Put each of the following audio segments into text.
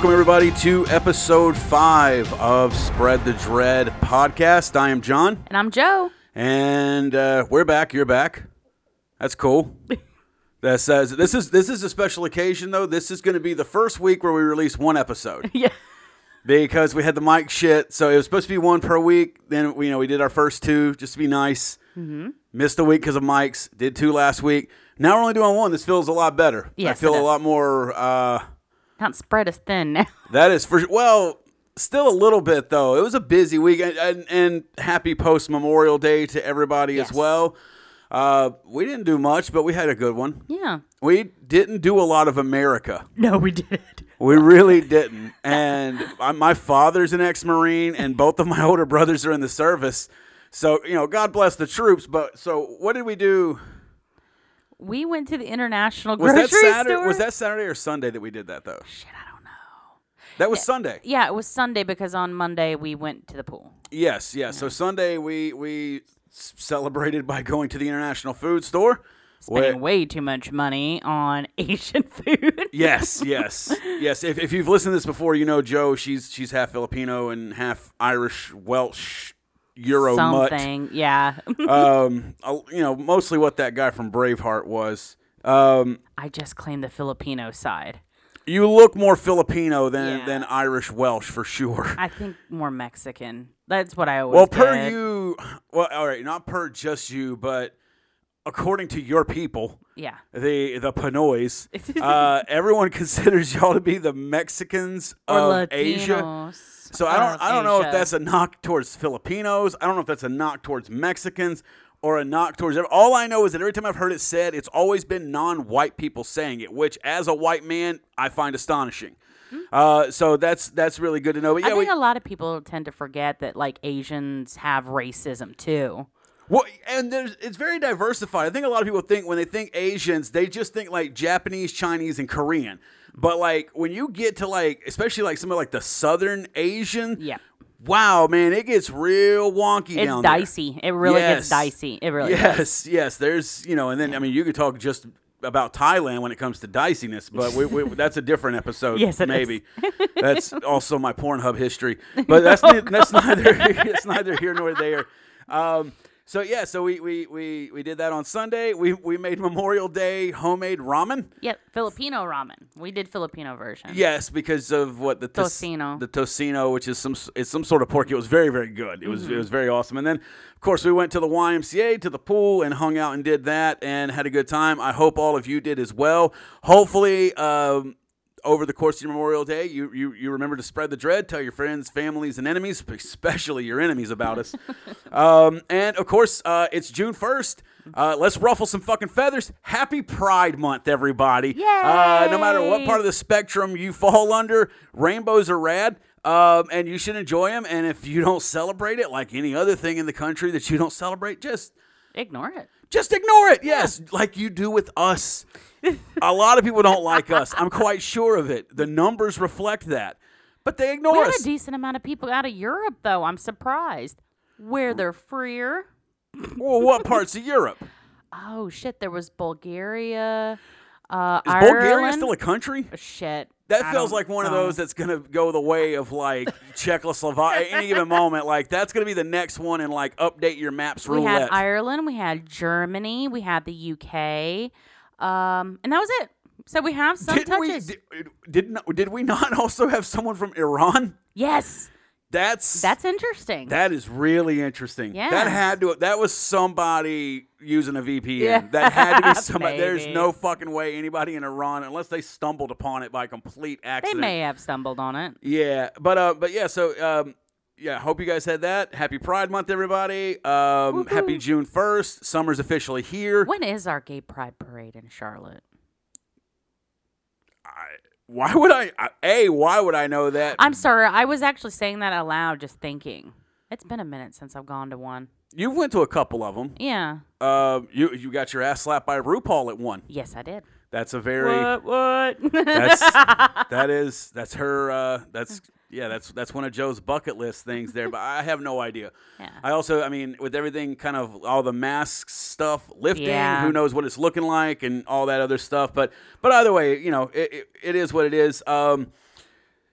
Welcome, everybody, to episode five of Spread the Dread podcast. I am John, And I'm Joe. and uh, we're back. You're back. That's cool. That says this is this is a special occasion, though. This is going to be the first week where we release one episode Yeah. because we had the mic shit. So it was supposed to be one per week. Then we, you know we did our first two just to be nice. Mm-hmm. Missed a week because of mics. Did two last week. Now we're only doing one. This feels a lot better. I feel a lot more. Uh, Not spread us thin now. That is for well, still a little bit though. It was a busy week, and, and, happy post Memorial Day to everybody as well. Uh, we didn't do much, but we had a good one. Yeah. We didn't do a lot of America. No, we didn't. We really didn't. And my father's an ex-marine, and both of my older brothers are in the service. So you know, God bless the troops. But so, what did we do? We went to the international Was grocery that Saturday? store. Was that Saturday or Sunday that we did that though? Shit, I don't know. That was Sunday. Yeah, it was Sunday because on Monday we went to the pool. Yes, yes. So Sunday we we celebrated by going to the International Food Store. Spending way too much money on Asian food. yes, yes, yes. If, if you've listened to this before, you know Joe. She's she's half Filipino and half Irish, Welsh, Euro mutt. Yeah. Um, you know, mostly what that guy from Braveheart was. Um, I just claimed the Filipino side. you look more Filipino than Yeah. than Irish Welsh for sure. I think more Mexican. That's what I always Well, per you, well, all right, not per just you, but according to your people. Yeah. the the Pinoys. uh, everyone considers y'all to be the Mexicans Or of Asia. So I don't I don't know if that's a knock towards Filipinos. I don't know if that's a knock towards Mexicans or a knock towards. All I know is that every time I've heard it said, it's always been non-white people saying it, which as a white man I find astonishing. Uh, so that's that's really good to know. But yeah, Hmm. I we, think a lot of people tend to forget that like Asians have racism too. Well, and there's it's very diversified. I think a lot of people think when they think Asians, they just think like Japanese, Chinese, and Korean. But like when you get to like, especially like some of like the Southern Asian, Yeah. wow, man, it gets real wonky It's down there. dicey. It really Yes. gets dicey. It really does. Yes, yes. There's you know, and then I mean, you could talk just about Thailand when it comes to diciness, but we, we, that's a different episode. Yes, maybe. That's also my Pornhub history, but that's Oh, ne- that's neither it's neither here nor there. Um, so yeah, so we, we, we, we did that on Sunday. We we made Memorial Day homemade ramen. Yep, Filipino ramen. We did Filipino version. Yes, because of what the Tocino. the tocino, which is some it's some sort of pork. It was very very good. It was Mm-hmm. it was very awesome. And then of course we went to the YMCA to the pool and hung out and did that and had a good time. I hope all of you did as well. Hopefully. Um, over the course of your Memorial Day, you, you you remember to spread the dread, tell your friends, families, and enemies, especially your enemies, about us. um, and of course, uh, it's June first. Uh, let's ruffle some fucking feathers. Happy Pride Month, everybody! Uh, no matter what part of the spectrum you fall under, rainbows are rad. Um, and you should enjoy them. And if you don't celebrate it, like any other thing in the country that you don't celebrate, just Ignore it. just ignore it. Yes, like you do with us. a lot of people don't like us. I'm quite sure of it. The numbers reflect that, but they We ignore had us. a decent amount of people out of Europe, though. I'm surprised. Where they're freer. well, what parts of Europe? Oh shit! There was Bulgaria, uh, Is Ireland. Bulgaria still a country? shit? That I feels like one of those that's gonna go the way of like Czechoslovakia at any given moment. Like that's gonna be the next one and like update your maps Roulette. We had. Ireland, we had Germany, we had the UK, um, and that was it. So we have some Didn't we? touches. Did, did not, did we not also have someone from Iran? yes, That's that's interesting. That is really interesting. Yeah. That had to that was somebody using a VPN. Yeah. That had to be somebody. There's no fucking way anybody in Iran unless they stumbled upon it by complete accident. they may have stumbled on it. Yeah, but uh but yeah, so um yeah, hope you guys had that. Happy Pride Month everybody. Um happy June 1st. Summer's officially here. When is our gay pride parade in Charlotte? Why would I, I A, why would I know that? I'm sorry, I was actually saying that aloud, just thinking. It's been a minute since I've gone to one. You've went to a couple of them. Yeah. Uh, you you got your ass slapped by RuPaul at one. Yes, I did. That's a very What? What? that's that is that's her uh that's yeah that's that's one of joe's bucket list things there but i have no idea Yeah. i also i mean with everything kind of all the masks stuff lifting Yeah. who knows what it's looking like and all that other stuff but but either way you know it, it, it is what it is um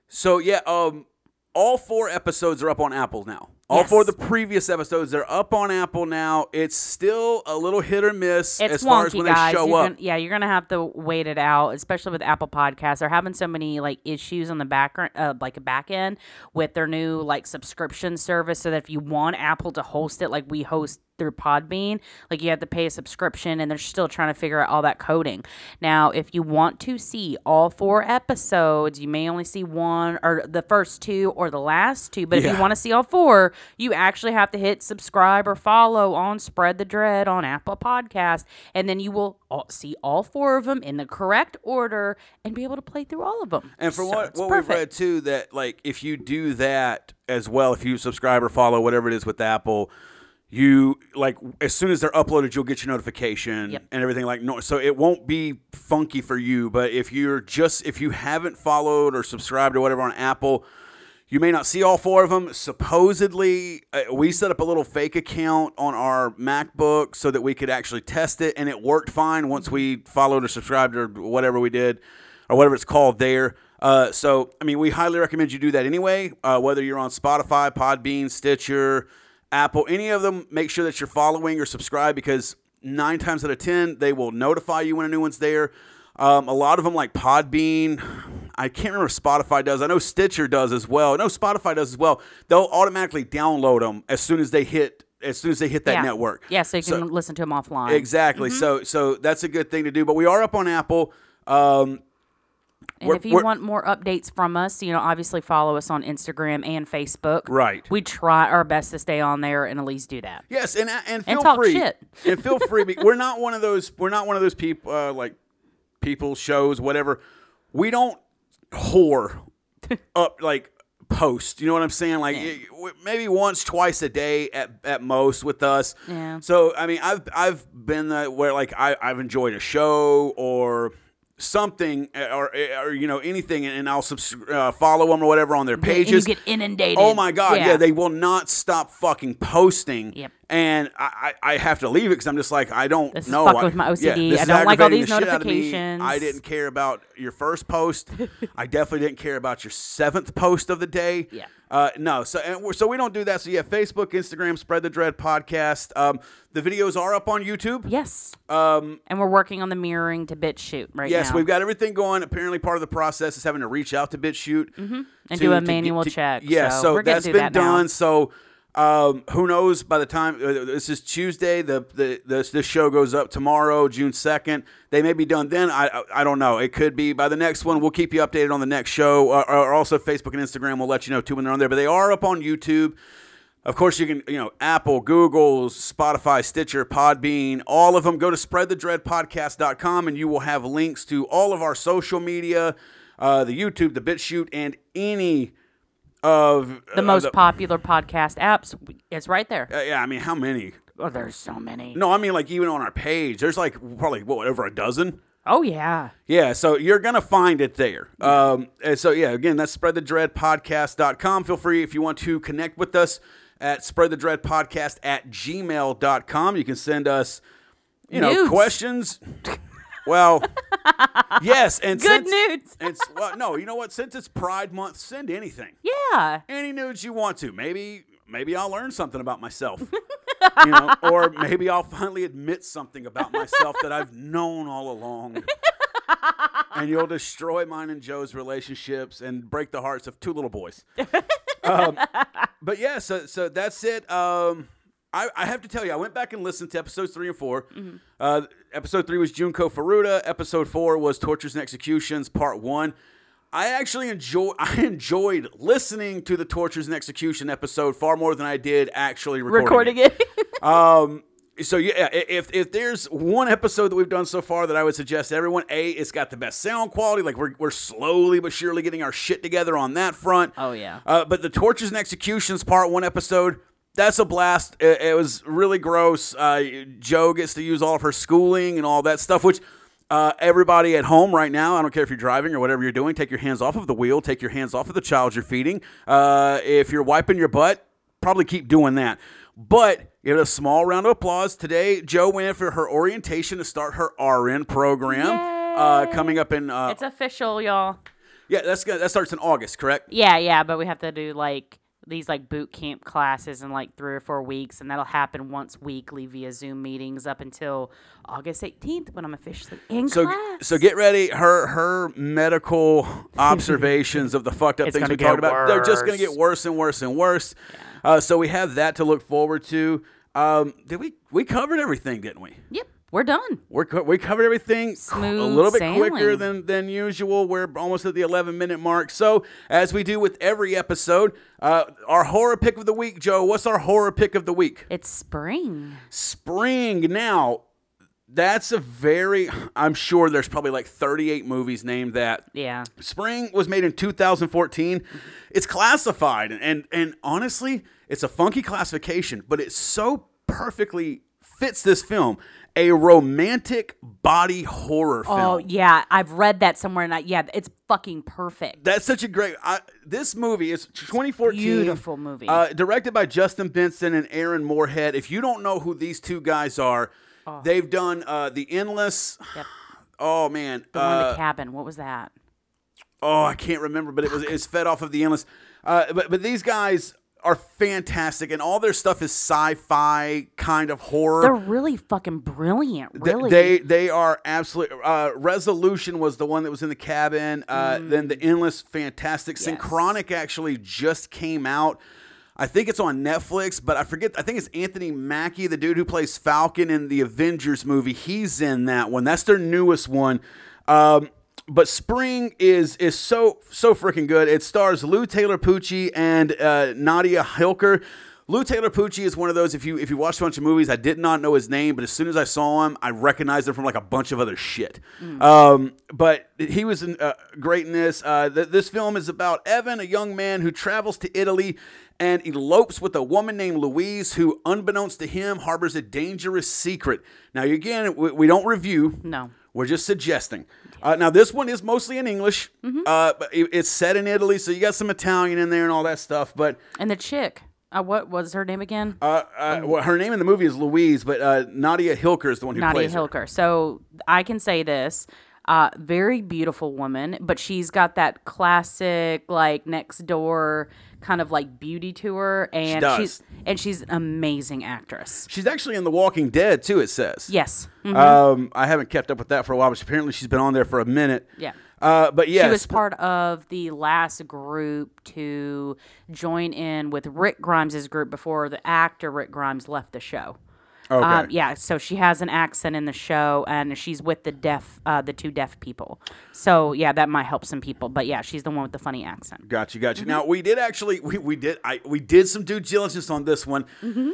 So yeah, um, all four episodes are up on Apple now. All four of the previous episodes They're up on Apple now. It's still a little hit or miss It's as far as wonky, when guys. they show You're up. gonna- yeah, you're gonna have to wait it out, especially with Apple Podcasts. They're having so many like issues on the background, uh, like a back end with their new like subscription service. So that if you want Apple to host it, like we host through Podbean, like you have to pay a subscription, and they're still trying to figure out all that coding. Now, if you want to see all four episodes, you may only see one or the first two or the last two. But if you want to see all four, you actually have to hit subscribe or follow on Spread the Dread on Apple Podcast, and then you will all, see all four of them in the correct order and be able to play through all of them. And for So what, what we've read too, that like if you do that as well, if you subscribe or follow whatever it is with Apple, you like as soon as they're uploaded, you'll get your notification Yep. and everything like no. So it won't be funky for you. But if you're just if you haven't followed or subscribed or whatever on Apple. You may not see all four of them. Supposedly, uh, we set up a little fake account on our MacBook so that we could actually test it, and it worked fine once we followed or subscribed or whatever we did, or whatever it's called there. Uh, so, I mean, we highly recommend you do that anyway. Uh, whether you're on Spotify, Podbean, Stitcher, Apple, any of them, make sure that you're following or subscribe because nine times out of ten they will notify you when a new one's there. Um, a lot of them, like Podbean, I can't remember if Spotify does. I know Stitcher does as well. I know Spotify does as well. They'll automatically download them as soon as they hit as soon as they hit that yeah. network. Yeah, so you can listen to them offline. Exactly. Mm-hmm. So so that's a good thing to do. But we are up on Apple. Um, And We're- if you want more updates from us, you know, obviously follow us on Instagram and Facebook. Right. We try our best to stay on there and at least do that. Yes, and and feel talk free. shit. and feel free. We're not one of those. We're not one of those people uh, like people shows whatever. We don't whore up like post. You know what I'm saying? Like w- maybe once, twice a day at, at most with us. Yeah. So I mean, I've I've been that where like I I've enjoyed a show or something uh, or or you know anything and I'll subs- uh, follow them or whatever on their And you pages. get inundated. Oh my god, yeah. they will not stop fucking posting. Yep. And I, I, have to leave it because I'm just like I don't This is know. fucking I- with my yeah, OCD. this I don't like all these the shit out of me. notifications. I didn't care about your first post. I definitely didn't care about your seventh post of the day. Yeah. Uh, no. So and we're, so we don't do that. So yeah, Facebook, Instagram, Spread the Dread podcast. Um, the videos are up on YouTube. Yes. Um, And we're working on the mirroring to BitChute right yes, now. Yes, we've got everything going. Apparently, part of the process is having to reach out to BitChute and to- do a to get- manual to- check. Yeah, so, so, that's been that done. So um, who knows? By the time uh, this is Tuesday, the the this, this show goes up tomorrow, June second. They may be done then. I, I I don't know. It could be by the next one. We'll keep you updated on the next show, or, or also Facebook and Instagram. We'll let you know too when they're on there. But they are up on YouTube. Of course, you can, you know, Apple, Google, Spotify, Stitcher, Podbean, all of them. Go to spreadthedreadpodcast.com and you will have links to all of our social media, uh, the YouTube, the BitChute, and any of The uh, most popular podcast apps, it's right there. uh, yeah, I mean, how many? Oh, there's so many. No, I mean, like even on our page, there's like probably what over a dozen. Oh yeah. Yeah, so you're to find it there. Um, and so, yeah, again, that's spreadthedreadpodcast.com. Feel free if you want to connect with us at spreadthedreadpodcast at gmail.com. You can send us, you know, Nudes. questions. Well, yes. And Good since, nudes. It's, well, no, you know what? Since it's Pride Month, send anything. Yeah. Any nudes you want to. Maybe maybe I'll learn something about myself. you know, or maybe I'll finally admit something about myself that I've known all along. and you'll destroy mine and Joe's relationships and break the hearts of two little boys. um, but yeah, so so that's it. Um, I, I have to tell you, I went back and listened to episodes three and 4 Uh, episode three was Junko Furuta. Episode four was Tortures and Executions, part one. I actually enjoy I enjoyed listening to the Tortures and Execution episode far more than I did actually recording, Recording it. um, so yeah, if if there's one episode that we've done so far that I would suggest to everyone, a it's got the best sound quality. Like we're we're slowly but surely getting our shit together on that front. Oh, yeah. Uh, but the tortures and executions part one episode. That's a blast. It, it was really gross. Uh, Joe gets to use all of her schooling and all that stuff, which uh, everybody at home right now, I don't care if you're driving or whatever you're doing, take your hands off of the wheel, take your hands off of the child you're feeding. Uh, if you're wiping your butt, probably keep doing that. But give it a small round of applause. Today, Joe went in for her orientation to start her RN program. Uh, coming up in uh, it's official, y'all. Yeah, that's gonna, that starts in August, correct? Yeah, yeah, but we have to do like these like boot camp classes in like three or four weeks, and that'll happen once weekly via Zoom meetings up until August 18th when I'm officially in So class. so get ready. Her her medical observations of the fucked up It's things we talked about. They're just gonna get worse. and worse and worse. Uh, so we have that to look forward to. Um, did we we covered everything, didn't we? yep, we're done. We're, co- we covered everything qu- a little bit quicker than, than usual. We're almost at the 11 minute mark. So, as we do with every episode, uh, our horror pick of the week, Joe, what's our horror pick of the week? It's spring. Spring. Now, that's a very, I'm sure there's probably like 38 movies named that. Yeah. Spring was made in 2014. It's classified, and and honestly, it's a funky classification, but it so perfectly fits this film. A romantic body horror film. Oh yeah, I've read that somewhere, and I, yeah, it's fucking perfect. That's such a great. I, this movie is 2014. Beautiful movie. Uh, directed by Justin Benson and Aaron Moorhead. If you don't know who these two guys are, they've done uh, The Endless. Yep. Oh man. The one in Uh, the cabin. What was that? oh, I can't remember, but it was it's fed off of The Endless. Uh, but but these guys are fantastic, and all their stuff is sci-fi kind of horror. They're really fucking brilliant. Really. They they are absolutely. Uh, Resolution was the one that was in the cabin. Uh, Then the Endless, fantastic. Synchronic actually just came out. I think it's on Netflix, but I forget. I think it's Anthony Mackie, the dude who plays Falcon in the Avengers movie. He's in that one. That's their newest one. Um, but Spring is is so so freaking good. It stars Lou Taylor Pucci and uh, Nadia Hilker. Lou Taylor Pucci is one of those. If you if you watch a bunch of movies, I did not know his name, but as soon as I saw him, I recognized him from like a bunch of other shit. Um, but he was in, uh, great in this. Uh, th- this film is about Evan, a young man who travels to Italy and elopes with a woman named Louise, who, unbeknownst to him, harbors a dangerous secret. Now, again, we, we don't review. No. We're just suggesting. Uh, now, this one is mostly in English. Uh, but it- it's set in Italy, so you got some Italian in there and all that stuff. But and the chick. Uh, what was her name again? uh, uh, well, her name in the movie is Louise, but uh, Nadia Hilker is the one who Nadia plays her. Hilker. So I can say this. Uh, very beautiful woman, but she's got that classic like next door kind of like beauty to her, and does. she's and she's an amazing actress. She's actually in The Walking Dead too. It says. Yes, Mhm. Um, I haven't kept up with that for a while, but apparently she's been on there for a minute. Yeah. Uh, but yeah, she was part of the last group to join in with Rick Grimes' group before the actor Rick Grimes left the show. Okay. Um, yeah, so she has an accent in the show, and she's with the deaf, uh, the two deaf people. So yeah, that might help some people. But yeah, she's the one with the funny accent. Got you, got you. Mm-hmm. Now we did actually we, we did I we did some due diligence on this one.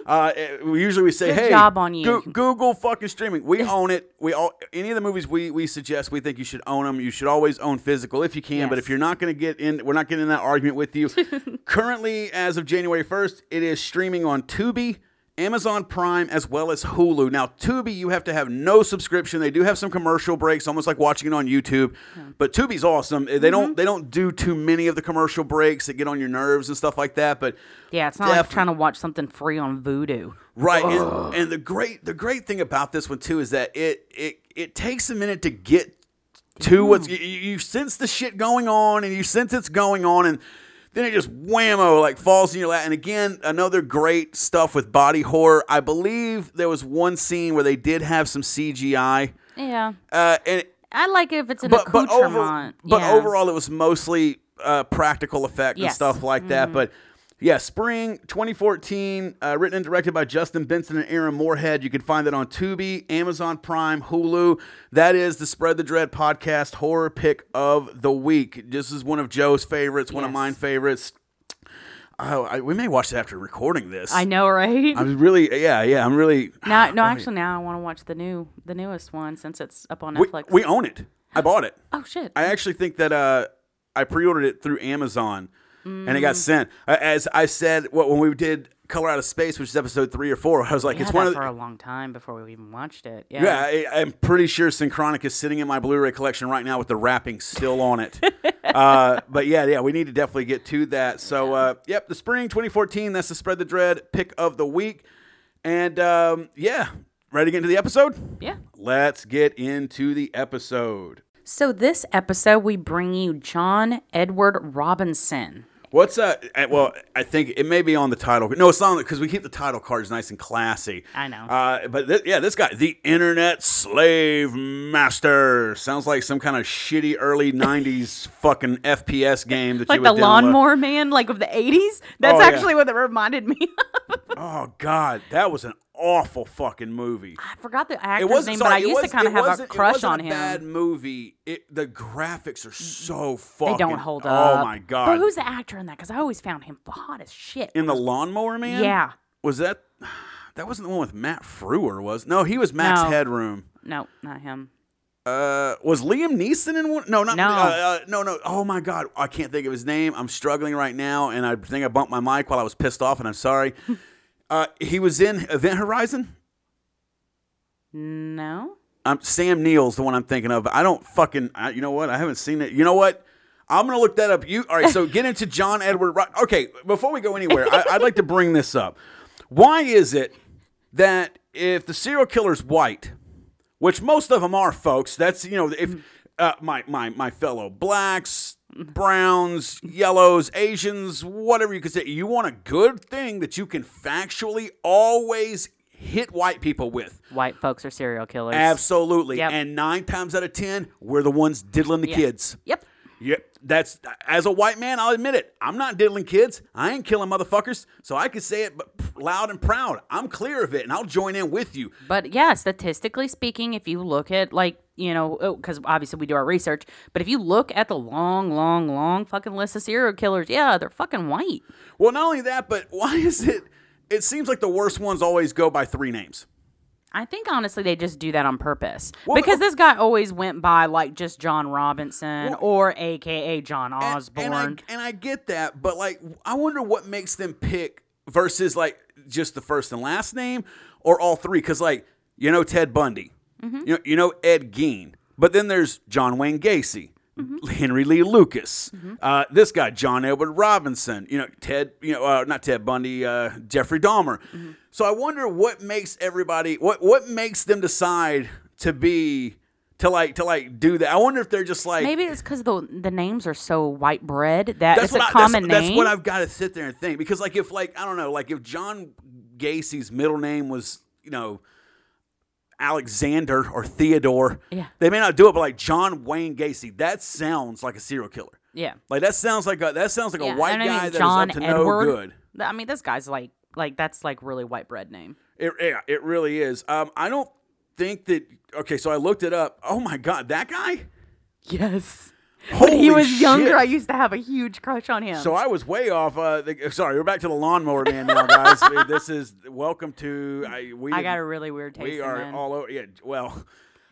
Uh, eh, we usually we say, Mm-hmm. Good hey, job on you. Goo- Google fucking streaming. We own it. We all any of the movies we we suggest we think you should own them. You should always own physical if you can. But if you're not going to get in, we're not getting in that argument with you. Currently, as of January 1st, it is streaming on Tubi. Amazon Prime as well as Hulu. Now, Tubi, you have to have no subscription. They do have some commercial breaks, almost like watching it on YouTube. But Tubi's awesome. They Mm-hmm. don't they don't do too many of the commercial breaks that get on your nerves and stuff like that. But Yeah, it's not like trying to watch something free on Vudu. Right, and, and the great the great thing about this one too is that it it it takes a minute to get to what's you, you you sense the shit going on and you sense it's going on and then it just whammo like falls in your lap. And again, another great stuff with body horror. I believe there was one scene where they did have some CGI, Yeah, uh, and I like it if it's an but but, over, accoutrement. but yeah. overall it was mostly uh, practical effect and stuff like that. But yeah, Spring 2014, uh, written and directed by Justin Benson and Aaron Moorhead. You can find that on Tubi, Amazon Prime, Hulu. That is the Spread the Dread podcast horror pick of the week. This is one of Joe's favorites, one of mine favorites. Oh, I, we may watch it after recording this. I know, right? I'm really, yeah, yeah. I'm really. now, no, actually, now I want to watch the new, the newest one since it's up on We, Netflix. we own it. I bought it. oh shit! I actually think that uh, I pre-ordered it through Amazon, and it Mm. got sent. Uh, As I said, what when we did Color Out of Space, which is episode three or four, I was like, we it's had one that of the, for a long time before we even watched it. Yeah. yeah. I, I'm pretty sure Synchronic is sitting in my Blu-ray collection right now with the wrapping still on it. uh, but yeah, yeah, we need to definitely get to that. So, uh, yep, the spring 2014. That's the Spread the Dread pick of the week, and um, yeah, ready to get into the episode. Yeah. Let's get into the episode. So this episode, we bring you John Edward Robinson. What's uh? uh, Well, I think it may be on the title. No, it's not because we keep the title cards nice and classy. I know. Uh, but thi- yeah, this guy, the Internet Slave Master, sounds like some kind of shitty early '90s fucking FPS game that Like you the would download. lawnmower man, like of the 80s. That's Oh, yeah. actually what it reminded me of. Oh God, that was an awful fucking movie. I forgot the It actor's wasn't. name, sorry, but I it used to kind of have a it crush on a him. Bad movie. It, the graphics are so fucking. They don't hold up. Oh my god! But who's the actor in that? Because I always found him hot as shit. in the Lawnmower Man? Yeah. Was that? That wasn't the one with Matt Frewer, was? No, he was Max No. Headroom. No, not him. Uh, was Liam Neeson in one? No, not No. Uh, uh, no, no. Oh my God, I can't think of his name. I'm struggling right now, and I think I bumped my mic while I was pissed off, and I'm sorry. uh, he was in Event Horizon. No. Um, Sam Neill's the one I'm thinking of. I don't fucking. I, you know what? I haven't seen it. You know what? I'm gonna look that up. You all right? So get into John Edward. Ro- Okay, before we go anywhere, I, I'd like to bring this up. Why is it that if the serial killer's white, which most of them are, folks, that's you know if uh, my my my fellow blacks, browns, yellows, Asians, whatever you could say, you want a good thing that you can factually always hit white people with. White folks are serial killers. Absolutely. Yep. And nine times out of ten, we're the ones diddling the Yeah. kids. Yep. Yep. That's as a white man, I'll admit it. I'm not diddling kids. I ain't killing motherfuckers. So I can say it but loud and proud. I'm clear of it and I'll join in with you. But yeah, statistically speaking, if you look at like, you know, oh, because obviously we do our research, but if you look at the long, long, long fucking list of serial killers, yeah, they're fucking white. Well, not only that, but why is it it seems like the worst ones always go by three names. I think honestly they just do that on purpose Well, because uh, this guy always went by like just John Robinson or AKA John And- Osborne. And, I, and I get that, but like I wonder what makes them pick versus like just the first and last name or all three. Because like you know Ted Bundy, Mm-hmm. you know you know Ed Gein, but then there's John Wayne Gacy. Mm-hmm. Henry Lee Lucas, uh, this guy John Edward Robinson, you know Ted, you know uh, not Ted Bundy, uh, Jeffrey Dahmer. Mm-hmm. So I wonder what makes everybody, what what makes them decide to be to like to like do that. I wonder if they're just like Maybe it's because the the names are so white bread that that's it's a I, common that's, name. That's what I've got to sit there and think because, like, if like I don't know, like if John Gacy's middle name was you know Alexander or Theodore, Yeah. they may not do it, but like John Wayne Gacy, that sounds like a serial killer. yeah. Like that sounds like a that sounds like yeah. a white and I mean, guy that is John up to Edward. no good. I mean, this guy's like like that's like really white bread name. It, yeah, it really is. Um, I don't think that. Okay, so I looked it up. Oh my god, that guy. Yes. When he was younger. I used to have a huge crush on him. So I was way off. Uh, the, sorry, we're back to the lawnmower man now, guys. this is welcome to. I, we I got a really weird taste We are men. all over. Yeah, well,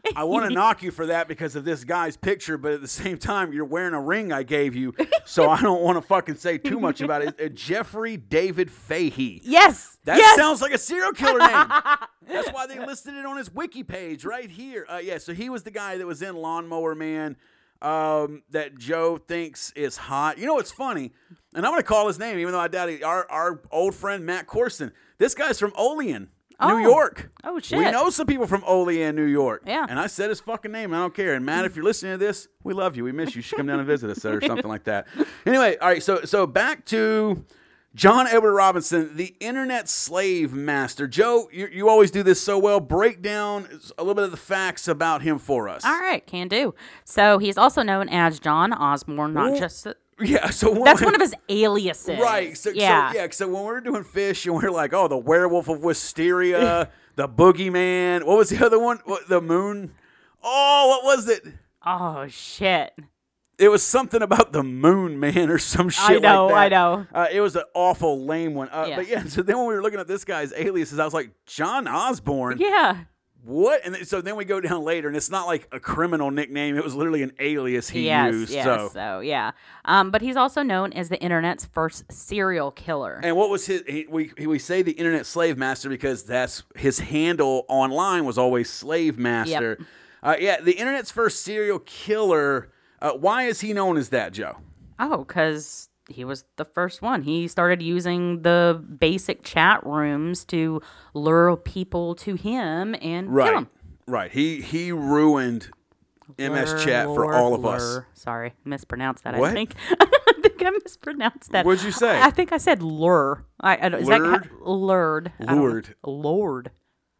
I want to knock you for that because of this guy's picture, but at the same time, you're wearing a ring I gave you, so I don't want to fucking say too much about it. Uh, Jeffrey David Fahey. yes. That yes! sounds like a serial killer name. That's why they listed it on his wiki page right here. Uh, yeah, so he was the guy that was in Lawnmower Man um, that Joe thinks is hot. You know what's funny? And I'm going to call his name, even though I doubt it. Our, our old friend Matt Corson. This guy's from Olean, Oh. New York. Oh, shit. We know some people from Olean, New York. Yeah. And I said his fucking name. I don't care. And Matt, if you're listening to this, we love you. We miss you. You should come down and visit us or something like that. Anyway, all right. So so back to John Edward Robinson, the internet slave master. Joe, you, you always do this so well. Break down a little bit of the facts about him for us. All right, can do. So he's also known as John Osborne, not just Yeah. So when- that's one of his aliases. Right. So yeah. So, yeah. So when we're doing fish and we are like, oh, the werewolf of Wisteria, the boogeyman. What was the other one? What, the moon. Oh, what was it? Oh shit. It was something about the moon man or some shit I know, like that. I know. Uh, it was an awful lame one. Uh, Yeah. But yeah, so then when we were looking at this guy's aliases, I was like, John Osborne? Yeah. What? And so then we go down later, and it's not like a criminal nickname. It was literally an alias he yes. used. yes. So. So yeah. Um, but he's also known as the internet's first serial killer. And what was his? He, we we say the internet slave master because that's his handle online was always slave master. Uh, yeah, the internet's first serial killer. Uh, why is he known as that, Joe? Oh, because he was the first one. He started using the basic chat rooms to lure people to him and kill Right, them. right. He he ruined MS Lur, chat for all of us. Sorry, mispronounced that. What? I think. I think I mispronounced that. What'd you say? I, I think I said lure. I, I don't- is Lured? that lured? Lured. Lord.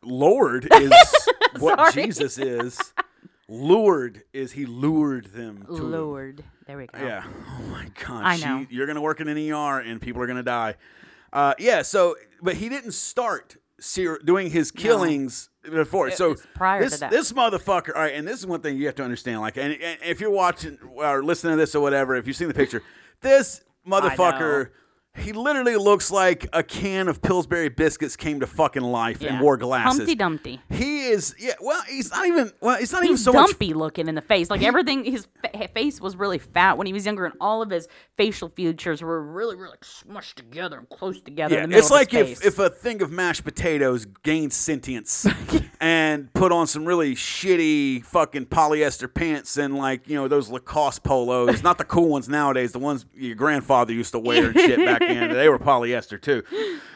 Lord is what Jesus is. Lured is he lured them to. Lord. There we go. Yeah. Oh my God. I She- know. you're gonna work in an ER and people are gonna die. Uh, yeah. So, but he didn't start ser- doing his killings before. so was prior to this that. this motherfucker. All right, and this is one thing you have to understand. Like, and, and if you're watching or listening to this or whatever, if you've seen the picture, this motherfucker. He literally looks like a can of Pillsbury biscuits came to fucking life and wore glasses. Humpty Dumpty. He is, yeah. Well, he's not even. Well, he's not even He's so much dumpy looking in the face. Like everything, his fa- face was really fat when he was younger, and all of his facial features were really, really smushed together and close together. Yeah, in the middle it's of like his if, face. if a thing of mashed potatoes gained sentience and put on some really shitty fucking polyester pants and like you know those Lacoste polos, not the cool ones nowadays, the ones your grandfather used to wear and shit back then. They were polyester too.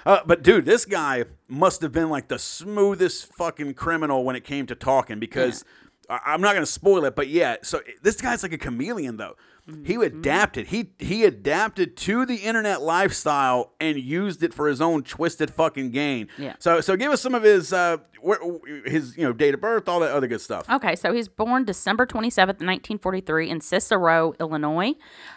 Uh, but dude, this guy must have been like the smoothest fucking criminal when it came to talking because. I- I'm not gonna spoil it, but yeah. So this guy's like a chameleon, though. He adapted. He he adapted to the internet lifestyle and used it for his own twisted fucking gain. Yeah. So so give us some of his uh his you know date of birth, all that other good stuff. Okay, so he's born December 27th, 1943, in Cicero, Illinois.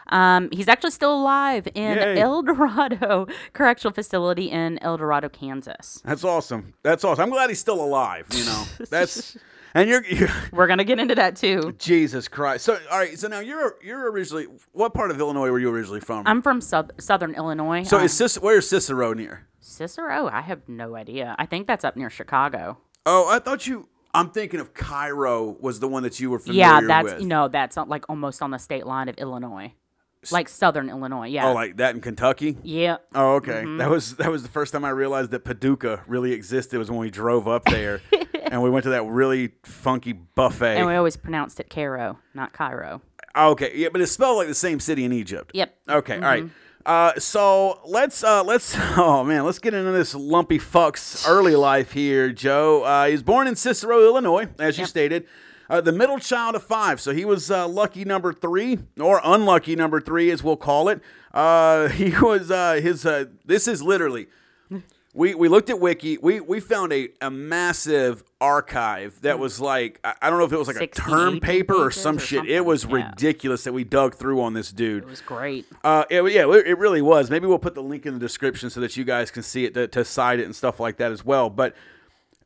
Um, he's actually still alive in Yay. El Dorado Correctional Facility in El Dorado, Kansas. That's awesome. That's awesome. I'm glad he's still alive. You know, that's and you're, you're We're going to get into that too. Jesus Christ. So all right. So now you're you're originally what part of Illinois were you originally from? I'm from south- southern Illinois. so Um, is Cic- where's Cicero near? Cicero? I have no idea. I think that's up near Chicago. Oh, I thought you. I'm thinking of Cairo was the one that you were familiar with. Yeah, that's with. no, that's not, like almost on the state line of Illinois, like southern Illinois. Yeah, Oh, like that in Kentucky. yeah. Oh, okay. Mm-hmm. That was that was the first time I realized that Paducah really existed. Was when we drove up there, and we went to that really funky buffet. And we always pronounced it Cairo, not Cairo. Okay, yeah, but it's spelled like the same city in Egypt. Yep. Okay, all right. Mm-hmm. Uh, so let's uh, let's oh man, let's get into this lumpy fuck's early life here, Joe. Uh, he was born in Cicero, Illinois, as you stated. Uh, the middle child of five, so he was uh, lucky number three, or unlucky number three, as we'll call it. Uh, he was uh, his. Uh, this is literally. We, we looked at Wiki. We we found a, a massive archive that was like I, I don't know if it was like a term paper or some or shit. It was Yeah. ridiculous that we dug through on this dude. It was great. Uh, it, yeah, it really was. Maybe we'll put the link in the description so that you guys can see it to, to cite it and stuff like that as well. But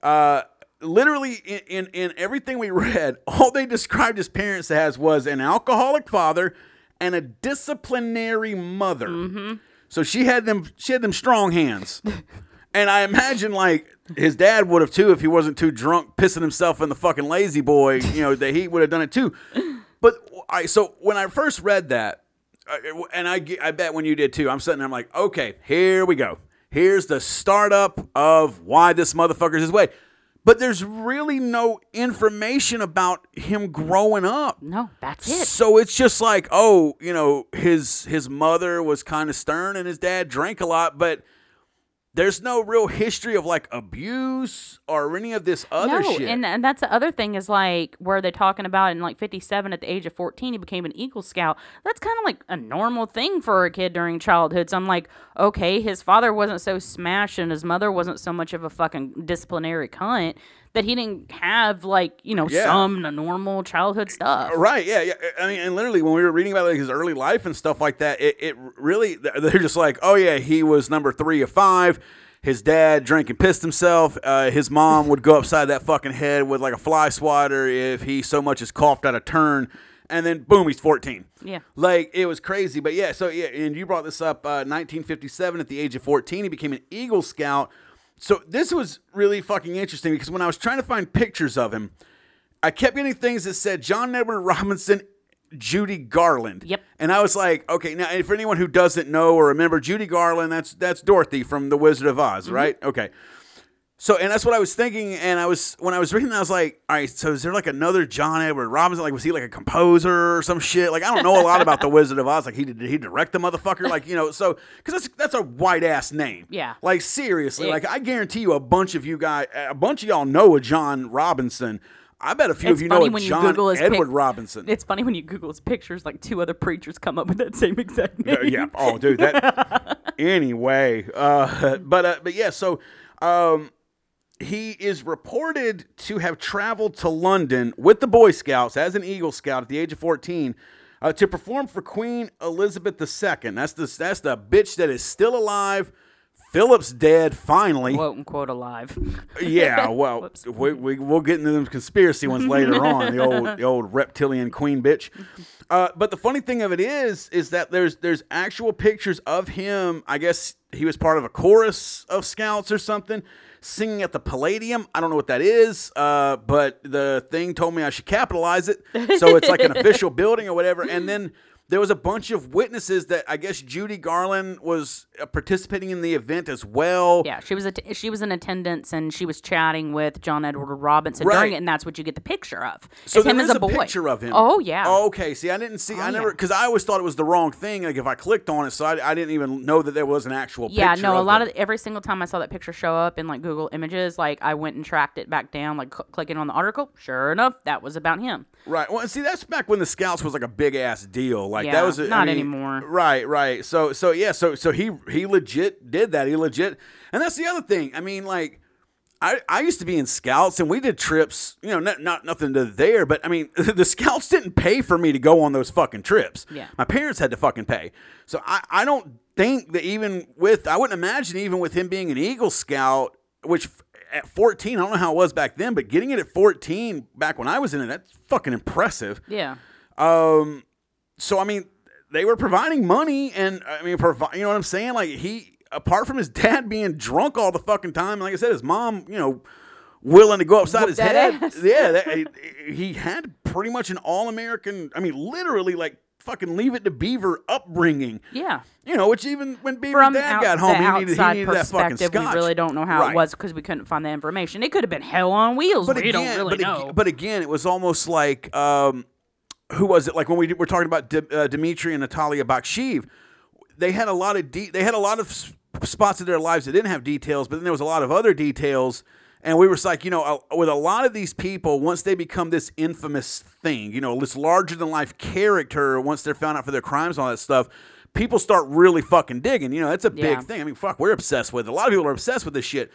uh, literally, in, in in everything we read, all they described his parents as was an alcoholic father and a disciplinary mother. So she had them. She had them strong hands. And I imagine like his dad would have too if he wasn't too drunk pissing himself in the fucking lazy boy. You know that he would have done it too. But I so when I first read that, and I I bet when you did too, I'm sitting there I'm like, okay, here we go. Here's the startup of why this motherfucker's his way. But there's really no information about him growing up. No, that's it. So it's just like, oh, you know, his his mother was kind of stern and his dad drank a lot, but there's no real history of like abuse or any of this other no, shit. and and that's the other thing is like where they're talking about in like 57 at the age of 14 he became an Eagle Scout. That's kind of like a normal thing for a kid during childhood. So I'm like, okay, his father wasn't so smashed and his mother wasn't so much of a fucking disciplinary cunt that he didn't have like you know Yeah. some normal childhood stuff. Right, yeah, yeah. I mean, and literally, when we were reading about like his early life and stuff like that, it, it really they're just like, oh yeah, he was number three of five. His dad drank and pissed himself. Uh, his mom would go upside that fucking head with like a fly swatter if he so much as coughed out a turn, and then boom, he's fourteen. Yeah. Like it was crazy, but yeah. So yeah, and you brought this up. Uh, 1957, at the age of 14, he became an Eagle Scout. So this was really fucking interesting because when I was trying to find pictures of him, I kept getting things that said John Edward Robinson, Judy Garland. Yep. And I was like, okay, now for anyone who doesn't know or remember Judy Garland, that's that's Dorothy from The Wizard of Oz, mm-hmm. right? Okay. So and that's what I was thinking, and I was when I was reading, I was like, all right, so is there like another John Edward Robinson? Like, was he like a composer or some shit? Like, I don't know a lot about the Wizard of Oz. Like, he did, did he direct the motherfucker? Like, you know, so because that's that's a white ass name. Yeah. Like seriously, Yeah. like I guarantee you, a bunch of you guys, a bunch of y'all know a John Robinson. I bet a few It's of you know a John his pic- Edward Robinson. It's funny when you Google his pictures, like two other preachers come up with that same exact name. Uh, yeah. Oh, dude. That. anyway, uh, but uh, but yeah. So, um, he is reported to have traveled to London with the Boy Scouts as an Eagle Scout at the age of fourteen. Uh, to perform for Queen Elizabeth II. That's the that's the bitch that is still alive. Philip's dead. Finally, quote unquote alive. yeah. Well, we, we we'll get into them conspiracy ones later on. The old the old reptilian queen bitch. Uh, but the funny thing of it is, is that there's there's actual pictures of him. I guess he was part of a chorus of scouts or something, singing at the Palladium. I don't know what that is, uh, but the thing told me I should capitalize it. So it's like an official building or whatever. And then there was a bunch of witnesses that I guess Judy Garland was uh, participating in the event as well. Yeah, she was a she was in attendance and she was chatting with John Edward Robinson Right. during it, and that's what you get the picture of. So It's him there as is a boy. picture of him. Oh yeah. Oh, okay. See, I didn't see. I Oh, never yeah. because I always thought it was the wrong thing. Like if I clicked on it, so I, I didn't even know that there was an actual. Picture. Yeah, no, a lot of every single time I saw that picture show up in like Google Images, like I went and tracked it back down, like cl- clicking on the article. Sure enough, that was about him. Right. Well, see, that's back when the Scouts was like a big ass deal. Like that was a- I not mean, anymore. Right. Right. So so yeah. So so he he legit did that. He legit, and that's the other thing. I mean, like. I, I used to be in scouts and we did trips, you know, not, not nothing to there, but I mean, the scouts didn't pay for me to go on those fucking trips. Yeah. My parents had to fucking pay. So I, I don't think that even with, I wouldn't imagine even with him being an Eagle Scout, which at 14, I don't know how it was back then, but getting it at 14 back when I was in it, that's fucking impressive. Yeah. Um, so I mean, they were providing money, and I mean, provi- you know what I'm saying? Like he, apart from his dad being drunk all the fucking time, like I said, his mom, you know, willing to go upside Whoop his head. ass. Yeah, that, he- he had pretty much an all American. I mean, literally like fucking leave it to Beaver upbringing. Yeah. You know, which even when Beaver's From dad out, got home, he needed, he needed that fucking scotch. we really don't know how Right. it was because we couldn't find the information. It could have been hell on wheels. but we again, don't really but, ag- know. but again, it was almost like um, who was it? Like when we were talking about D- uh, Dmitry and Natalia Baksheev, they had a lot of de- they had a lot of s- spots in their lives that didn't have details, but then there was a lot of other details. And we were like, you know, uh, with a lot of these people, once they become this infamous thing, you know, this larger than life character, once they're found out for their crimes and all that stuff, people start really fucking digging. You know, that's a big Yeah. thing. I mean, fuck, we're obsessed with it. A lot of people are obsessed with this shit.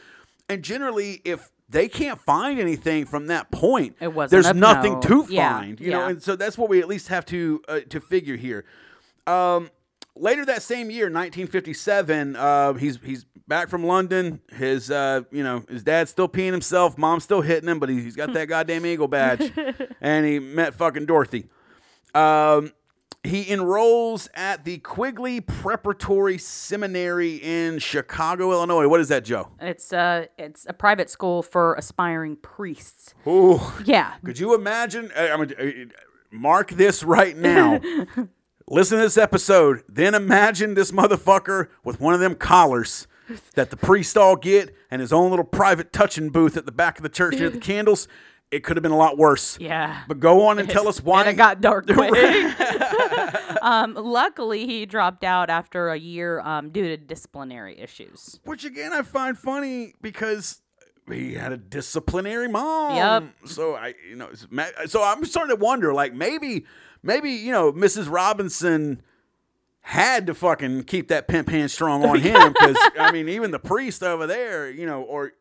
And generally, if they can't find anything from that point, It wasn't there's nothing no- to yeah, find. You know, yeah. and so that's what we at least have to uh, to figure here. Um, later that same year, 1957, uh, he's he's back from London. His uh, you know his dad's still peeing himself, mom's still hitting him, but he, he's got that goddamn eagle badge, and he met fucking Dorothy. Um, he enrolls at the Quigley Preparatory Seminary in Chicago, Illinois. What is that, Joe? it's uh it's a private school for aspiring priests. Ooh, Yeah. could you imagine? I, I mean, mark this right now. Listen to this episode. Then imagine this motherfucker with one of them collars that the priest all get and his own little private touching booth at the back of the church near the candles. It could have been a lot worse. Yeah. But go on and tell us why. And it got dark quick. um, luckily, he dropped out after a year um, due to disciplinary issues. Which again I find funny because he had a disciplinary mom. Yep. So I, you know, so I'm starting to wonder, like maybe, maybe you know, Mrs. Robinson had to fucking keep that pimp hand strong on him because I mean, even the priest over there, you know, or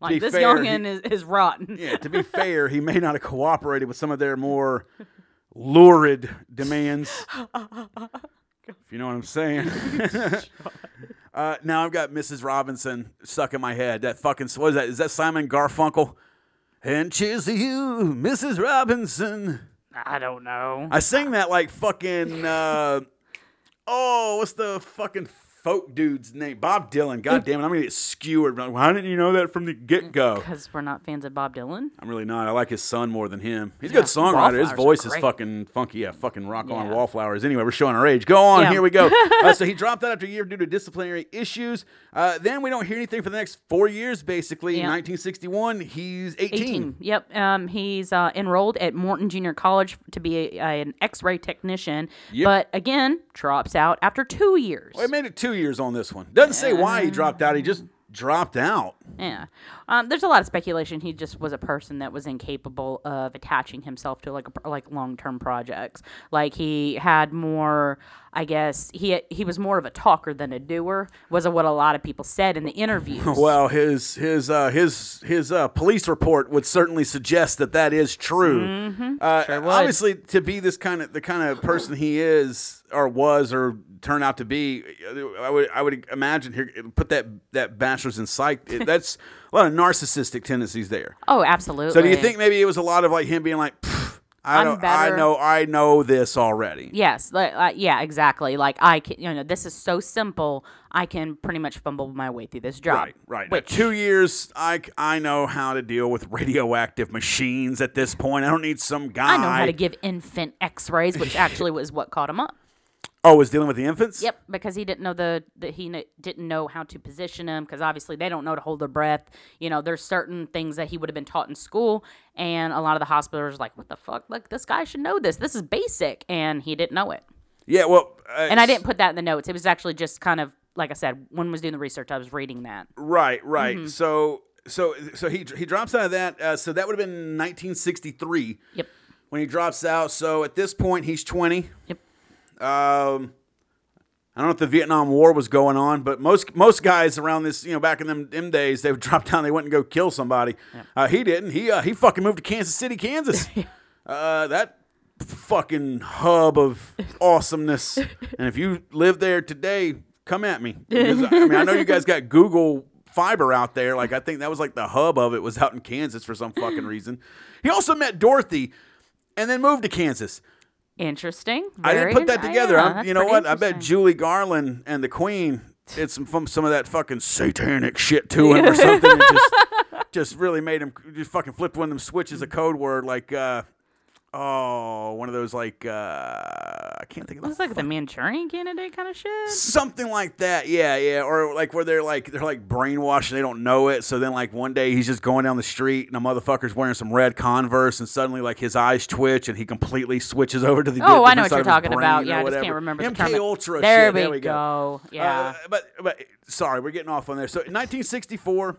Like this fair, youngin' he- is, is rotten. yeah, to be fair, he may not have cooperated with some of their more lurid demands. if you know what I'm saying. uh, now I've got Mrs. Robinson stuck in my head. That fucking what is that? Is that Simon Garfunkel? And cheers to you, Mrs. Robinson. I don't know. I sing that like fucking. Uh, oh, what's the fucking folk dude's name? Bob Dylan. God damn it, I'm gonna get skewered. Why didn't you know that from the get go? Because we're not fans of Bob Dylan. I'm really not. I like his son more than him. He's a Yeah, good songwriter. His Wallflowers are voice is great. fucking funky. Yeah, fucking rock on Yeah. wallflowers. Anyway, we're showing our age. Go on. Yeah. Here we go. uh, so he dropped out after a year due to disciplinary issues. Uh, then we don't hear anything for the next four years, basically. Yeah. 1961, he's 18. 18. Yep. Um, he's uh, enrolled at Morton Junior College to be a, an X-ray technician, Yep. but again drops out after two years. Well, he made it two years on this one. Doesn't say why he dropped out. He just dropped out. Yeah. Um, there's a lot of speculation. He just was a person that was incapable of attaching himself to like a, like long term projects. Like he had more, I guess he he was more of a talker than a doer. Was what a lot of people said in the interviews. Well, his his uh, his his uh, police report would certainly suggest that that is true. Mm-hmm. Uh, Sure. Obviously, to be this kind of the kind of person he is or was or turned out to be, I would I would imagine here put that that bachelor's in psych. That's a lot of narcissistic tendencies there. oh, absolutely. So, do you think maybe it was a lot of like him being like, "Pff, I I'm don't, I better." know, I know this already. Yes, like, yeah, exactly. Like I can, you know, this is so simple. I can pretty much fumble my way through this job. Right, right. Now, two years, I I know how to deal with radioactive machines at this point. I don't need some guy. I know how to give infant X-rays, which actually was what caught him up. Oh, was dealing with the infants? Yep, because he didn't know the that he kn- didn't know how to position them because obviously they don't know to hold their breath. You know, there's certain things that he would have been taught in school, and a lot of the hospitals are like, "What the fuck? Like this guy should know this. This is basic," and he didn't know it. Yeah, well. Uh, And I didn't put that in the notes. It was actually just kind of like I said when I was doing the research, I was reading that. Right, right. Mm-hmm. So, so, so he he drops out of that. Uh, so that would have been 1963 Yep. when he drops out. So at this point, he's 20. Yep. Um, I don't know if the Vietnam War was going on, but most most guys around this, you know, back in them, them days, they would drop down, they went and go kill somebody. Uh, he didn't. He uh, he fucking moved to Kansas City, Kansas. uh, that fucking hub of awesomeness. and if you live there today, come at me. Because, I mean, I know you guys got Google fiber out there. Like I think that was like the hub of it was out in Kansas for some fucking reason. He also met Dorothy, and then moved to Kansas. Interesting. I didn't put that together. yeah, I'm, you know what? I bet. Judy Garland and the Queen did some from some of that fucking satanic shit to him or something. just, just really made him just fucking flipped one of them switches a code word like uh oh one of those like uh I can't think of the It's like the Manchurian candidate kind of shit. something like that yeah yeah or like where they're like they're like brainwashed and they don't know it so then like one day he's just going down the street and a motherfucker's wearing some red converse and suddenly like his eyes twitch and he completely switches over to the Oh, I know what you're talking about. Yeah, I just can't remember the MK term. Ultra There shit. we there we go. Uh, Yeah. but but sorry, we're getting off on there. So 1964,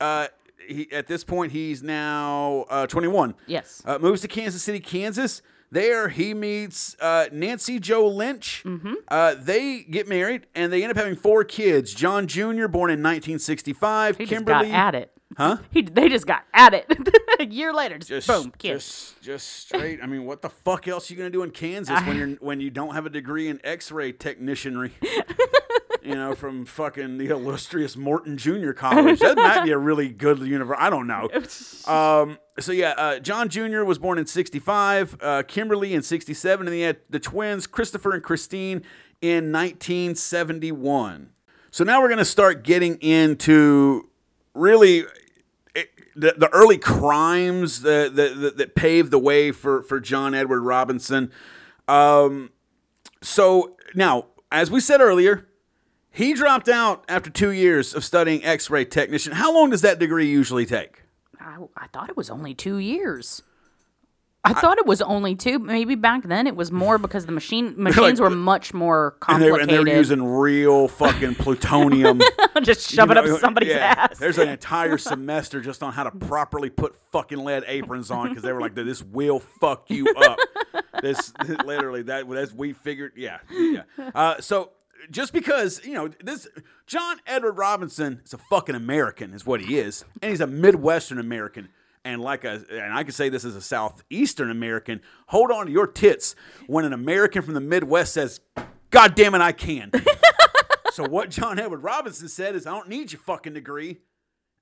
uh, he, at this point he's now uh, 21. Yes. Uh, moves to Kansas City, Kansas. There he meets uh, Nancy Jo Lynch. Mm-hmm. Uh, they get married and they end up having four kids. John Jr. born in 1965. he Kimberly. just got at it. Huh? He, they just got at it. a year later, just, just, boom, kid. just, just straight. I mean, what the fuck else are you gonna do in Kansas when you're when you don't have a degree in X-ray technicianry? you know, from fucking the illustrious Morton Junior College. That might be a really good university. I don't know. Um, so yeah, uh, John Jr. was born in '65, uh, Kimberly in '67, and he had the twins Christopher and Christine in 1971. So now we're gonna start getting into really it, the, the early crimes that, that, that, that paved the way for, for John Edward Robinson. Um, so now, as we said earlier, he dropped out after two years of studying x ray technician. How long does that degree usually take? I, I thought it was only two years. I, thought it was only two. Maybe back then it was more because the machine machines were much more And they, complicated. and they were using real fucking plutonium. just shove it up somebody's yeah, ass. There's an entire semester just on how to properly put fucking lead aprons on because they were like, "This will fuck you up." this literally that that's we figured. Yeah, yeah. Uh, so just because you know this, John Edward Robinson is a fucking American, is what he is, and he's a Midwestern American. And like a, and I can say this as a Southeastern American, hold on to your tits when an American from the Midwest says, "God damn it, I can." So what John Edward Robinson said is, I don't need your fucking degree.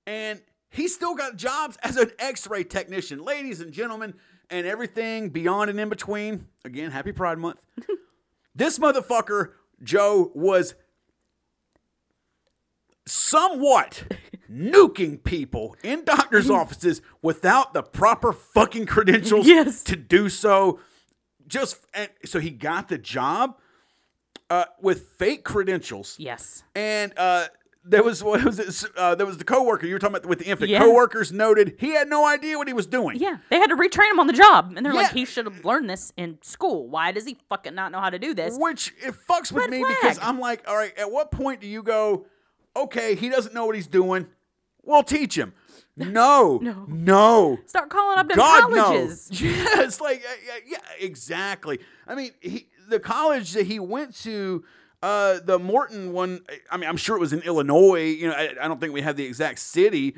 And he still got jobs as an x-ray technician. Ladies and gentlemen, and everything beyond and in between. Again, happy Pride Month. this motherfucker, Joe, was somewhat nuking people in doctor's offices without the proper fucking credentials Yes. to do so. Just and so he got the job uh, with fake credentials. yes. And uh, there was what was it? Uh, there was the coworker you were talking about with the infant. Yeah. Coworkers noted he had no idea what he was doing. Yeah, they had to retrain him on the job, and they're like, he should have learned this in school. Why does he fucking not know how to do this? Which it fucks with Red me flag. because I'm like, all right, at what point do you go? okay, he doesn't know what he's doing. We'll teach him. No, no, no. Start calling up God colleges. no. Yeah, it's like yeah, yeah, exactly. I mean, he, the college that he went to, uh, the Morton one. I mean, I'm sure it was in Illinois. You know, I, I don't think we have the exact city.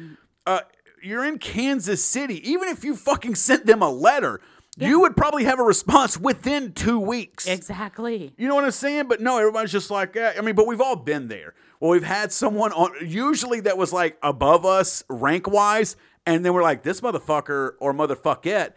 Uh, you're in Kansas City. Even if you fucking sent them a letter, you would probably have a response within two weeks. Exactly. You know what I'm saying? But no, everybody's just like, eh. I mean, but we've all been there. Well, we've had someone on, usually that was like above us rank wise, and then we're like, this motherfucker or motherfuckette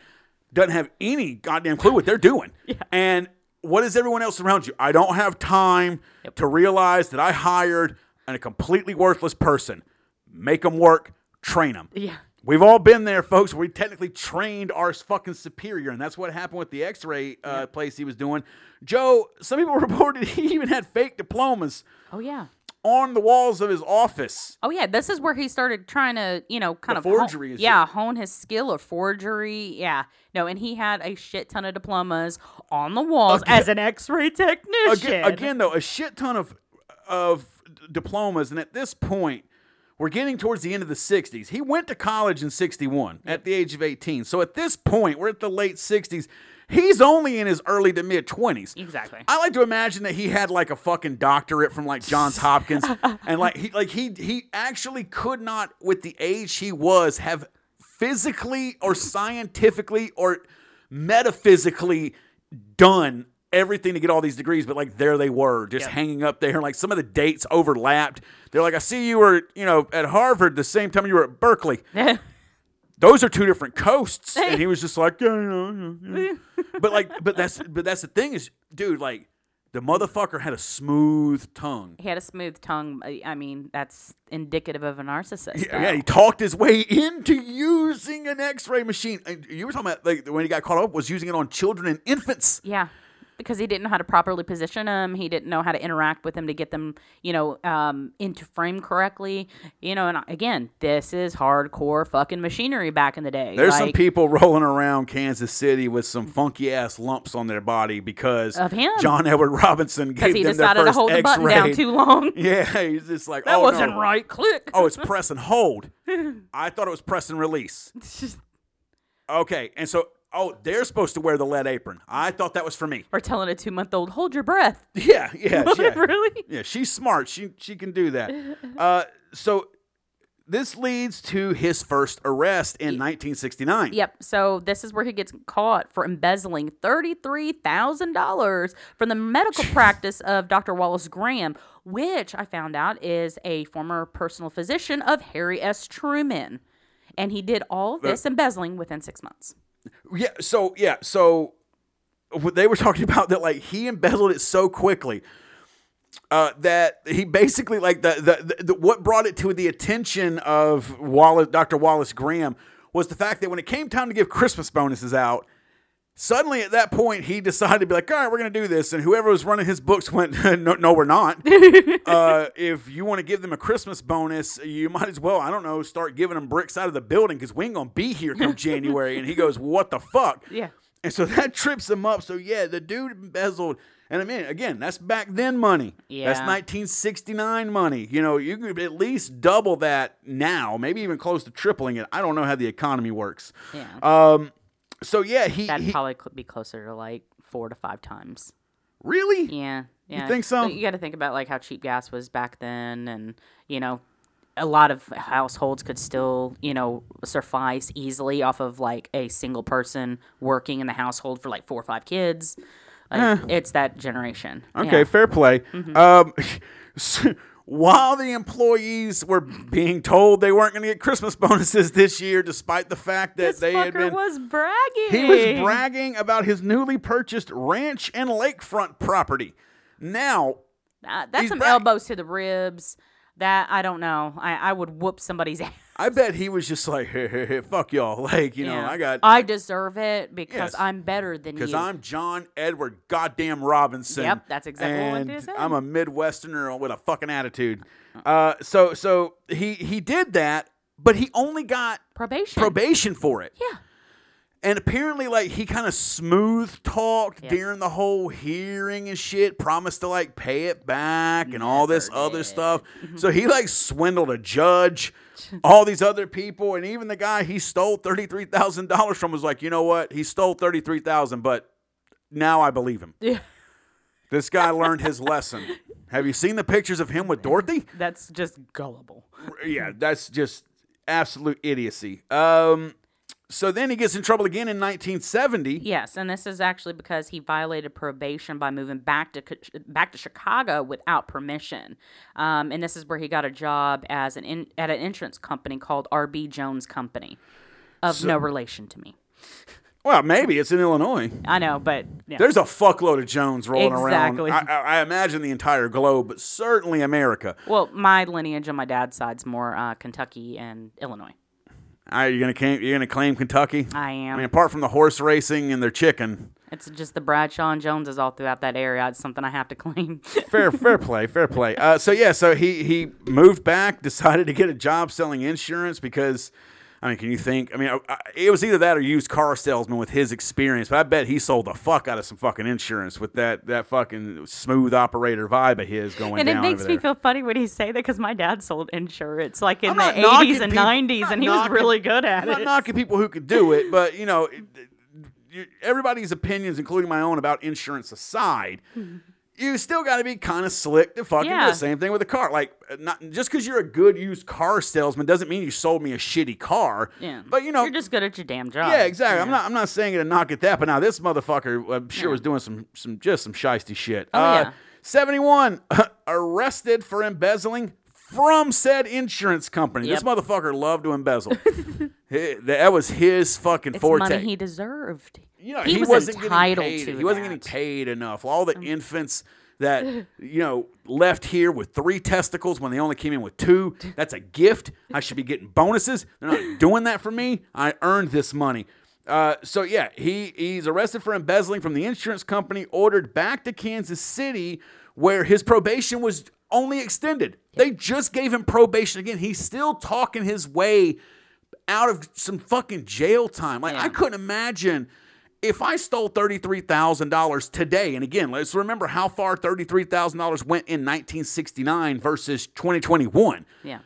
doesn't have any goddamn clue what they're doing. And what is everyone else around you? I don't have time to realize that I hired a completely worthless person. Make them work, train them. Yeah. We've all been there, folks. We technically trained our fucking superior, and that's what happened with the X-ray uh, place he was doing. Joe, some people reported he even had fake diplomas Oh yeah. On the walls of his office. Oh yeah, this is where he started trying to, you know, kind The of hone- forgery and yeah, hone his skill of forgery. Yeah, no, and he had a shit ton of diplomas on the walls Again- as an X-ray technician. Again, again, though, a shit ton of of diplomas, and at this point, we're getting towards the end of the '60s. He went to college in '61 at the age of 18. So at this point, we're at the late '60s. He's only in his early to mid 20s. Exactly. I like to imagine that he had like a fucking doctorate from like Johns Hopkins, and like he like he he actually could not, with the age he was, have physically or scientifically or metaphysically done everything to get all these degrees. But like there they were, just Yep. hanging up there. Like some of the dates overlapped. They're like, I see you were you know at Harvard the same time you were at Berkeley. Those are two different coasts, and he was just like, yeah, yeah, yeah, but like, but that's but that's the thing is, dude, like the motherfucker had a smooth tongue. he had a smooth tongue. I- I mean, that's indicative of a narcissist. Yeah, yeah, he talked his way into using an X-ray machine. And You were talking about like when he got caught up was using it on children and infants. Yeah. Because he didn't know how to properly position them. He didn't know how to interact with them to get them, you know, um, into frame correctly. You know, and again, this is hardcore fucking machinery back in the day. There's some people rolling around Kansas City with some funky ass lumps on their body because Of him. John Edward Robinson gave he them their decided to first hold the button down too long. Yeah, he's just like, That oh, wasn't no. right. Click. Oh, it's press and hold. I thought it was press and release. Okay, and so oh, they're supposed to wear the lead apron. I thought that was for me. Or telling a two month old, hold your breath. Yeah, yeah, yeah. really? Yeah, she's smart. She she can do that. Uh, so this leads to his first arrest in 1969. Yep. So this is where he gets caught for embezzling thirty-three thousand dollars from the medical practice of Dr. Wallace Graham, which I found out is a former personal physician of Harry S. Truman, and he did all this embezzling within six months. Yeah. So yeah. So they were talking about that like he embezzled it so quickly uh, that he basically like the, the, the what brought it to the attention of Wallace, Dr. Wallace Graham was the fact that when it came time to give Christmas bonuses out. Suddenly, at that point, he decided to be like, "All right, we're going to do this." And whoever was running his books went, "No, no we're not. uh, if you want to give them a Christmas bonus, you might as well, I don't know, start giving them bricks out of the building because we ain't going to be here come January." And he goes, "What the fuck?" Yeah. And so that trips him up. So yeah, the dude embezzled. And I mean, again, that's back then money. Yeah. That's 1969 money. You know, you could at least double that now, maybe even close to tripling it. I don't know how the economy works. Yeah. Um. So yeah, he, That'd he probably be closer to like four to five times. really. Yeah. Yeah. think so? You got to think about like how cheap gas was back then, and you know, a lot of households could still, you know, suffice easily off of like a single person working in the household for like four or five kids. Like, It's that generation. Okay, Yeah. fair play. Um, while the employees were being told they weren't going to get Christmas bonuses this year, despite the fact that This they had fucker been. was bragging. He was bragging about his newly purchased ranch and lakefront property. Now, Uh, that's some elbows to the ribs. That I don't know. I, I would whoop somebody's ass. I bet he was just like, hey, hey, hey, fuck y'all. Like, you know, Yeah. I got. I deserve it because Yes. I'm better than you. Because I'm John Edward goddamn Robinson. Yep, that's exactly what I and wanted to say. I'm a Midwesterner with a fucking attitude. Uh, so so he he did that, but he only got probation. probation for it. Yeah. And apparently, like he kind of smooth talked Yeah. during the whole hearing and shit. Promised to like pay it back and all this Never other stuff. So he like swindled a judge, all these other people, and even the guy he stole thirty three thousand dollars from was like, you know what? He stole thirty three thousand, but now I believe him. Yeah. This guy learned his lesson. Have you seen the pictures of him with Dorothy? That's just gullible. yeah, that's just absolute idiocy. Um, so then he gets in trouble again in 1970. Yes, and this is actually because he violated probation by moving back to back to Chicago without permission. Um, and this is where he got a job as an in, at an insurance company called RB Jones Company, of no relation to me. Well, maybe it's in Illinois. I know, but yeah. There's a fuckload of Jones rolling Exactly. around. I, I, I imagine the entire globe, but certainly America. well, my lineage on my dad's side's more uh, Kentucky and Illinois. Are you gonna claim, you're gonna claim Kentucky? I am. I mean, apart from the horse racing and their chicken, It's just the Bradshaw and Joneses all throughout that area. It's something I have to claim. fair fair play, fair play. Uh, so yeah, so he he moved back, decided to get a job selling insurance because. I mean, can you think? I mean, I- I- it was either that or used car salesman with his experience. But I bet he sold the fuck out of some fucking insurance with that that fucking smooth operator vibe of his going and it makes me there. feel funny when he say that because my dad sold insurance like in I'm the 80s and 90s, and he was really good at it. I'm not knocking people who could do it, but you know, everybody's opinions, including my own, about insurance aside, hmm. You still got to be kind of slick to fucking do Yeah. the same thing with a car. Like, uh, not just because you're a good used car salesman doesn't mean you sold me a shitty car. Yeah. But you know, You're just good at your damn job. yeah, exactly. I'm not. I'm not saying it to knock at that, but now this motherfucker, I'm sure, was doing some, some, just some shisty shit. Oh, uh, yeah. 71 arrested for embezzling from said insurance company. This motherfucker loved to embezzle. He- that was his fucking It's forte. money he deserved. you know, he, he, was wasn't entitled getting paid. to He wasn't. Mm. getting paid enough. All the infants that you know left here with three testicles when they only came in with two. That's a gift. I should be getting bonuses. They're not doing that for me. I earned this money. Uh, so yeah, he he's arrested for embezzling from the insurance company, ordered back to Kansas City, where his probation was only extended. They just gave him probation again. He's still talking his way out of some fucking jail time. Like I couldn't imagine if I stole thirty-three thousand dollars today. And again, let's remember how far thirty-three thousand dollars went in nineteen sixty-nine versus twenty twenty-one. Yeah.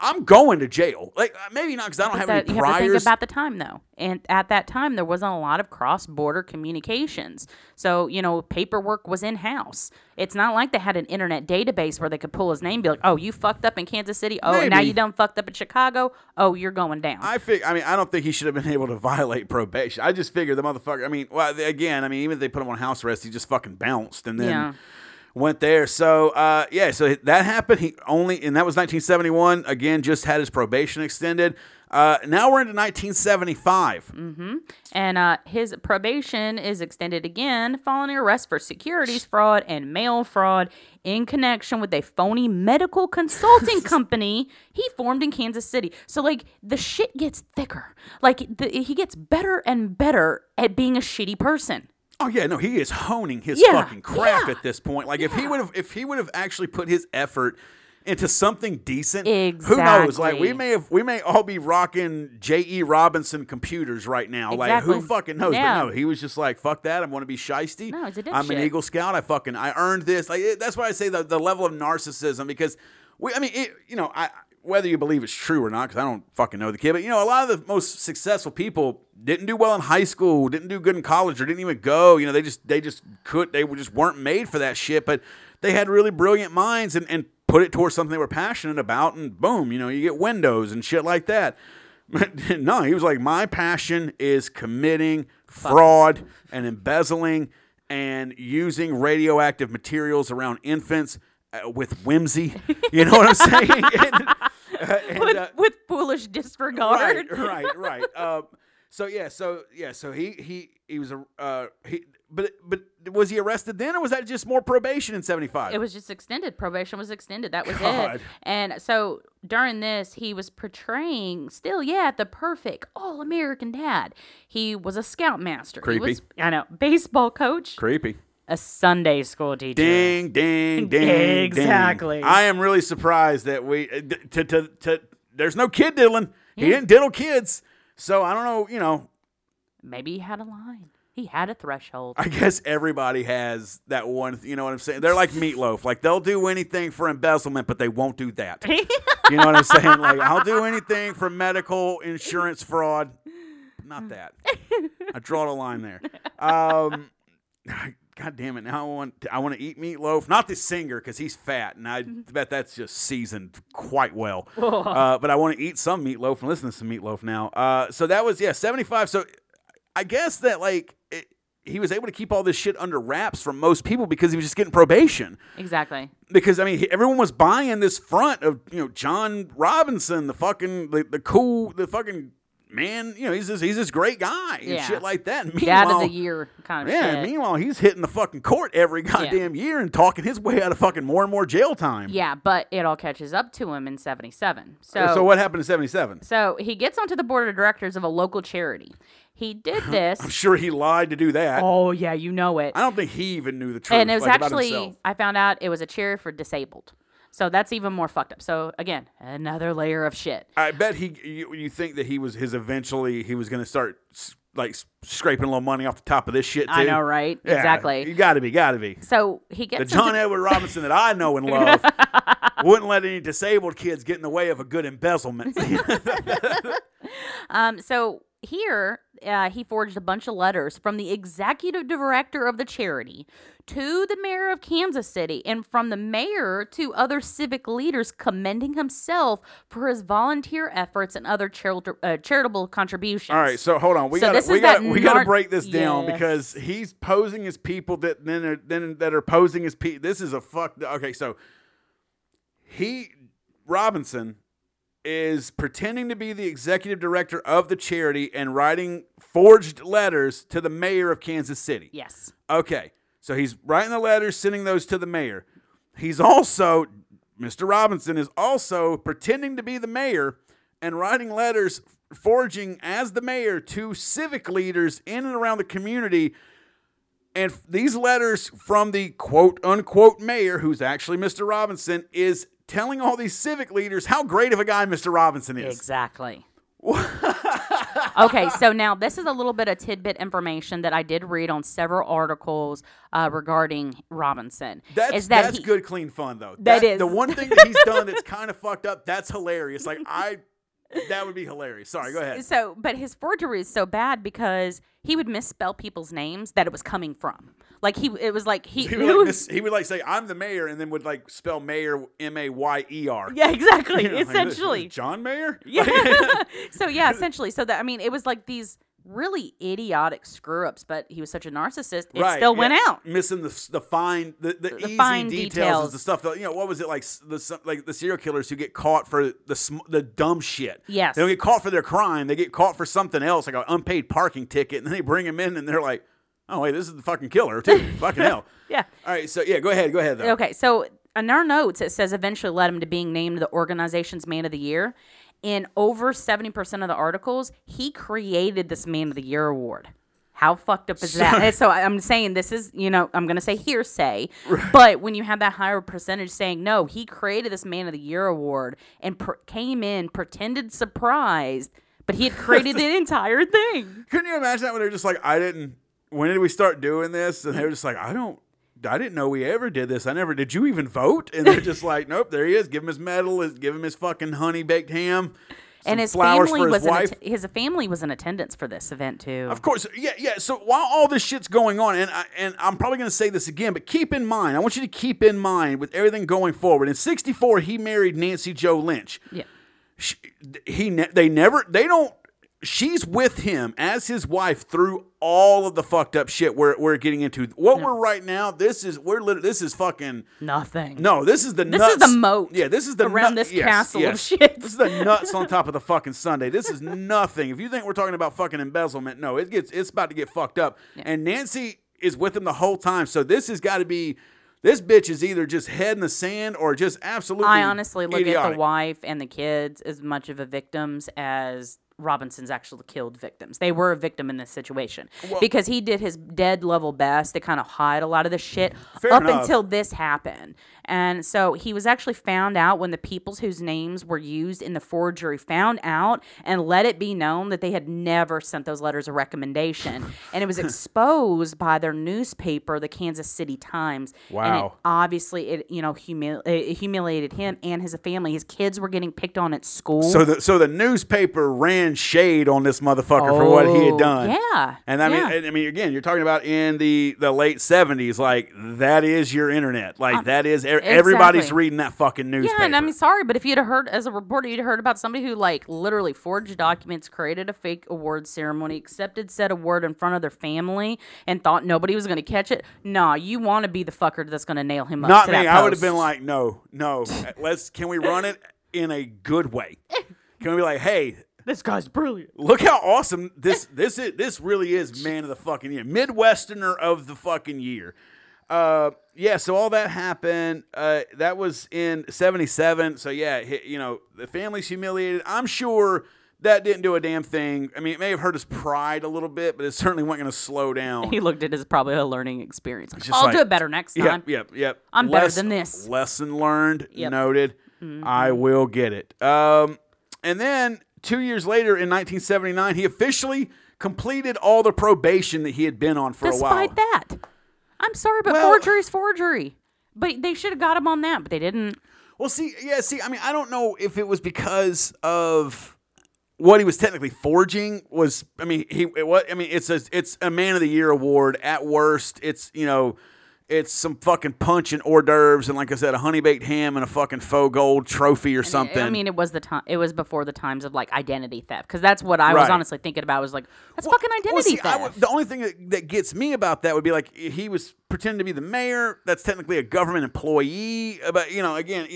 I'm going to jail. Like uh, maybe not because I don't have That, any you have to think priors. about the time though, and at that time there wasn't a lot of cross-border communications. So you know, paperwork was in house. It's not like they had an internet database where they could pull his name, and be like, "Oh, you fucked up in Kansas City. Oh, and now you done fucked up in Chicago. Oh, you're going down." I fig- I mean, I don't think he should have been able to violate probation. I just figured the motherfucker. I mean, well, again, I mean, even if they put him on house arrest, he just fucking bounced and then Yeah. Went there. So, uh, yeah, so that happened. He only, and that was 1971. Again, just had his probation extended. Uh, now we're into 1975. And uh, his probation is extended again following arrest for securities fraud and mail fraud in connection with a phony medical consulting company he formed in Kansas City. So, like, the shit gets thicker. Like, the, he gets better and better at being a shitty person. Oh yeah, no, he is honing his Yeah, fucking craft yeah, at this point. Like if he would have, if he would have actually put his effort into something decent, who knows? Like we may have, we may all be rocking J. E. Robinson computers right now. Like who fucking knows? Yeah. But no, he was just like, fuck that. I want to be shisty. No, he's a I'm an. Eagle Scout. I fucking, I earned this. Like it, that's why I say the the level of narcissism because we, I mean, it, you know, I. Whether you believe it's true or not, because I don't fucking know the kid, but you know, a lot of the most successful people didn't do well in high school, didn't do good in college, or didn't even go. You know, they just they just could they just weren't made for that shit. But they had really brilliant minds and, and put it towards something they were passionate about, and boom, you know, you get windows and shit like that. no, he was like, my passion is committing fraud and embezzling and using radioactive materials around infants uh, with whimsy. You know what I'm saying? And- With, uh, with foolish disregard. right, right, right. Uh, so yeah, so yeah, so he he he was a uh, he, but but was he arrested then, or was that just more probation in '75? It was just extended. Probation was extended. That was God. it. And so during this, he was portraying still, yeah, the perfect all American dad. He was a scoutmaster. He Creepy. was, I know, baseball coach, creepy. A Sunday school teacher. Ding, ding, ding, ding. Exactly. I am really surprised that we uh, to to to. There's no kid diddling. He didn't diddle kids, so I don't know. You know, maybe he had a line. He had a threshold. I guess everybody has that one. You know what I'm saying? They're like meatloaf. Like they'll do anything for embezzlement, but they won't do that. You know what I'm saying? Like I'll do anything for medical insurance fraud, not that. I draw the line there. Um, God damn it! Now I want I want to eat meatloaf. Not the singer because he's fat, and I bet that's just seasoned quite well. Uh, but I want to eat some meatloaf and listen to some meatloaf now. Uh, so that was yeah, 75. So I guess that like it, he was able to keep all this shit under wraps from most people because he was just getting probation. exactly. Because I mean, he- everyone was buying this front of you know John Robinson, the fucking the, the cool, the fucking man. You know, he's this he's this great guy and Yeah. shit like that. And Dad of the year kind of yeah. shit. Meanwhile, he's hitting the fucking court every goddamn year and talking his way out of fucking more and more jail time. yeah, but it all catches up to him in 77. So, So what happened in '77? so he gets onto the board of directors of a local charity. He did this. I'm sure he lied to do that. oh, yeah, you know it. I don't think he even knew the truth. and it was like, actually I found out it was a charity for disabled. So that's even more fucked up. So again, another layer of shit. I bet he. You, you think that he was his eventually he was going to start like scraping a little money off the top of this shit too. I know, right? Yeah, Exactly. You got to be, got to be. So he gets The John into, Edward Robinson that I know and love wouldn't let any disabled kids get in the way of a good embezzlement. um so here uh, he forged a bunch of letters from the executive director of the charity to the mayor of Kansas City and from the mayor to other civic leaders commending himself for his volunteer efforts and other charita- uh, charitable contributions. All right, so hold on. We So got we got we got to break this down Yes. because he's posing as people that then are, then that are posing as people. This is a fuck. Okay, so he Robinson is pretending to be the executive director of the charity and writing forged letters to the mayor of Kansas City. Yes. Okay. So he's writing the letters, sending those to the mayor. He's also, Mr. Robinson is also pretending to be the mayor and writing letters, forging as the mayor to civic leaders in and around the community. And these letters from the quote unquote mayor, who's actually Mr. Robinson, is telling all these civic leaders how great of a guy Mr. Robinson is. Exactly. okay, so now this is a little bit of tidbit information that I did read on several articles uh, regarding Robinson. That's is that that's he- good, clean fun though. That The one thing that he's done that's kind of fucked up. That's hilarious. Like I, that would be hilarious. Sorry, go ahead. So, but his forgery is so bad because he would misspell people's names that it was coming from. Like he, it was like he. He would, like, miss, he would like say, "I'm the mayor," and then would like spell mayor M A Y E R. yeah, exactly. You know, like, essentially. John Mayer. Yeah. so yeah, essentially. So that I mean, it was like these really idiotic screw ups, but he was such a narcissist, it Right, still went out. Missing the the fine the, the, The easy fine details, details. is the stuff that you know. What was it like? The like the serial killers who get caught for the sm- the dumb shit. Yes. they don't get caught for their crime. They get caught for something else, like an unpaid parking ticket, and then they bring him in, and they're like, "Oh wait, this is the fucking killer too." fucking hell. Yeah. All right, so yeah, go ahead, go ahead though. Okay, so in our notes, it says eventually led him to being named the organization's Man of the Year. In over 70% of the articles, he created this Man of the Year award. How fucked up is that? And so I'm saying this is, you know, I'm going to say hearsay, but when you have that higher percentage saying, no, he created this Man of the Year award and pr- came in, pretended surprised, but he had created the entire thing. Couldn't you imagine that when they're just like, I didn't. When did we start doing this? And they were just like, I don't. I didn't know we ever did this. I never. Did you even vote? And they're just like, Nope. There he is. Give him his medal. Give him his fucking honey baked ham. and his family his was in att- his family was in attendance for this event too. Of course, yeah, yeah. So while all this shit's going on, and I, and I'm probably going to say this again, but keep in mind, I want you to keep in mind with everything going forward. In '64, he married Nancy Jo Lynch. yeah. She, he, ne- they never, they don't. She's with him as his wife through all of the fucked up shit we're we're getting into. What we're right now, this is we're literally this is fucking. Nothing. No, this is the This nuts. is the moat Yeah, this is the around nut- this yes, castle of shit. This is the nuts on top of the fucking Sunday. This is nothing. If you think we're talking about fucking embezzlement, no, it gets it's about to get fucked up. And Nancy is with him the whole time. So this has got to be this bitch is either just head in the sand or just absolutely. I honestly look at the wife and the kids as much of a victims as Robinson's actually killed victims. They were a victim in this situation because he did his dead level best to kind of hide a lot of the shit up enough. until this happened. And so he was actually found out when the peoples whose names were used in the forgery found out and let it be known that they had never sent those letters of recommendation. and it was exposed by their newspaper, the Kansas City Times. And it Wow. obviously, it you know humil- it humiliated him and his family. His kids were getting picked on at school. So the so the newspaper ran shade on this motherfucker for what he had Oh, done. yeah, And I mean, yeah. and I mean, again, you're talking about in the the late '70s. Like that is your internet. Like that is er- everybody's Um, exactly. reading that fucking newspaper. Yeah, and I mean, sorry, but if you'd have heard as a reporter, you'd heard about somebody who like literally forged documents, created a fake award ceremony, accepted said award in front of their family, and thought nobody was going to catch it. Nah, you want to be the fucker that's going to nail him up. Not me. I would have been like, no, no. Let's. Can we run it in a good way? Can we be like, hey, this guy's brilliant. look how awesome this this is. This really is man of the fucking year, Midwesterner of the fucking year. Uh, yeah. So all that happened. Uh, that was in '77. So yeah, you know, the family's humiliated. I'm sure. That didn't do a damn thing. I mean, it may have hurt his pride a little bit, but it certainly wasn't going to slow down. He looked at it as probably a learning experience. Like, I'll like- do it better next time. Yep, yep, yep. I'm better than this. Lesson learned, Yep. Mm-hmm. noted. I will get it. Um, and then two years later, in 1979, he officially completed all the probation that he had been on for a while. Despite that, I'm sorry, but Well- forgery's forgery. But they should have got him on that, but they didn't. Well, see, yeah, see, I mean, I don't know if it was because of what he was technically forging was. I mean, he what? I mean, it's a it's a man of the year award at worst. It's you know. It's some fucking punch and hors d'oeuvres, and like I said, a honey baked ham and a fucking faux gold trophy or something. I mean, it was the time. It was before the times of like identity theft, because that's what I was honestly thinking about. Was like that's Well- fucking well, identity see, theft. the only thing that, that gets me about that would be like he was pretending to be the mayor. That's technically a government employee. uh, But you know, again,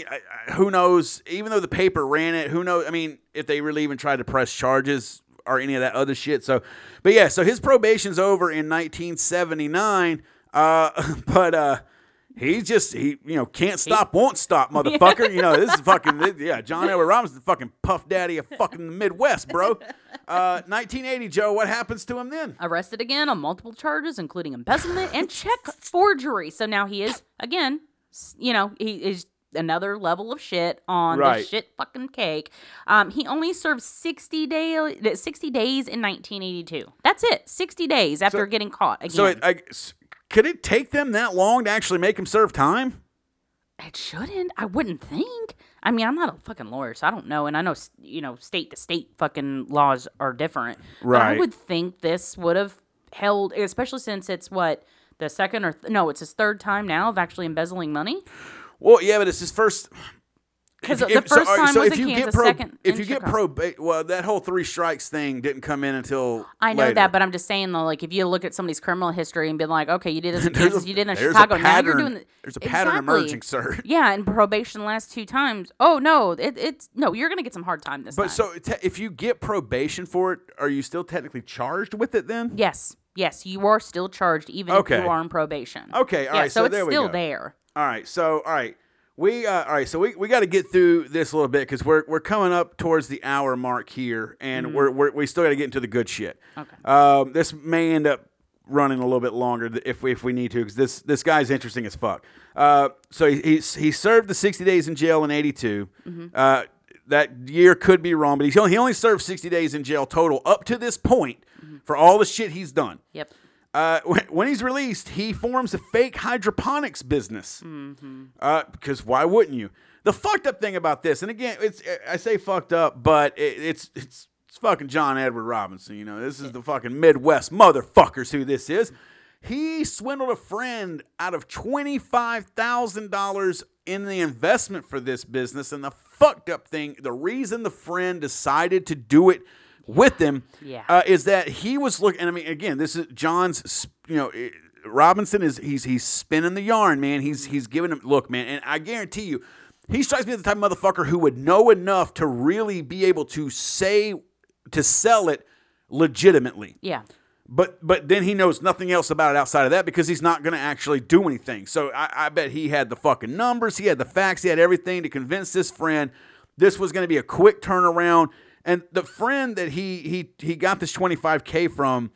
who knows? Even though the paper ran it, who knows? I mean, if they really even tried to press charges or any of that other shit. So, but yeah, so his probation's over in 1979. Uh, but uh. He's just he you know can't stop won't stop motherfucker you know this is fucking this- yeah John Edward Robinson fucking puff daddy of fucking the Midwest bro uh 1980 Joe what happens to him then Arrested again on multiple charges, including embezzlement and check forgery. So now he is again, you know, he is another level of shit on Right. the shit fucking cake. Um, he only served sixty day, sixty days in 1982. That's it, sixty days after getting caught again. So it, I, could it take them that long to actually make him serve time? It shouldn't. I wouldn't think. I mean, I'm not a fucking lawyer, so I don't know. And I know, you know, state to state fucking laws are different. But I would think this would have held, especially since it's what the second or th- no, it's his third time now of actually embezzling money. Well, yeah, but it's his first. Because if- the if- so- first time so was if in you Kansas, get pro, second if you get Chicago. proba, well, that whole three strikes thing didn't come in until I know later. that, but I'm just saying though, like if you look at somebody's criminal history and be like, okay, you did this in There's a- Kansas, you did in Chicago, now you're doing the, there's a pattern Exactly. emerging, sir. Yeah, and probation the last two times. Oh no, it, it's no, you're gonna get some hard time this time. But time. so te- if you get probation for it, are you still technically charged with it then? Yes, yes, you are still charged even Okay. if you are on probation. Okay, all yeah, right, so, so it's we still go. there. All right, so all right, we uh, all right, so we, we got to get through this a little bit because we're we're coming up towards the hour mark here, and we're, we're we still got to get into the good shit. Okay. Um, this may end up running a little bit longer if we, if we need to because this this guy's interesting as fuck. Uh, so he he's, he served the sixty days in jail in eighty Uh, that year could be wrong, but he's only, he only served sixty days in jail total up to this point for all the shit he's done. Yep. Uh, when, he's released, he forms a fake hydroponics business. Uh, because why wouldn't you? The fucked up thing about this, and again, it's I say fucked up, but it, it's it's it's fucking John Edward Robinson. You know, this is the fucking Midwest motherfuckers who this is. He swindled a friend out of twenty five thousand dollars in the investment for this business, and the fucked up thing, the reason the friend decided to do it with him Yeah. uh, is that he was looking. And I mean, again, this is John's. You know, eh, Robinson is he's he's spinning the yarn, man. He's he's giving him look, man. And I guarantee you, he strikes me as the type of motherfucker who would know enough to really be able to say to sell it legitimately. Yeah. But but then he knows nothing else about it outside of that because he's not going to actually do anything. So I, I bet he had the fucking numbers, he had the facts, he had everything to convince this friend this was going to be a quick turnaround. And the friend that he he he got this 25k from,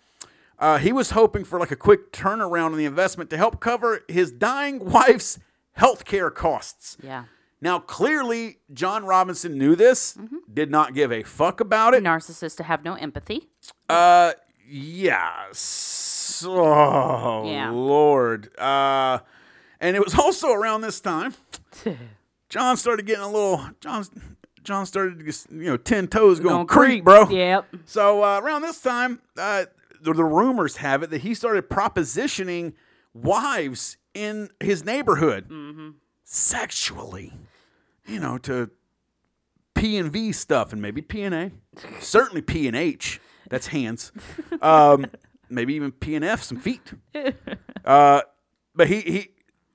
uh, he was hoping for like a quick turnaround on the investment to help cover his dying wife's health care costs. Yeah. Now, clearly, John Robinson knew this, did not give a fuck about it. Narcissist to have no empathy. Uh, yeah. So, oh, Yeah. Lord. Uh, and it was also around this time John started getting a little. John John started to get, you know ten toes going, Going creep, creep. bro. Yep. So uh, around this time, uh, the, the rumors have it that he started propositioning wives in his neighborhood sexually, you know, to P and V stuff and maybe P and A, certainly P and H. That's hands. Um, maybe even P and F, some feet. Uh, but he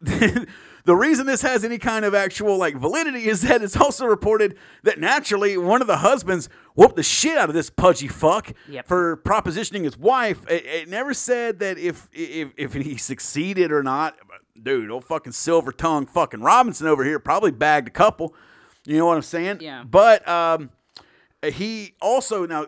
he. the reason this has any kind of actual like validity is that it's also reported that naturally one of the husbands whooped the shit out of this pudgy fuck Yep. for propositioning his wife. It, it never said that if if if he succeeded or not. Dude, old fucking silver tongue fucking Robinson over here probably bagged a couple. You know what I'm saying? Yeah. But um, he also now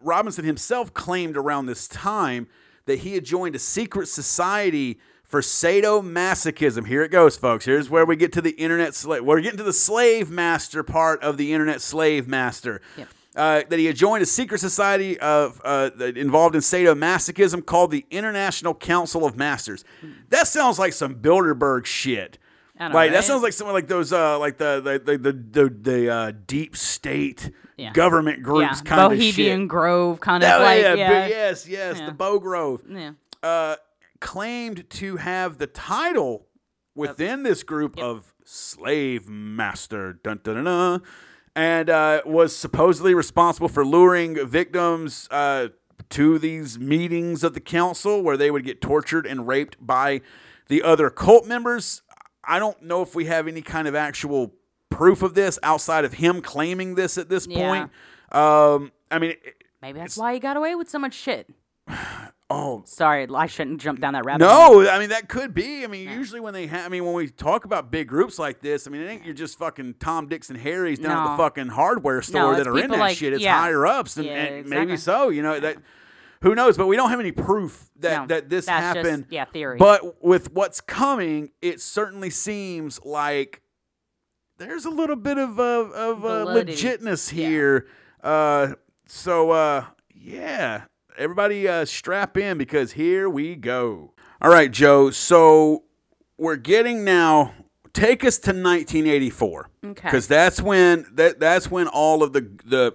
Robinson himself claimed around this time that he had joined a secret society for sadomasochism. Here it goes, folks. Here's where we get to the internet slave. We're getting to the slave master part of the internet slave master. Yep. Uh, that he had joined a secret society of uh, involved in sadomasochism called the International Council of Masters. That sounds like some Bilderberg shit. I know, Like that sounds like something like those, uh, like the the the the, the uh, deep state Yeah. government Yeah. groups kind of Bohemian. Grove kind of Oh, like yeah, yeah. but yes, yes, Yeah. the Bow Grove. Yeah. Uh, claimed to have the title within this group of slave master, dun, dun, dun, dun, and uh, was supposedly responsible for luring victims uh, to these meetings of the council where they would get tortured and raped by the other cult members. I don't know if we have any kind of actual proof of this outside of him claiming this at this Yeah. point. Um, I mean, it- Maybe that's why he got away with so much shit. oh, Sorry, I shouldn't jump down that rabbit hole. No, I mean that could be. I mean, usually when they have, I mean, when we talk about big groups like this, I mean, it ain't you're just fucking Tom, Dix, and Harry's down at the fucking hardware store it's that are in that like- shit. It's yeah. higher ups, and, Yeah, and maybe so. You know that. Who knows? But we don't have any proof that No, that this that's just- happened. yeah, theory. But with what's coming, it certainly seems like there's a little bit of uh, of uh, legitness Yeah. here. Uh, so uh, yeah, everybody uh, strap in because here we go. All right, Joe. So we're getting now. Take us to 1984 Okay. because that's when that that's when all of the the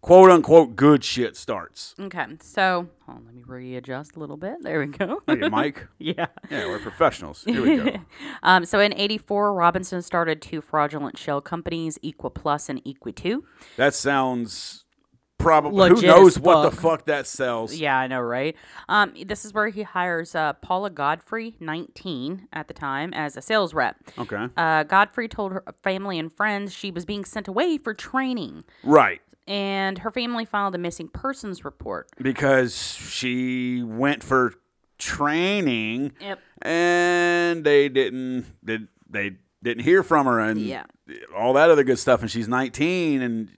quote unquote good shit starts. Okay, so hold on, let me readjust a little bit. There we go. Okay, Mike. yeah. Yeah, we're professionals. Here we go. Um, so in '84, Robinson started two fraudulent shell companies, Equi Plus and Equi Two. That sounds probably. Who knows what the fuck. fuck that sells? Yeah, I know, right? Um, this is where he hires uh, Paula Godfrey, 19 at the time, as a sales rep. Okay. Uh, Godfrey told her family and friends she was being sent away for training, Right. and her family filed a missing persons report. Because she went for training Yep. and they didn't did they didn't hear from her and Yeah. all that other good stuff and she's 19 and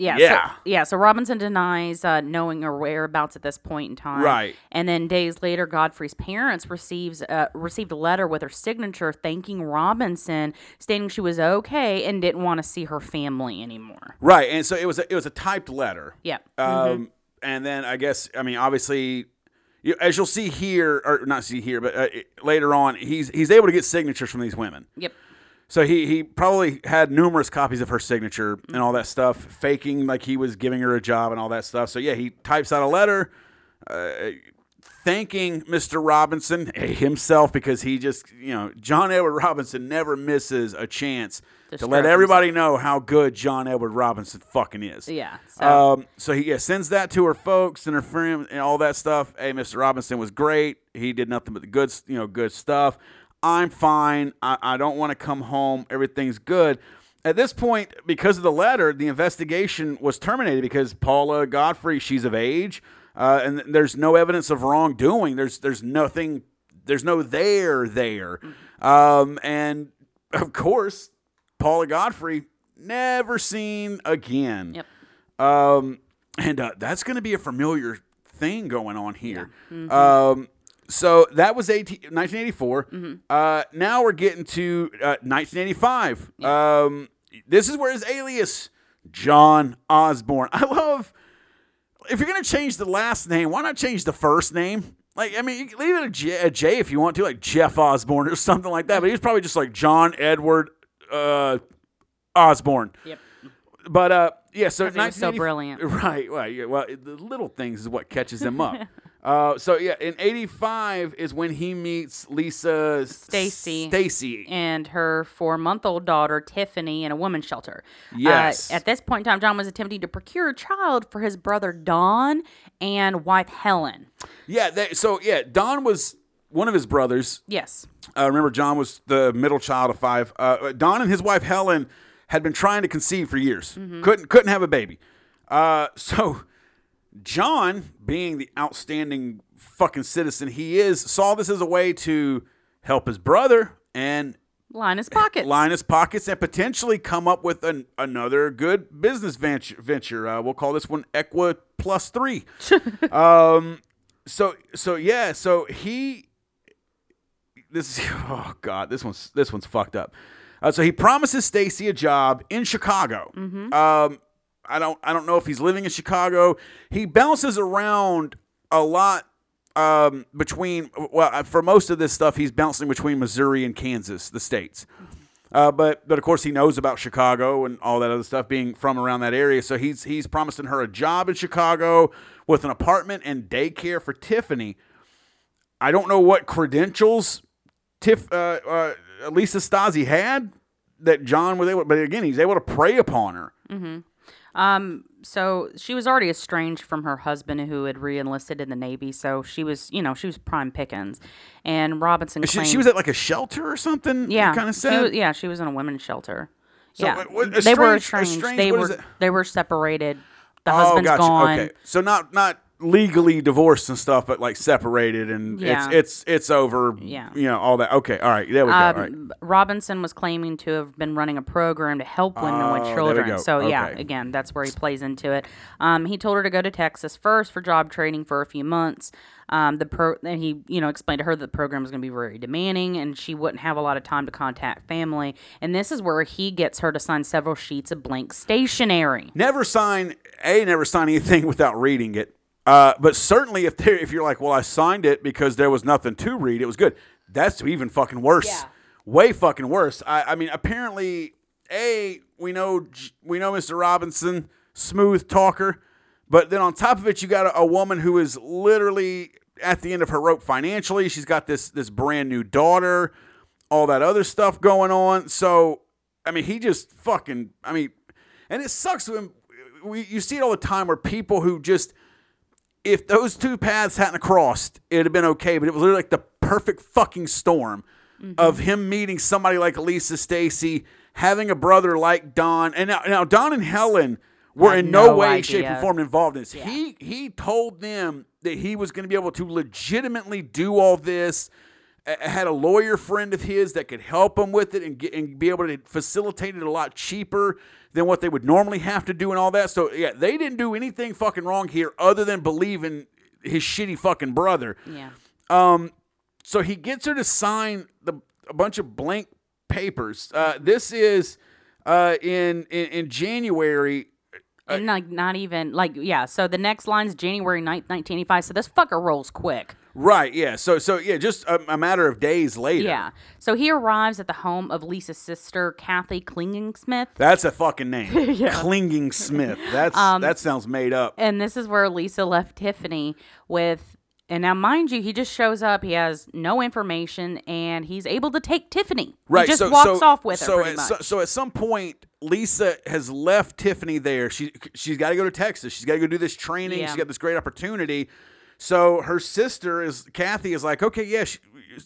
Yeah. Yeah. So, yeah. So Robinson denies uh, knowing her whereabouts at this point in time. Right. And then days later, Godfrey's parents receives uh, received a letter with her signature thanking Robinson, stating she was okay and didn't want to see her family anymore. right and so it was a, it was a typed letter. Yeah. Um, and then I guess I mean obviously, you, as you'll see here or not see here, but uh, later on, he's he's able to get signatures from these women. Yep. So he he probably had numerous copies of her signature and all that stuff, faking like he was giving her a job and all that stuff. So yeah, he types out a letter. Uh, Thanking Mr. Robinson himself because he just, you know, John Edward Robinson never misses a chance To to let everybody know how good John Edward Robinson fucking is. Yeah. So Um, so he yeah, sends that to her folks and her friends and all that stuff. Hey, Mr. Robinson was great. He did nothing but the good, you know, good stuff. I'm fine. I, I don't want to come home. Everything's good. At this point, because of the letter, the investigation was terminated because Paula Godfrey, she's of age, uh, and there's no evidence of wrongdoing. There's there's nothing. There's no there there, um, and of course, Paula Godfrey never seen again. Yep. Um, and uh, that's going to be a familiar thing going on here. Um, so that was 18, 1984. Uh, now we're getting to uh, 1985. Um, this is where his alias, John Osborne. I love if you're gonna change the last name, why not change the first name? Like, I mean, you can leave it a J, a J if you want to, like Jeff Osborne or something like that. But he was probably just like John Edward uh, Osborne. Yep. But uh, yeah, so 'Cause he was so brilliant. right? Well, yeah, well, the little things is what catches him up. Uh, so yeah, in '85 is when he meets Lisa Stasi. Stasi. and her four month old daughter, Tiffany, in a women's shelter. Yes. Uh, at this point in time, John was attempting to procure a child for his brother Don and wife Helen. Yeah, they, so yeah, Don was one of his brothers. Yes. Uh, remember, John was the middle child of five. Uh, Don and his wife Helen had been trying to conceive for years. Couldn't couldn't have a baby. Uh, so John, being the outstanding fucking citizen he is, saw this as a way to help his brother and Line his pockets. line his pockets and potentially come up with an, another good business venture. venture. Uh, we'll call this one Equi Plus Three. um, so so yeah, so he this is oh god, this one's this one's fucked up. Uh, so he promises Stasi a job in Chicago. Um, I don't I don't know if he's living in Chicago. He bounces around a lot um, between well uh, for most of this stuff he's bouncing between Missouri and Kansas, the states. Uh, but but of course he knows about Chicago and all that other stuff being from around that area. So he's he's promising her a job in Chicago with an apartment and daycare for Tiffany. I don't know what credentials Tiff uh, uh, Lisa Stasi had that John was able, but again he's able to prey upon her. Um, so she was already estranged from her husband who had re-enlisted in the navy so she was you know she was prime pickings and robinson She, claimed, she was at like a shelter or something. yeah. kind of she said. was, yeah she was in a women's shelter. So yeah. what- what- they were estranged- estranged, they were they were separated. The oh, husband's gotcha. gone. Okay, so not not legally divorced and stuff, but like separated, and Yeah. it's it's it's over. Yeah. you know all that. Okay, all right, there we go. all right. Um, Robinson was claiming to have been running a program to help women Oh, with there we children. go. So yeah, Okay. again, that's where he plays into it. Um, he told her to go to Texas first for job training for a few months. Um, the pro and he you know explained to her that the program was going to be very demanding and she wouldn't have a lot of time to contact family. And this is where he gets her to sign several sheets of blank stationery. Never sign a never sign anything without reading it. Uh, but certainly if if you're like, well, I signed it because there was nothing to read, it was good. That's even fucking worse. Yeah. Way fucking worse. I, I mean, apparently, a we know we know Mr. Robinson, smooth talker, but then on top of it, you got a, a woman who is literally at the end of her rope financially. She's got this this brand new daughter, all that other stuff going on. So, I mean, he just fucking. I mean, and it sucks when we you see it all the time where people who just if those two paths hadn't crossed, it'd have been okay. But it was literally like the perfect fucking storm of him meeting somebody like Lisa Stasi, having a brother like Don, and now, now Don and Helen were in no, no way, shape, or form involved in this. He he told them that he was going to be able to legitimately do all this. Had a lawyer friend of his that could help him with it and get, and be able to facilitate it a lot cheaper than what they would normally have to do and all that. So yeah, they didn't do anything fucking wrong here other than believe in his shitty fucking brother. Yeah. Um. So he gets her to sign the a bunch of blank papers. Uh, this is uh, in, in in January. and like not even like yeah. So the next line's January 9th, 1985. So this fucker rolls quick. Right. Yeah. So so yeah, just a, a matter of days later. Yeah. So he arrives at the home of Lisa's sister, Kathy Klingensmith. That's a fucking name. Klingensmith. That's Um, that sounds made up. And this is where Lisa left Tiffany with. And now, mind you, he just shows up. He has no information, and he's able to take Tiffany. Right. He just so, walks so, off with her. so at, so, so at some point, Lisa has left Tiffany there. She she's got to go to Texas. She's got to go do this training. Yeah. She's got this great opportunity. So her sister is Kathy is like, okay, yeah, she,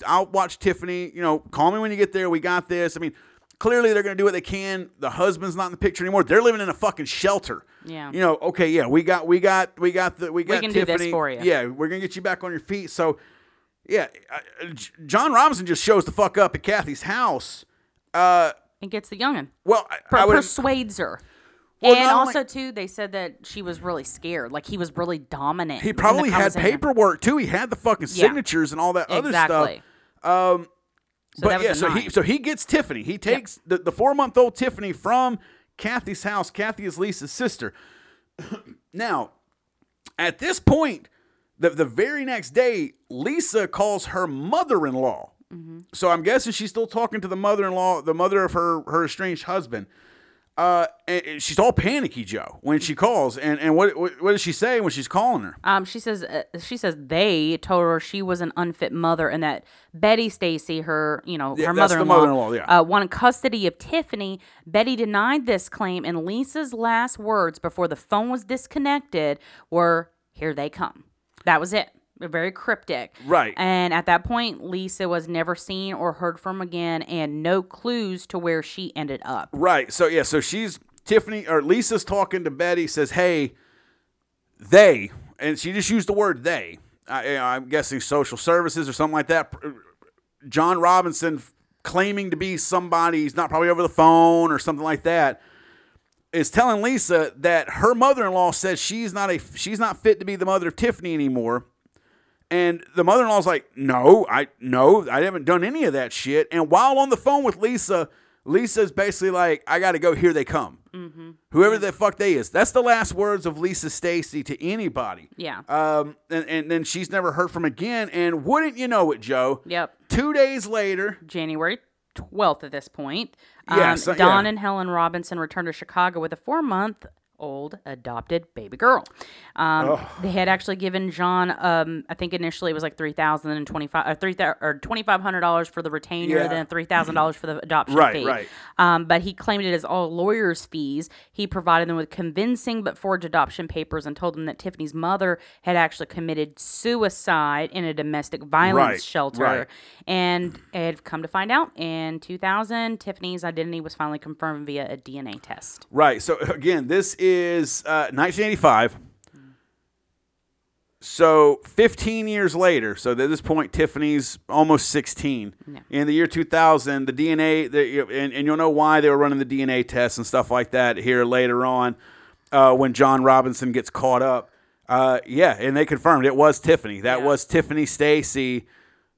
I'll watch Tiffany. You know, call me when you get there. We got this. I mean, clearly they're going to do what they can. The husband's not in the picture anymore. They're living in a fucking shelter. Yeah. You know, okay, yeah, we got we got we got the we got can do Tiffany. this for you. Yeah, we're gonna get you back on your feet. So, yeah, uh, John Robinson just shows the fuck up at Kathy's house. Uh, and gets the youngin. well, I, Per- I would. persuades her. And not only- also too, they said that she was really scared. Like he was really dominant. he probably had paperwork too. He had the fucking Yeah. signatures and all that other Exactly. stuff. Um, So but yeah, so he so he gets Tiffany. He takes the, the four month old Tiffany from Kathy's house. Kathy is Lisa's sister. now, at this point, the the very next day, Lisa calls her mother in law. Mm-hmm. So I'm guessing she's still talking to the mother in law, the mother of her her estranged husband. Uh, she's all panicky, Joe, when she calls. And and what what, what does she say when she's calling her? Um, she says uh, she says they told her she was an unfit mother and that Betty Stasi, her you know Yeah, her mother-in-law, mother-in-law, yeah. uh, wanted custody of Tiffany. Betty denied this claim, and Lisa's last words before the phone was disconnected were, "Here they come." That was it. Very cryptic. Right. And at that point, Lisa was never seen or heard from again, and no clues to where she ended up. Right. So yeah. So she's Tiffany or Lisa's talking to Betty. Says, "Hey, they," and she just used the word "they." I, I'm guessing social services or something like that. John Robinson claiming to be somebody. He's not probably over the phone or something like that. Is telling Lisa that her mother-in-law says she's not a she's not fit to be the mother of Tiffany anymore. And the mother-in-law's like, "No, I no, I haven't done any of that shit." And while on the phone with Lisa, Lisa's basically like, "I got to go. Here they come." Mm-hmm. Whoever the fuck they is. That's the last words of Lisa Stasi to anybody. Yeah. Um, and, and then she's never heard from again. And wouldn't you know it, Joe? Yep. Two days later, January 12th at this point. Um, so- Don yeah. and Helen Robinson returned to Chicago with a four month old adopted baby girl. Um, they had actually given John, um, I think initially it was like three thousand and twenty five or three or twenty five hundred dollars for the retainer, Yeah. then three thousand dollars for the adoption Right, fee. right. Um, but he claimed it as all lawyers' fees. He provided them with convincing but forged adoption papers and told them that Tiffany's mother had actually committed suicide in a domestic violence Right, shelter. right. And it had come to find out in 2000, Tiffany's identity was finally confirmed via a DNA test. Right. So again, this is uh, 1985. So 15 years later, so at this point, Tiffany's almost 16. In the year 2000, the DNA, the, and, and you'll know why they were running the DNA tests and stuff like that here later on uh, when John Robinson gets caught up. Uh, yeah, and they confirmed it was Tiffany. That Yeah. was Tiffany Stasi,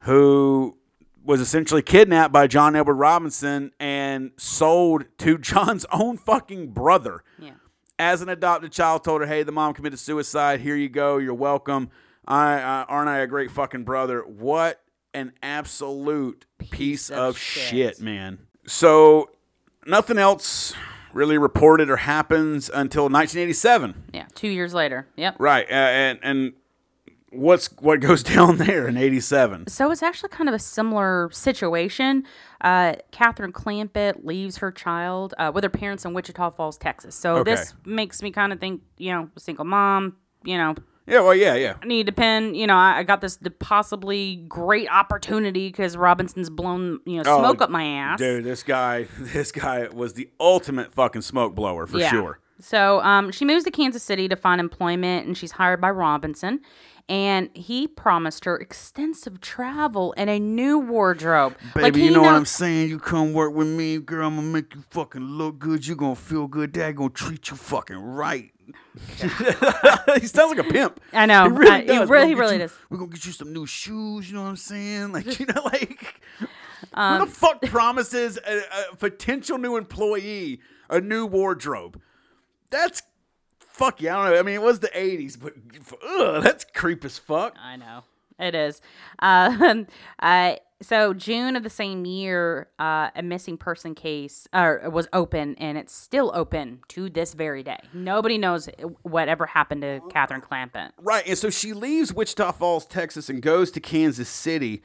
who was essentially kidnapped by John Edward Robinson and sold to John's own fucking brother Yeah. As an adopted child told her, "Hey, the mom committed suicide. Here you go. You're welcome. I uh, aren't I a great fucking brother? What an absolute piece, of of, shit. shit. man. So nothing else really reported or happens until 1987. Yeah. Two years later. Yep. Right, uh, and and what's what goes down there in 87? So it's actually kind of a similar situation. Uh, Catherine Clampitt leaves her child uh, with her parents in Wichita Falls, Texas. So Okay. this makes me kind of think, you know, single mom, you know, Yeah, well, yeah, yeah. I need to pin, you know, I, I got this the possibly great opportunity because Robinson's blown, you know, Oh, smoke up my ass. Dude, this guy, this guy was the ultimate fucking smoke blower for Yeah. sure. So um, she moves to Kansas City to find employment, and she's hired by Robinson. And he promised her extensive travel and a new wardrobe. Baby, like, he you know what I'm saying? You come work with me, girl. I'm gonna make you fucking look good. You gonna feel good. Dad gonna treat you fucking right. he sounds like a pimp. I know. He really I- he does. really- We're he gonna really get you- does. We're gonna get you some new shoes. You know what I'm saying? Like you know, like Um, who the fuck promises a, a potential new employee a new wardrobe? That's fuck yeah. I don't know. I mean, it was the '80s, but ugh, that's creep as fuck. I know it is. Um, uh, so June of the same year, uh, a missing person case uh, was open, and it's still open to this very day. Nobody knows whatever happened to Catherine Clampitt. Right, and so she leaves Wichita Falls, Texas, and goes to Kansas City.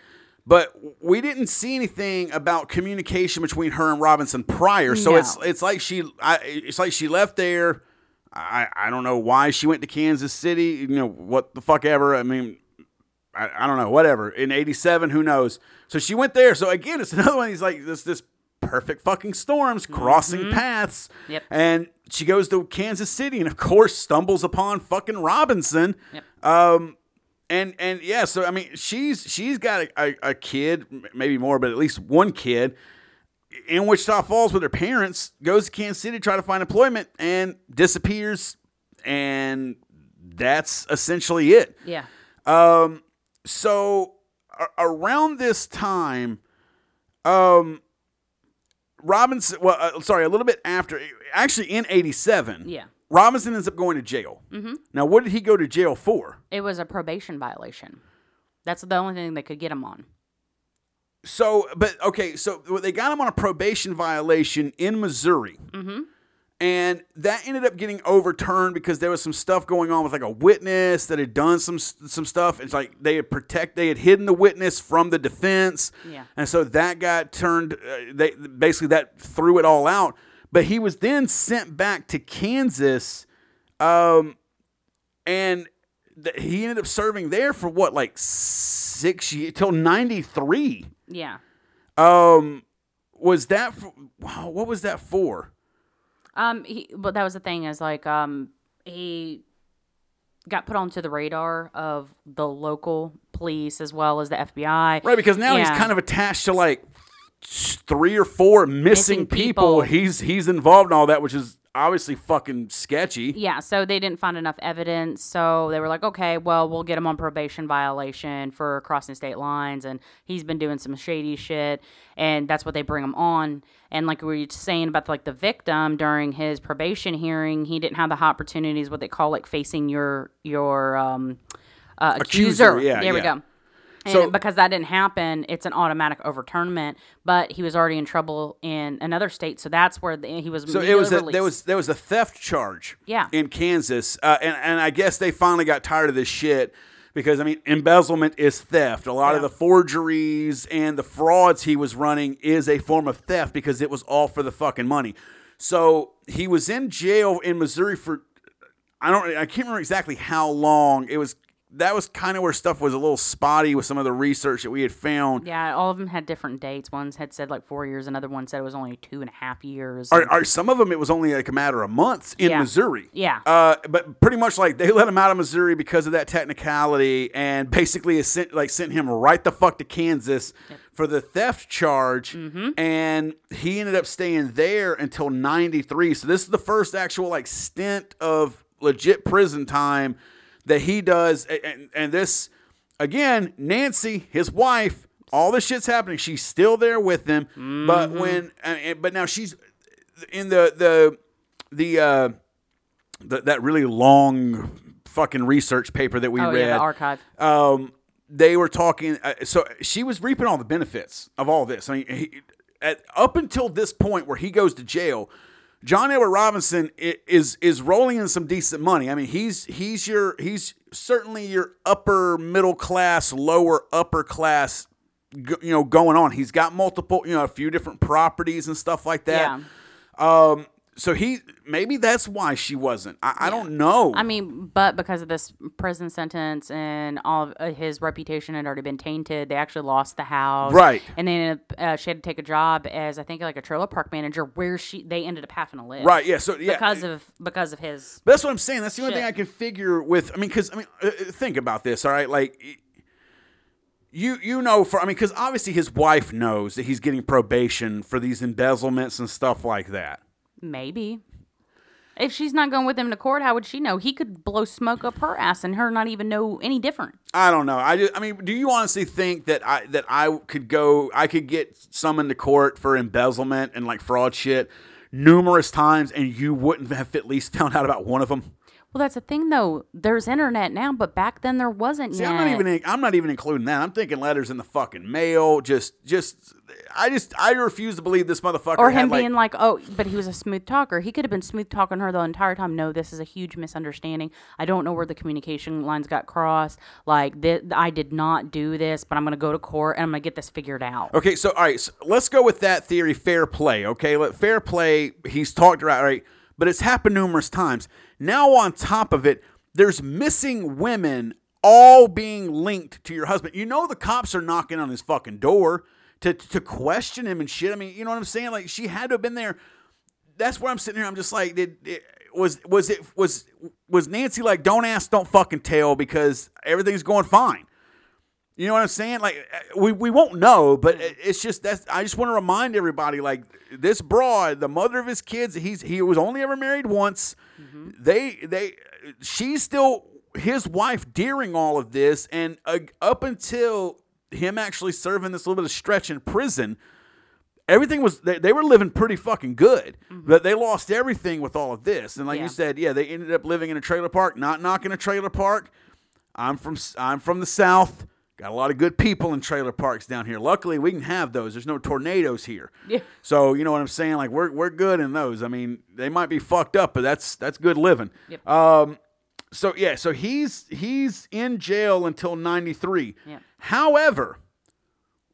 But we didn't see anything about communication between her and Robinson prior. So No. it's it's like she I, it's like she left there. I I don't know why she went to Kansas City. You know what the fuck ever. I mean, I, I don't know whatever. In '87, who knows? So she went there. So again, it's another one. He's like this this perfect fucking storms crossing paths. Yep. And she goes to Kansas City, and of course stumbles upon fucking Robinson. Yep. Um, and and yeah, so I mean, she's she's got a, a, a kid, maybe more, but at least one kid. In Wichita Falls with her parents, goes to Kansas City to try to find employment, and disappears, and that's essentially it. Yeah. Um, so a- around this time, um, Robinson. Well, uh, sorry, a little bit after, actually in '87. Yeah. Robinson ends up going to jail. Mm-hmm. Now, what did he go to jail for? It was a probation violation. That's the only thing they could get him on. So, but okay, so they got him on a probation violation in Missouri. Mm-hmm. And that ended up getting overturned because there was some stuff going on with like a witness that had done some some stuff. It's like they had protect they had hidden the witness from the defense. Yeah. And so that got turned. Uh, they basically that threw it all out. But he was then sent back to Kansas, um, and th- he ended up serving there for what like six years till ninety three. Yeah. Um, was that for, wow, what was that for? Um, he, but that was the thing is like, um, he got put onto the radar of the local police as well as the FBI. Right, because now he's kind of attached to like three or four missing, Missing people. people. He's he's involved in all that, which is obviously fucking sketchy. Yeah, so they didn't find enough evidence. So they were like, okay, well, we'll get him on probation violation for crossing state lines. And he's been doing some shady shit. And that's what they bring him on. And like we were saying about like the victim during his probation hearing, he didn't have the opportunities, what they call like facing your, your, um, uh, Accuser, accuser. yeah, There we go. And So- because that didn't happen, it's an automatic overturnment. But he was already in trouble in another state, so that's where the, he was. So it was a, there was there was a theft charge. Yeah. In Kansas, uh, and and I guess they finally got tired of this shit because I mean embezzlement is theft. A lot of the forgeries and the frauds he was running is a form of theft because it was all for the fucking money. So he was in jail in Missouri for I don't I can't remember exactly how long. It was that was kind of where stuff was a little spotty with some of the research that we had found. Yeah, all of them had different dates. One had said like four years. Another one said it was only two and a half years. Are, are some of them? It was only like a matter of months in Yeah. Missouri. Yeah. Uh, but pretty much like they let him out of Missouri because of that technicality, and basically sent like sent him right the fuck to Kansas for the theft charge, Mm-hmm. and he ended up staying there until '93. So this is the first actual like stint of legit prison time that he does, and, and this again, Nancy, his wife. All this shit's happening. She's still there with him, but Mm-hmm. when, and- and- but now she's in the the the uh the, that really long fucking research paper that we oh read yeah, the archive. um they were talking uh, so she was reaping all the benefits of all this i mean he, at, up until this point where he goes to jail john edward robinson is is rolling in some decent money. I mean he's he's your he's certainly your upper middle class lower upper class you know going on. He's got multiple you know a few different properties and stuff like that. Yeah. um so he maybe that's why she wasn't i, I don't know I mean, but because of this prison sentence and all of uh, his reputation had already been tainted, they actually lost the house. Right. And then uh, she had to take a job as I think like a trailer park manager, where she they ended up having to live. right yeah so yeah Because of because of his. But that's what I'm saying. That's the only thing I can figure with. I mean, because I mean, uh, uh, think about this. All right, like you you know for I mean, because obviously his wife knows that he's getting probation for these embezzlements and stuff like that. Maybe. If she's not going with him to court, how would she know? He could blow smoke up her ass and her not even know any different. I don't know. I just, I mean, do you honestly think that I that I could go? I could get summoned to court for embezzlement and like fraud shit numerous times, and you wouldn't have at least found out about one of them. Well, that's the thing, though. There's internet now, but back then there wasn't See, yet. I'm not even I'm not even including that. I'm thinking letters in the fucking mail. Just just I just I refuse to believe this motherfucker. or him like, being like, "Oh, but he was a smooth talker. He could have been smooth talking her the entire time." No, this is a huge misunderstanding. I don't know where the communication lines got crossed. Like, th- I did not do this, but I'm going to go to court and I'm going to get this figured out. Okay, so all right, so let's go with that theory. Fair play. Okay, Let, fair play. He's talked about right, but it's happened numerous times. Now on top of it, there's missing women all being linked to your husband. You know the cops are knocking on his fucking door to to question him and shit. I mean, you know what I'm saying? Like she had to have been there. That's where I'm sitting here. I'm just like, did it, was was it was was Nancy like, don't ask, don't fucking tell because everything's going fine. You know what I'm saying? Like uh, we, we won't know, but it's just that's I just want to remind everybody like this broad, the mother of his kids, he's he was only ever married once. They they she's still his wife during all of this and uh, up until him actually serving this little bit of stretch in prison, everything was they, they were living pretty fucking good. But they lost everything with all of this. And like Yeah. you said yeah they ended up living in a trailer park not knocking a trailer park. I'm from i'm from the south got a lot of good people in trailer parks down here luckily we can have those there's no tornadoes here Yeah. so you know what i'm saying like we're, we're good in those i mean they might be fucked up but that's that's good living Yep. um so yeah so he's he's in jail until 93 Yeah. however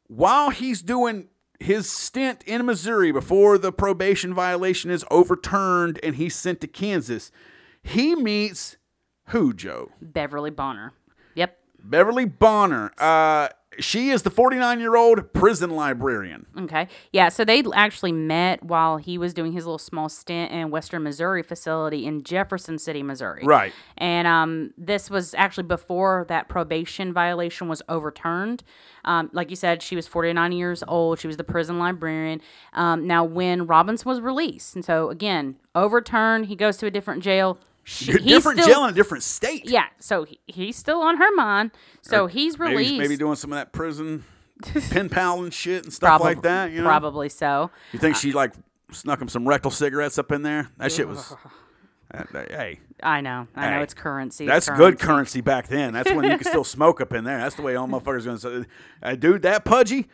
while he's doing his stint in Missouri before the probation violation is overturned and he's sent to Kansas, he meets who, Joe? Beverly Bonner. Beverly Bonner. Uh, she is the 49 year old prison librarian. Okay. Yeah. So they actually met while he was doing his little small stint in Western Missouri facility in Jefferson City, Missouri. Right. And um, this was actually before that probation violation was overturned. Um, like you said, she was 49 years old. She was the prison librarian. Um, now, when Robinson was released, and so again, overturned, he goes to a different jail. She, he's different still- jail in a different state. Yeah. So he, he's still on her mind. So he's Maybe, released. maybe doing some of that prison pen pal and shit and stuff like that. You know? Probably so. You think she like snuck him some rectal cigarettes up in there? That shit was. that- hey, I know. I know it's currency. That's good currency back then. That's when you could still smoke up in there. That's the way all motherfuckers going to say, uh, dude, that pudgy.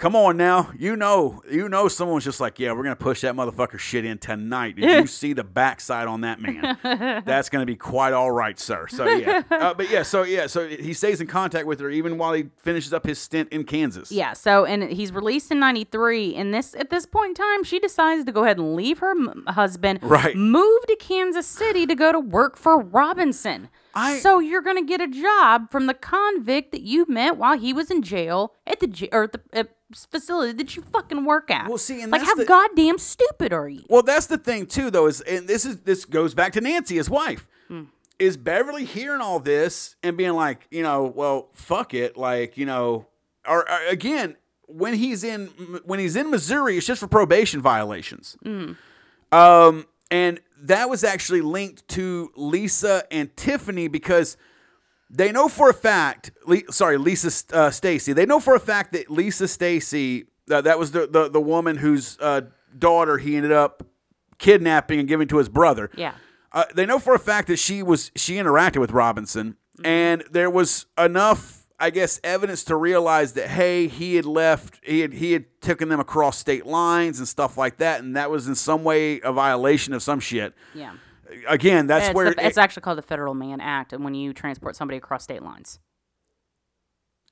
Come on now, you know, you know, someone's just like, yeah, we're gonna push that motherfucker shit in tonight. Did you see the backside on that man? That's gonna be quite all right, sir. So yeah, uh, but yeah, so yeah, so he stays in contact with her even while he finishes up his stint in Kansas. Yeah, so and he's released in 93 and this at this point in time she decides to go ahead and leave her m- husband, Right. move to Kansas City to go to work for Robinson. I- so you're going to get a job from the convict that you met while he was in jail at the or at the uh, facility that you fucking work at. Well, see, and like how the- goddamn stupid are you? Well, that's the thing too, though. Is and this is this goes back to Nancy, his wife. Is Beverly hearing all this and being like, you know, well, fuck it, like, you know, or, or again, when he's in when he's in Missouri, it's just for probation violations. Um, and that was actually linked to Lisa and Tiffany because they know for a fact, sorry, Lisa uh, Stasi. They know for a fact that Lisa Stasi, uh, that was the, the the woman whose uh, daughter he ended up kidnapping and giving to his brother. Yeah. Uh, they know for a fact that she was she interacted with Robinson, and there was enough, I guess, evidence to realize that hey, he had left, he had he had taken them across state lines and stuff like that, and that was in some way a violation of some shit. Yeah. Again, that's It's, where the, it's actually called the Federal Mann Act and when you transport somebody across state lines.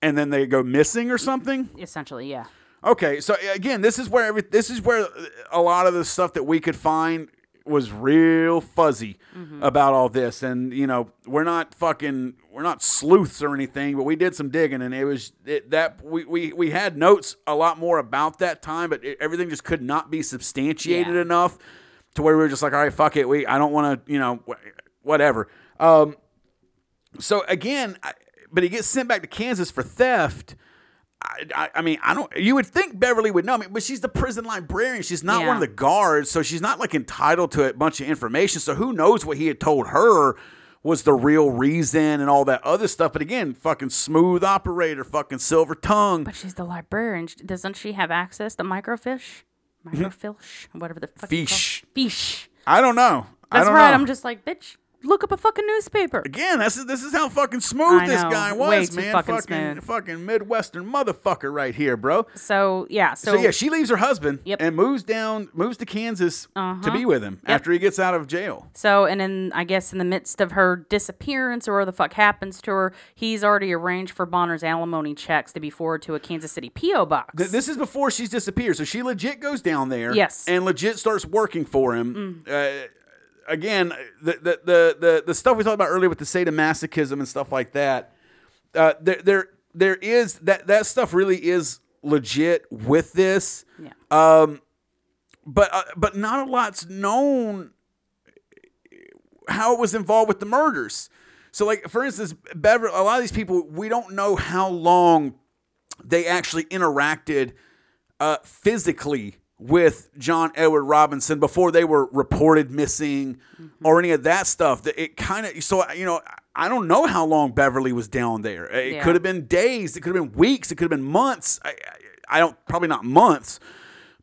and then they go missing or something. Essentially, yeah. Okay, so again, this is where every this is where a lot of the stuff that we could find was real fuzzy about all this, and you know, we're not fucking we're not sleuths or anything, but we did some digging, and it was it, that we, we we had notes a lot more about that time, but it, everything just could not be substantiated Yeah. enough to where we were just like, all right, fuck it, we I don't want to, you know, whatever. Um, so again, I, but he gets sent back to Kansas for theft. I, I, I mean, I don't. You would think Beverly would know. I mean, but she's the prison librarian. She's not one of the guards, so she's not like entitled to a bunch of information. So who knows what he had told her was the real reason and all that other stuff. But again, fucking smooth operator, fucking silver tongue. But she's the librarian. Doesn't she have access to microfiche? Mm-hmm. Microfiche? Whatever the fuck. Fiche. Fiche. I don't know. I That's don't right. know. I'm just like, bitch, look up a fucking newspaper. Again, this is this is how fucking smooth I this know. guy Way was, too man. fucking fucking smooth. fucking midwestern motherfucker right here, bro. So, yeah. So, So, yeah, she leaves her husband Yep. and moves down, moves to Kansas to be with him after he gets out of jail. So, and then I guess in the midst of her disappearance or where the fuck happens to her, he's already arranged for Bonner's alimony checks to be forwarded to a Kansas City P.O. box. Th- This is before she's disappeared, so she legit goes down there, Yes. Mm. and legit starts working for him. Uh, again, the, the the the the stuff we talked about earlier with the sadomasochism and stuff like that. Uh, there there there is that that stuff really is legit with this. yeah. Um, but uh, but not a lot's known how it was involved with the murders. So, like for instance, Beverly, a lot of these people, we don't know how long they actually interacted uh, physically with John Edward Robinson before they were reported missing or any of that stuff. That it kind of so you know I don't know how long Beverly was down there. It Yeah. could have been days. It could have been weeks. It could have been months. I, I, don't probably not months,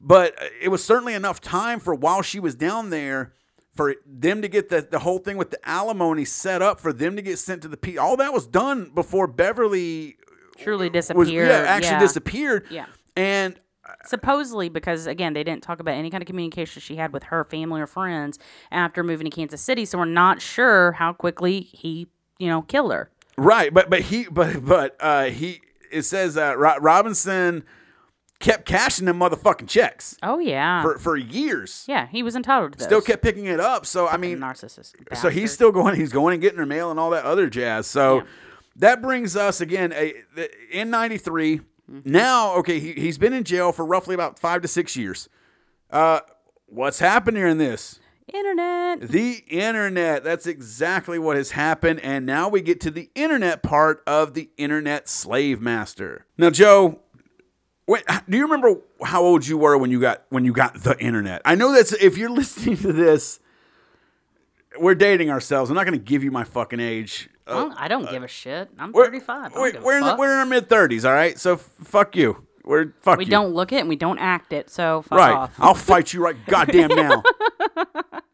but uh, it was certainly enough time for while she was down there for them to get the, the whole thing with the alimony set up for them to get sent to the P. All that was done before Beverly Truly was disappeared. yeah actually yeah. disappeared. Yeah. and Supposedly, because again, they didn't talk about any kind of communication she had with her family or friends after moving to Kansas City, so we're not sure how quickly he, you know, killed her. Right, but but he but but uh, he it says that Ro- Robinson kept cashing them motherfucking checks Oh yeah, for for years. yeah, he was entitled to those. Still kept picking it up. So I mean, narcissist. so he's still going. He's going and getting her mail and all that other jazz. So Yeah. that brings us again a, in '93. Mm-hmm. Now, okay, he he's been in jail for roughly about five to six years. Uh, what's happened here in this? internet. The internet. That's exactly what has happened. And now we get to the internet part of the internet slave master. Now, Joe, wait, do you remember how old you were when you got when you got the internet? I know that's if you're listening to this, we're dating ourselves. I'm not going to give you my fucking age. Uh, Well, I don't give a shit. I'm we're 35. I don't we're, we're in, the, we're in our mid 30s, all right? So f- fuck you. We're fuck we you. don't look it and we don't act it. So fuck Right. off. I'll fight you right goddamn now.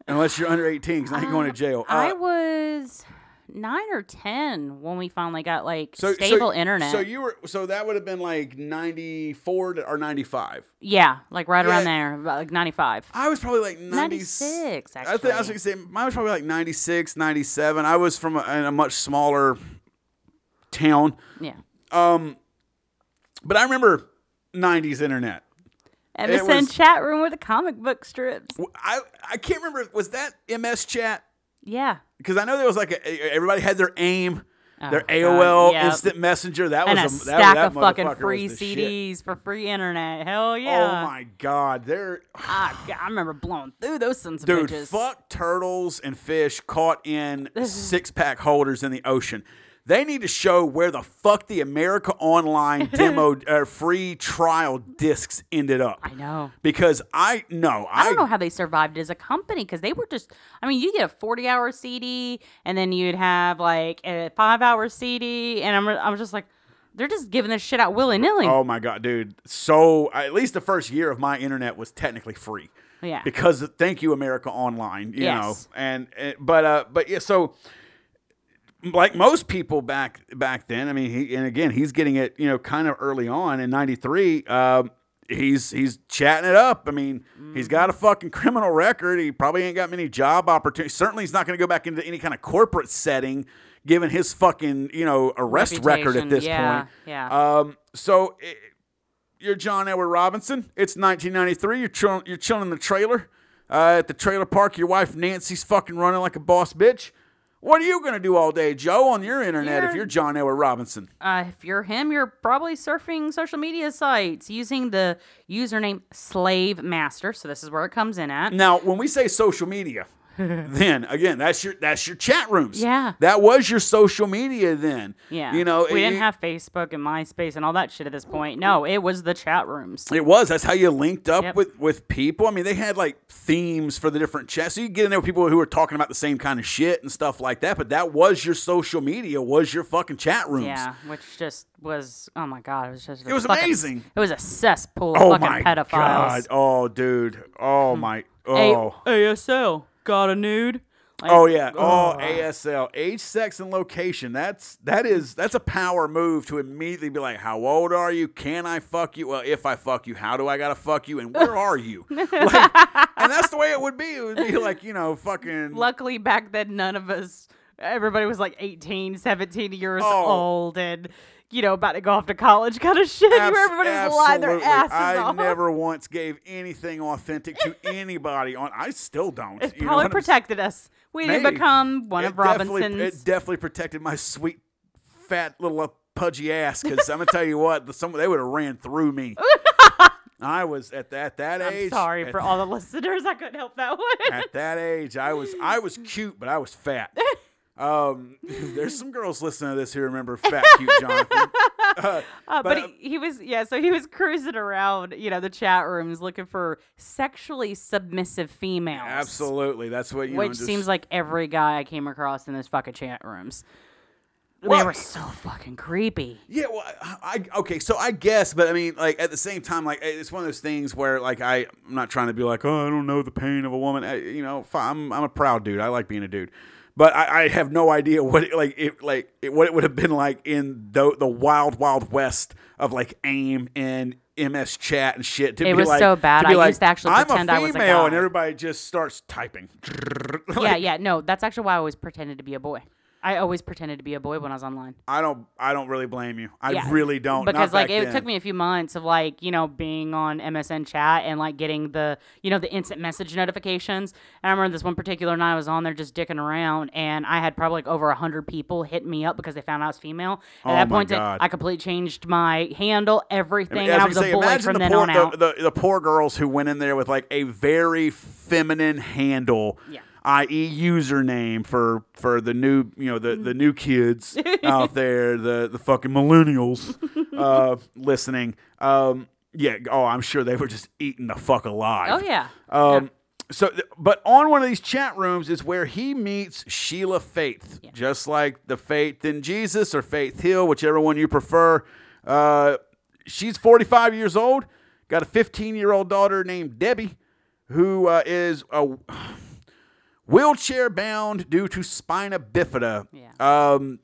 Unless you're under 18, because I ain't going to jail. Uh, I was nine or ten when we finally got like So stable so, internet. So you were so that would have been like ninety four or ninety five. yeah, like right around there, about like 95. I was probably like 90, 96, I, think I was actually. gonna say mine was probably like 96, 97. I was from a, in a much smaller town, Yeah. Um, but I remember nineties internet. MSN was- chat room with the comic book strips. I I can't remember was that MS chat Yeah. Because I know there was like a, everybody had their AIM. Their Oh, AOL God, yep. Instant Messenger. That And was a, that, stack that of fucking free the shit. CDs for free internet. Hell yeah. Oh my god, they're Ah, I remember blowing through those sons of Dude, bitches. fuck turtles and fish caught in six pack holders in the ocean. They need to show where the fuck the America Online demo uh, free trial discs ended up. I know. Because I know I I, don't know how they survived as a company because they were just. I mean, you get a forty-hour CD, and then you'd have like a five-hour CD, and I'm, I'm just like, they're just giving this shit out willy nilly. Oh my god, dude! So at least the first year of my internet was technically free. Yeah. Because thank you, America Online. You know, Yes. and, and but uh, but yeah, so like most people back back then, I mean, he and again, he's getting it, you know, kind of early on in '93. Um, he's he's chatting it up. I mean, he's got a fucking criminal record. He probably ain't got many job opportunities. Certainly, he's not going to go back into any kind of corporate setting, given his fucking you know arrest record at this yeah, point. yeah. Um, so i you're John Edward Robinson. It's 1993. You're chilling, you're chilling in the trailer uh, at the trailer park. Your wife Nancy's fucking running like a boss bitch. What are you gonna do all day, Joe, on your internet if You're- you're John Edward Robinson? Uh, if you're him, you're probably surfing social media sites using the username Slave Master. So this is where it comes in at. Now, when we say social media, then again, that's your that's your chat rooms. Yeah. that was your social media. Then, Yeah. you know, we it, didn't have Facebook and MySpace and all that shit at this point. No, it was the chat rooms. It was. That's how you linked up Yep. with with people. I mean, they had like themes for the different chats. So you get in there with people who were talking about the same kind of shit and stuff like that. But that was your social media. Was your fucking chat rooms. Yeah, which just was oh my god, it was just It was fucking- amazing. It was a cesspool of Oh fucking my pedophiles. god. Oh, dude. Oh hmm. my. A- Oh. ASL got a nude. Like, Oh yeah. Oh, ASL, age, sex, and location. That's that is that's a power move to immediately be like, how old are you? Can I fuck you? Well, if I fuck you, how do I gotta fuck you? And where are you? Like, and that's the way it would be. It would be like you know, fucking. Luckily back then none of us everybody was like 18, 17 years Oh. old and you know about to go off to college kind of shit. Abs- where everybody was lying their asses I off. never once gave anything authentic to anybody on. I still don't. it probably what I'm protected us. We didn't become one it of Robinson's It definitely protected my sweet, fat little uh, pudgy ass. Because I'm gonna tell you what, the, some they would have ran through me. I was at that that I'm age. sorry at, for all the listeners. I couldn't help that one. at that age. I was I was cute, but I was fat. Um, there's some girls listening to this who remember Fat Cute Jonathan. Uh, but But, uh, he, he was yeah, so he was cruising around, you know, the chat rooms looking for sexually submissive females. Absolutely, that's what you Which know. just- seems like every guy I came across in those fucking chat rooms. they were so fucking creepy. Yeah, well, I, I okay, so I guess, but I mean, like at the same time, like it's one of those things where, like, I, I'm not trying to be like, oh, I don't know the pain of a woman. I, you know, I'm, I'm a proud dude. I like being a dude, but I, I have no idea what, it, like, it, like, it, what it would have been like in the the wild, wild west of like AIM and MS chat and shit. To It be was like, so bad. I like, used to actually I'm pretend a I was a female, and everybody just starts typing. yeah, yeah, no, that's actually why I always pretended to be a boy. I always pretended to be a boy when I was online. I don't, I don't really blame you. I Yeah, really don't. Not because like it then. took me a few months of like you know being on MSN chat and like getting the you know the instant message notifications. And I remember this one particular night I was on there just dicking around, and I had probably like over a hundred people hit me up because they found out I was female. At Oh that point, God. I completely changed my handle, everything, As and I was say, a boy imagine from the then poor, on out. The, the, the poor girls who went in there with like a very feminine handle, Yeah. i.e., username for for the new you know the the new kids out there, the the fucking millennials uh, listening. Um, yeah, oh, I'm sure they were just eating the fuck alive. oh yeah. Um, so, but on one of these chat rooms is where he meets Sheila Faith, just like the Faith in Jesus or Faith Hill, whichever one you prefer. Uh, she's 45 years old, got a 15 year old daughter named Debbie, who uh, is a wheelchair bound due to spina bifida. Yeah. Um,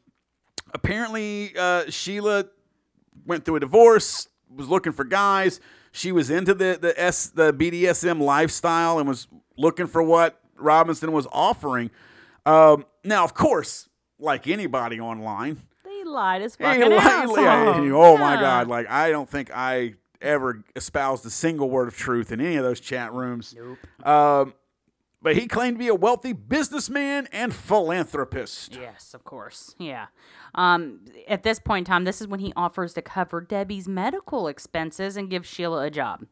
apparently, uh, Sheila went through a divorce, was looking for guys. She was into the the S the BDSM lifestyle and was looking for what Robinson was offering. Um, now, of course, like anybody online, They lied as fucking like- assholes. oh my god! Like I don't think I ever espoused a single word of truth in any of those chat rooms. Nope. Um, but he claimed to be a wealthy businessman and philanthropist. Yes, of course. Yeah. Um, at this point in time, this is when he offers to cover Debbie's medical expenses and give Sheila a job.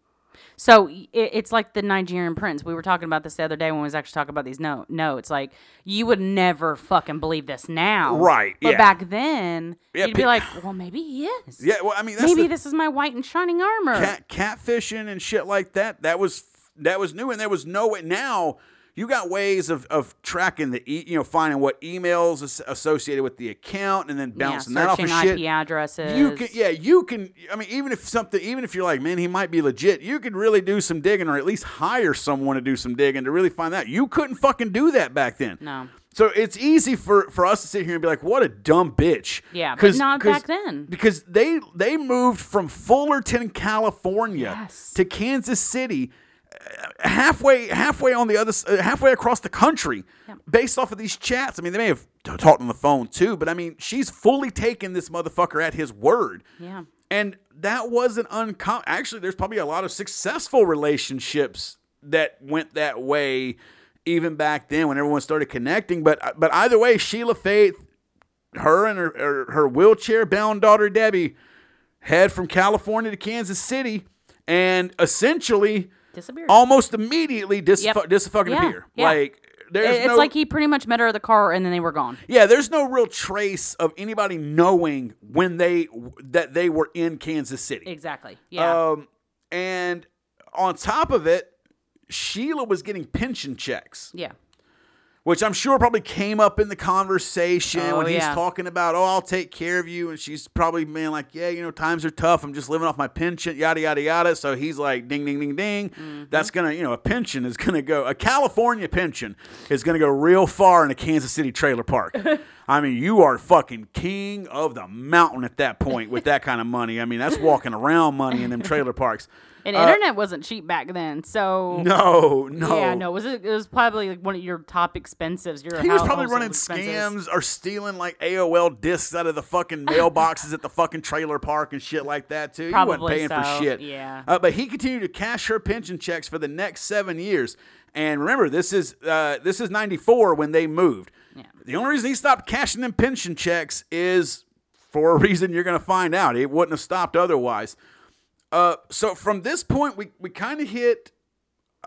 So it's like the Nigerian prince. We were talking about this the other day when we was actually talking about these no notes. Like you would never fucking believe this now, Right, But yeah. back then, Yeah, you'd be like, well, maybe he is. Yeah, well, I mean, that's maybe the, this is my white and shining armor. cat catfishing and shit like that. That was that was new, and there was no way. Now you got ways of, of tracking the e, you know finding what emails is associated with the account, and then yeah, bouncing that off of shit. IP addresses. You can, yeah, you can. I mean, even if something, even if you're like, man, he might be legit, you could really do some digging, or at least hire someone to do some digging to really find that. You couldn't fucking do that back then. No. So it's easy for for us to sit here and be like, what a dumb bitch. Yeah, but not back then. Because they they moved from Fullerton, California, Yes. to Kansas City. Uh, Halfway, halfway on the other, uh, halfway across the country, based off of these chats. I mean, they may have talked on the phone too, but I mean, she's fully taken this motherfucker at his word. Yeah. And that wasn't uncommon. Actually, there's probably a lot of successful relationships that went that way, even back then when everyone started connecting. But but either way, Sheila Faith, her and her her, her wheelchair bound daughter Debbie, head from California to Kansas City, and essentially Disappeared. almost immediately dis Yep. dis fucking Yeah, appear. yeah. Like there's it's no like he pretty much met her at the car and then they were gone. yeah, there's no real trace of anybody knowing when they that they were in Kansas City. Exactly. Yeah. Um, and on top of it, Sheila was getting pension checks, yeah. Which I'm sure probably came up in the conversation Oh, when he's yeah. talking about, oh, I'll take care of you. And she's probably being like, yeah, you know, times are tough. I'm just living off my pension, yada, yada, yada. So he's like, ding, ding, ding, ding. Mm-hmm. That's going to, you know, a pension is going to go, a California pension is going to go real far in a Kansas City trailer park. I mean, you are fucking king of the mountain at that point with that kind of money. I mean, that's walking around money in them trailer parks. And Uh, internet wasn't cheap back then, so No, no. yeah, no, it was it was probably like one of your top expensives. Your He was probably running expenses. scams or stealing like AOL discs out of the fucking mailboxes at the fucking trailer park and shit like that too. he Probably wasn't paying for shit. yeah. Uh, but he continued to cash her pension checks for the next seven years. And remember, this is uh, this is '94 when they moved. Yeah. The only reason he stopped cashing them pension checks is for a reason you're going to find out. It wouldn't have stopped otherwise. Uh, so from this point, we, we kind of hit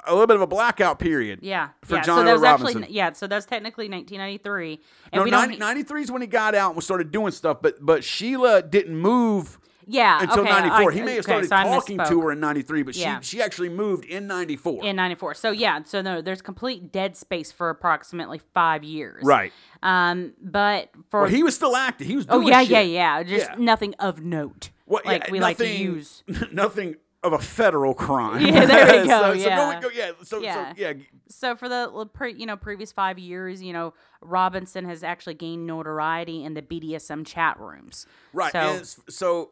a little bit of a blackout period. Yeah. For yeah. John so that was Robinson. actually yeah. So that's technically 1993. And No, we don't. 90, 93 is when he got out and started doing stuff, but but Sheila didn't move yeah. until okay, 94. I- he may have okay, started so talking to her in 93, but Yeah. she she actually moved in 94. in 94 so yeah so no there's complete dead space for approximately five years right. um but for Well, he was still active. He was oh yeah shit. yeah yeah just Yeah. nothing of note What, like yeah, we like to nothing- use nothing of a federal crime. Yeah, there we go, so, yeah. So go, go, yeah. So, Yeah. so yeah. so for the you know previous five years you know robinson has actually gained notoriety in the bdsm chat rooms Right. so so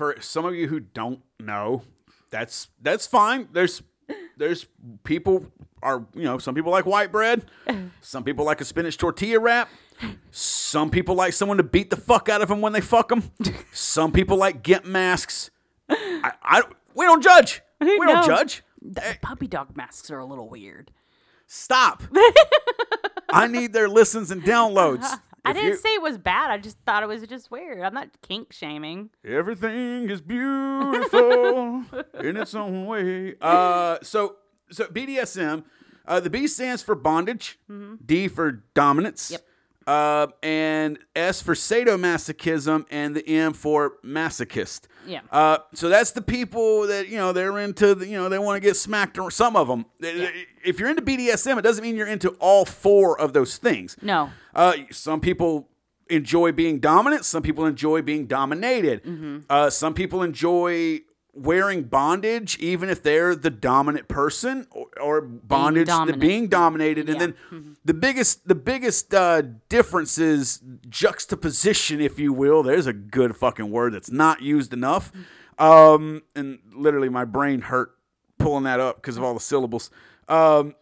for some of you who don't know, that's that's fine. There's there's people are you know some people like white bread, some people like a spinach tortilla wrap, some people like someone to beat the fuck out of them when they fuck them, some people like get masks. I, I we don't judge. We don't judge. the puppy dog masks are a little weird Stop. I need their listens and downloads. i didn't you- say it was bad i just thought it was just weird i'm not kink shaming Everything is beautiful in its own way. Uh, so so BDSM, uh, the B stands for bondage, D for dominance, Yep. uh, and S for sadomasochism, and the M for masochist. Yeah. Uh, so that's the people that you know they're into. The, you know they want to get smacked. Or some of them. If you're into BDSM, it doesn't mean you're into all four of those things. no Uh, some people enjoy being dominant. Some people enjoy being dominated. Mm-hmm. Uh, some people enjoy wearing bondage, even if they're the dominant person, or, or bondage the dominant. being dominated. And Yeah. Mm-hmm. then the biggest, the biggest uh, difference is juxtaposition, if you will. There's a good fucking word that's not used enough. Um, and literally, my brain hurt pulling that up because of all the syllables. Um,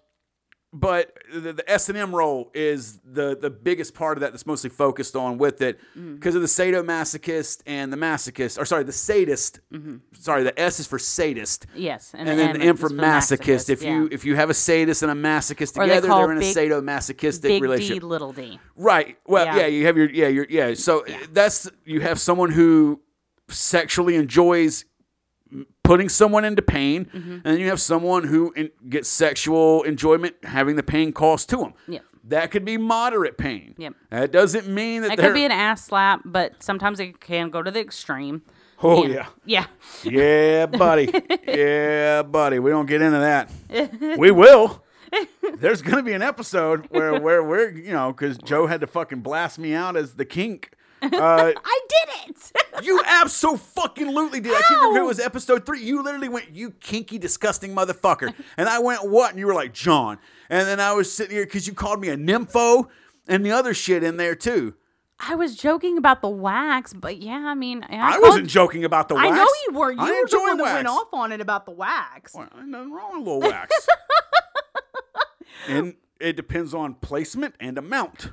but the, the S and M role is the the biggest part of that that's mostly focused on with it. Mm-hmm. Because of the sadomasochist and the masochist or sorry the sadist. Mm-hmm. Sorry the S is for sadist. Yes and, then the M for masochist if you if you have a sadist and a masochist Or together call they're in a big- sadomasochistic big relationship. d little d. Right. Well yeah. Yeah. you have your yeah your yeah. So that's you have someone who sexually enjoys putting someone into pain, Mm-hmm. and then you have someone who in, gets sexual enjoyment having the pain caused to them. Yep. That could be moderate pain. Yep. That doesn't mean that It could be an ass slap, but sometimes it can go to the extreme. oh And- yeah, Yeah. yeah, buddy, yeah, buddy. We don't get into that. we will. There's gonna be an episode where where we're you know because Joe had to fucking blast me out as the kink. Uh, I did it. You absolutely did. I can't remember if it was episode three. You literally went, "You kinky, disgusting motherfucker," and I went, "What?" And you were like, "John." And then I was sitting here because you called me a nympho and the other shit in there too. I was joking about the wax, but yeah, I mean, I, I wasn't joking about the wax. I know you were. You I were the enjoy one that went off on it about the wax. Well, nothing wrong with a little wax. and it depends on placement and amount.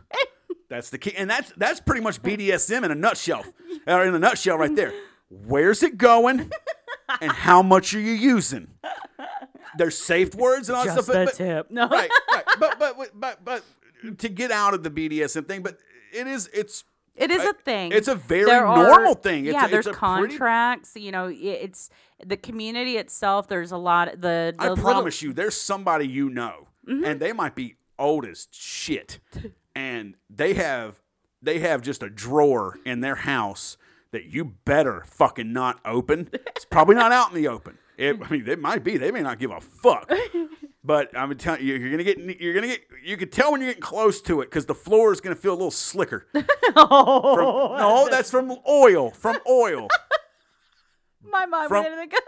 That's the key, and that's that's pretty much BDSM in a nutshell. Or in a nutshell, right there. Where's it going, and how much are you using? There's safe words and all that Just stuff. but- the but- tip. No. right, right. But, but but but but to get out of the BDSM thing, but it is it's It is a thing. it's a very There are- normal thing. It's yeah, a, there's it's a pretty- contracts. You know, it's the community itself. There's a lot. The, the I little- promise you, there's somebody you know, Mm-hmm. and they might be old as shit, and they have they have just a drawer in their house that you better fucking not open. It's probably not out in the open. It, I mean, it might be. They may not give a fuck. But I'm telling you, you're gonna get. You're gonna get. You can tell when you're getting close to it because the floor is gonna feel a little slicker. From, no, oh, that's from oil. From oil. My mind from- went in the.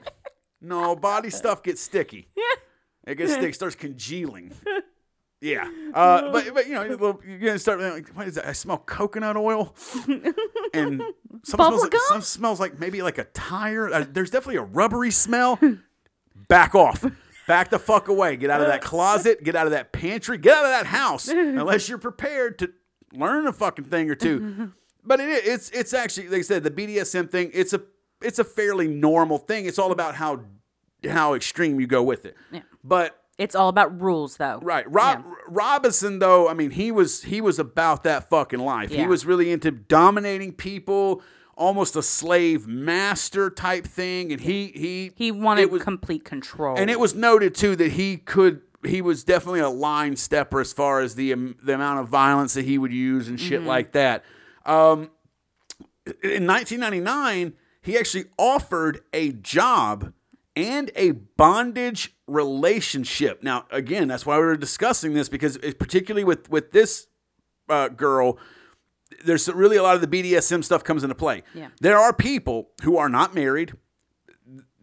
No, body stuff gets sticky. Yeah. It gets sticky, starts congealing. Yeah, uh, but but you know you're gonna start like, what is that? I smell coconut oil, and some smells like, some smells like maybe like a tire. Uh, there's definitely a rubbery smell. Back off. Back the fuck away. Get out of that closet. Get out of that pantry. Get out of that house. Unless you're prepared to learn a fucking thing or two. But it it's it's actually like I said the BDSM thing. It's a it's a fairly normal thing. It's all about how how extreme you go with it. Yeah. But It's all about rules, though. Right. Rob Robinson though, I mean, he was he was about that fucking life. He was really into dominating people almost a slave master type thing, and he he He wanted was- complete control. and it was noted too that he could he was definitely a line stepper as far as the um, the amount of violence that he would use and shit like that. Um, in 1999, he actually offered a job and a bondage relationship. Now, again, that's why we were discussing this because, it- particularly with with this uh, girl, there's really a lot of the BDSM stuff comes into play. Yeah. There are people who are not married.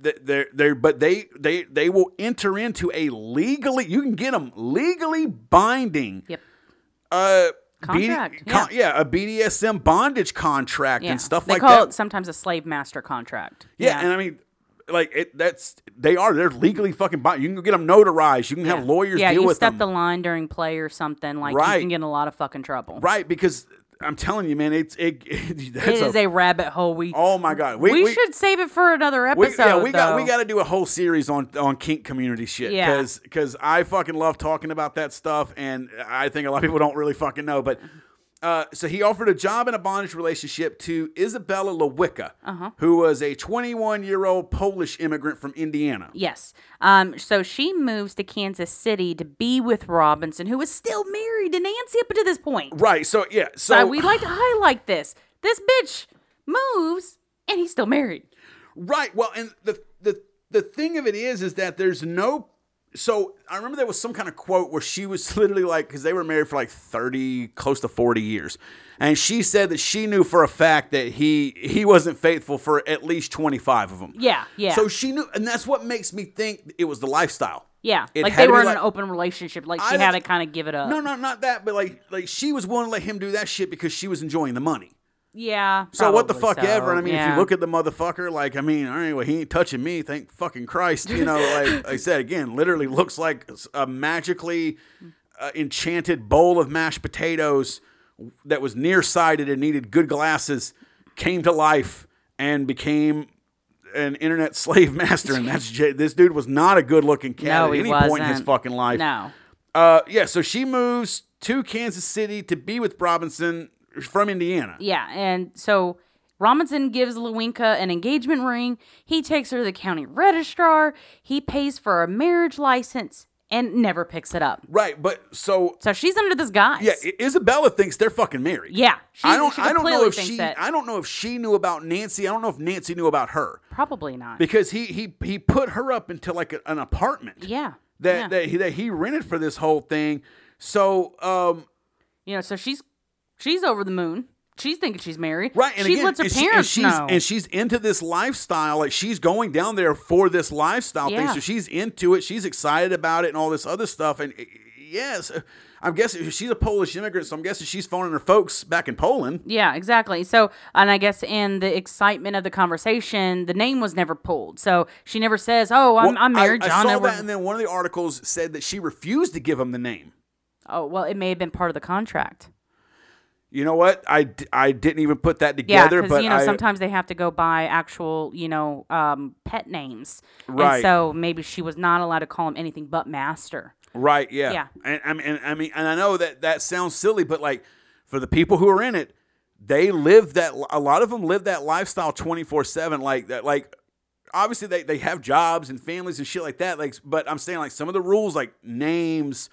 Th- They're, they're, but they, they, they will enter into a legally, you can get them legally binding Yep. uh, Contract, con- yeah. a BDSM bondage contract Yeah. and stuff they like call that. it sometimes a slave master contract. yeah, and I mean, like it, that's they are they're legally fucking bind. You can get them notarized. You can have lawyers yeah, you with step them. the line during play or something, like Right. you can get in a lot of fucking trouble. right, because I'm telling you, man, it's it. that's It is a rabbit hole. We oh my god, we, should save it for another We, episode. yeah, we got we got to do a whole series on on kink community shit Yeah. because I fucking love talking about that stuff and I think a lot of people don't really fucking know. But mm-hmm. Uh, so he offered a job in a bondage relationship to Isabella Lewicka, Uh-huh. who was a 21 year old Polish immigrant from Indiana. Yes. Um. So she moves to Kansas City to be with Robinson, who was still married to Nancy up until this point. Right. So yeah. So So we'd like to highlight this. This bitch moves, and he's still married. Right. Well, and the the the thing of it is, is that there's no. So I remember there was some kind of quote where she was literally like, because they were married for like thirty, close to forty years, and she said that she knew for a fact that he he wasn't faithful for at least twenty five of them. Yeah. Yeah. So she knew, and that's what makes me think it was the lifestyle. yeah. it Like they were in like- an open relationship. Like I she had to kind of give it up. No, no, not that, but like like she was willing to let him do that shit because she was enjoying the money. Yeah. So what the fuck so. ever? And I mean, if you look at the motherfucker, like I mean, all right, well, he ain't touching me. Thank fucking Christ. You know, like I said again, literally looks like a magically uh, enchanted bowl of mashed potatoes that was nearsighted and needed good glasses came to life and became an internet slave master. And that's this dude was not a good looking cat no, at any wasn't. point in his fucking life. No. Uh, yeah, so she moves to Kansas City to be with Robinson from Indiana. Yeah, and so Robinson gives Lewinka an engagement ring. He takes her to the county registrar. He pays for a marriage license and never picks it up. Right, but so So she's under this guy. yeah, Isabella thinks they're fucking married. yeah. She, I don't. She I don't know if she. that. I don't know if she knew about Nancy. I don't know if Nancy knew about her Probably not. because he he he put her up into like a, an apartment yeah. that yeah. that, he, that he rented for this whole thing. So um you know, so she's she's over the moon. She's thinking she's married. right, and she again, lets her and she- and she's know. and she's into this lifestyle. Like she's going down there for this lifestyle thing. Yeah. So she's into it. She's excited about it and all this other stuff. And uh, yes, I'm guessing she's a Polish immigrant, so I'm guessing she's phoning her folks back in Poland. Yeah, exactly. So, and I guess in the excitement of the conversation, the name was never pulled. So she never says, "Oh, I'm, Well, I'm married." I, I saw that, and then one of the articles said that she refused to give him the name. oh, well, it may have been part of the contract. You know what? I, I didn't even put that Yeah, together, because but you know I, sometimes they have to go by actual, you know, um, pet names. Right. And so maybe she was not allowed to call him anything but master. right, yeah, Yeah. And I mean, and, I mean, and I know that that sounds silly, but like for the people who are in it, they live that. A lot of them live that lifestyle twenty four seven. Like that, like obviously they, they have jobs and families and shit like that. Like, but I'm saying like some of the rules, like names,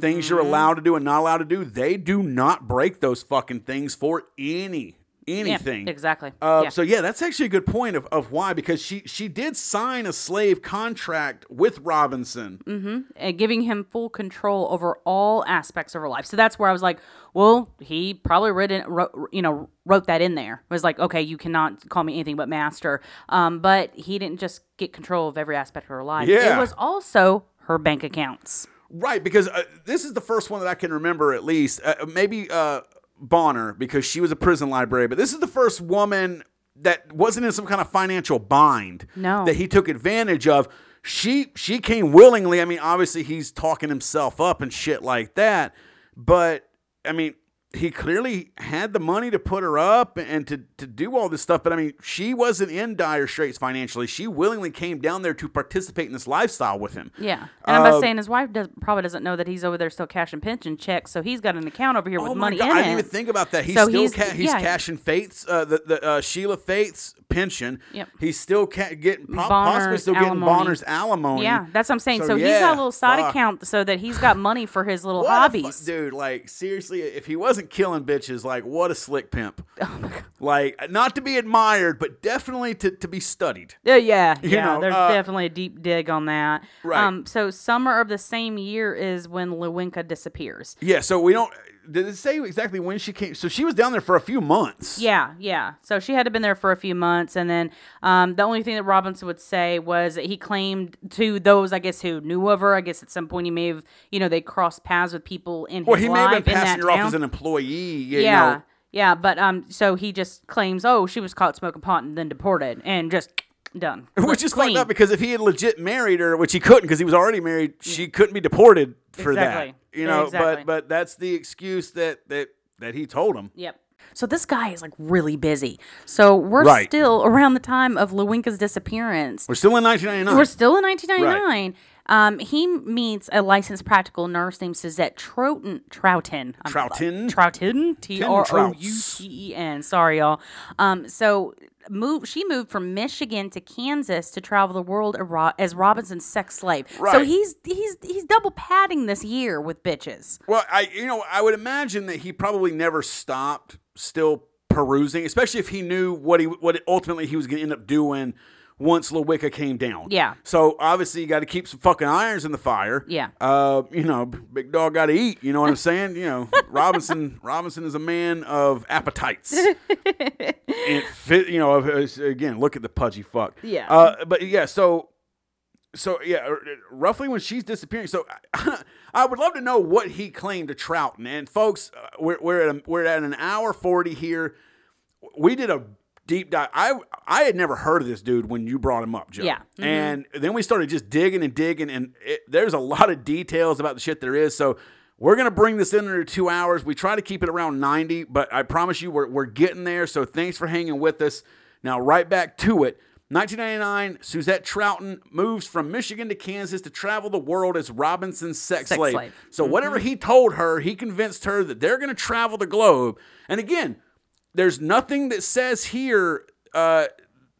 things you're mm-hmm. allowed to do and not allowed to do, they do not break those fucking things for any Yeah, anything. exactly. Uh, yeah. So yeah, that's actually a good point of, of why because she she did sign a slave contract with Robinson. and uh, giving him full control over all aspects of her life. So that's where I was like, well, he probably written, wrote, you know, wrote that in there. It was like, okay, you cannot call me anything but master. Um, but he didn't just get control of every aspect of her life. Yeah. It was also her bank accounts. Right, because uh, this is the first one that I can remember at least. Uh, maybe uh, Bonner because she was a prison library, but this is the first woman that wasn't in some kind of financial bind. No. that he took advantage of. She she came willingly. I mean, obviously he's talking himself up and shit like that, but I mean, he clearly had the money to put her up and to, to do all this stuff. But I mean, she wasn't in dire straits financially. She willingly came down there to participate in this lifestyle with him. Yeah, and I'm about Uh, saying his wife does, probably doesn't know that he's over there still cashing pension checks, so he's got an account over here with Oh my money God, in I didn't even think about that. He's So still he's- ca- he's yeah. cashing Faith's uh, the the uh, Sheila Faith's pension. Yep. He's still ca- getting po- possibly still getting alimony. Bonner's alimony. Yeah, that's what I'm saying. So, So, he's yeah, got a little side fuck. account so that he's got money for his little What a fu- hobbies. dude. Like seriously, if he wasn't killing bitches, like what a slick pimp. Oh my god. Like not to be admired, but definitely to, to be studied. Yeah, yeah, yeah. know, there's uh, definitely a deep dig on that. Right. Um, so summer of the same year is when Lewinka disappears. Yeah. So we don't. Did it say exactly when she came? So she was down there for a few months. Yeah, yeah. So she had to been there for a few months, and then um, the only thing that Robinson would say was that he claimed to those, I guess, who knew of her. I guess at some point he may have, you know, they crossed paths with people in Well, his he may have been in passing her off as an employee. You yeah, know, yeah. But um, so he just claims, oh, she was caught smoking pot and then deported, and just done. Which is Clean. fucked up because if he had legit married her, which he couldn't because he was already married, she couldn't be deported for Exactly. that. You know, Exactly. but but that's the excuse that that that he told him. Yep. So this guy is like really busy. So we're Right. still around the time of Lewinka's disappearance. We're still in 1999. We're still in 1999. Um, he meets a licensed practical nurse named Suzette Trouten. Trouten. I'm- Trouten? Trouten. T R O U. T E N. Sorry, y'all. Um, so move. She moved from Michigan to Kansas to travel the world as Robinson's sex slave. So he's he's he's double padding this year with bitches. Well, I you know I would imagine that he probably never stopped still perusing, especially if he knew what he what ultimately he was going to end up doing once Lewicka came down. Yeah. So obviously you got to keep some fucking irons in the fire. Yeah. Uh, you know, big dog got to eat. You know what I'm saying? You know, Robinson Robinson is a man of appetites. and fit, you know, again, look at the pudgy fuck. Yeah. Uh, but yeah, so so yeah, roughly when she's disappearing. So I would love to know what he claimed to Trouten. And folks, uh, we're we're at a, we're at an hour forty here. We did a deep dive. I I had never heard of this dude when you brought him up, Joe. Yeah. Mhm. And then we started just digging and digging, and it, there's a lot of details about the shit there is. So. We're gonna bring this in under two hours. We try to keep it around ninety, but I promise you, we're, we're getting there. So thanks for hanging with us. Now, right back to it. 1999, Suzette Trouten moves from Michigan to Kansas to travel the world as Robinson's sex, Sex slave. slave. So whatever he told her, he convinced her that they're going to travel the globe. And again, there's nothing that says here uh,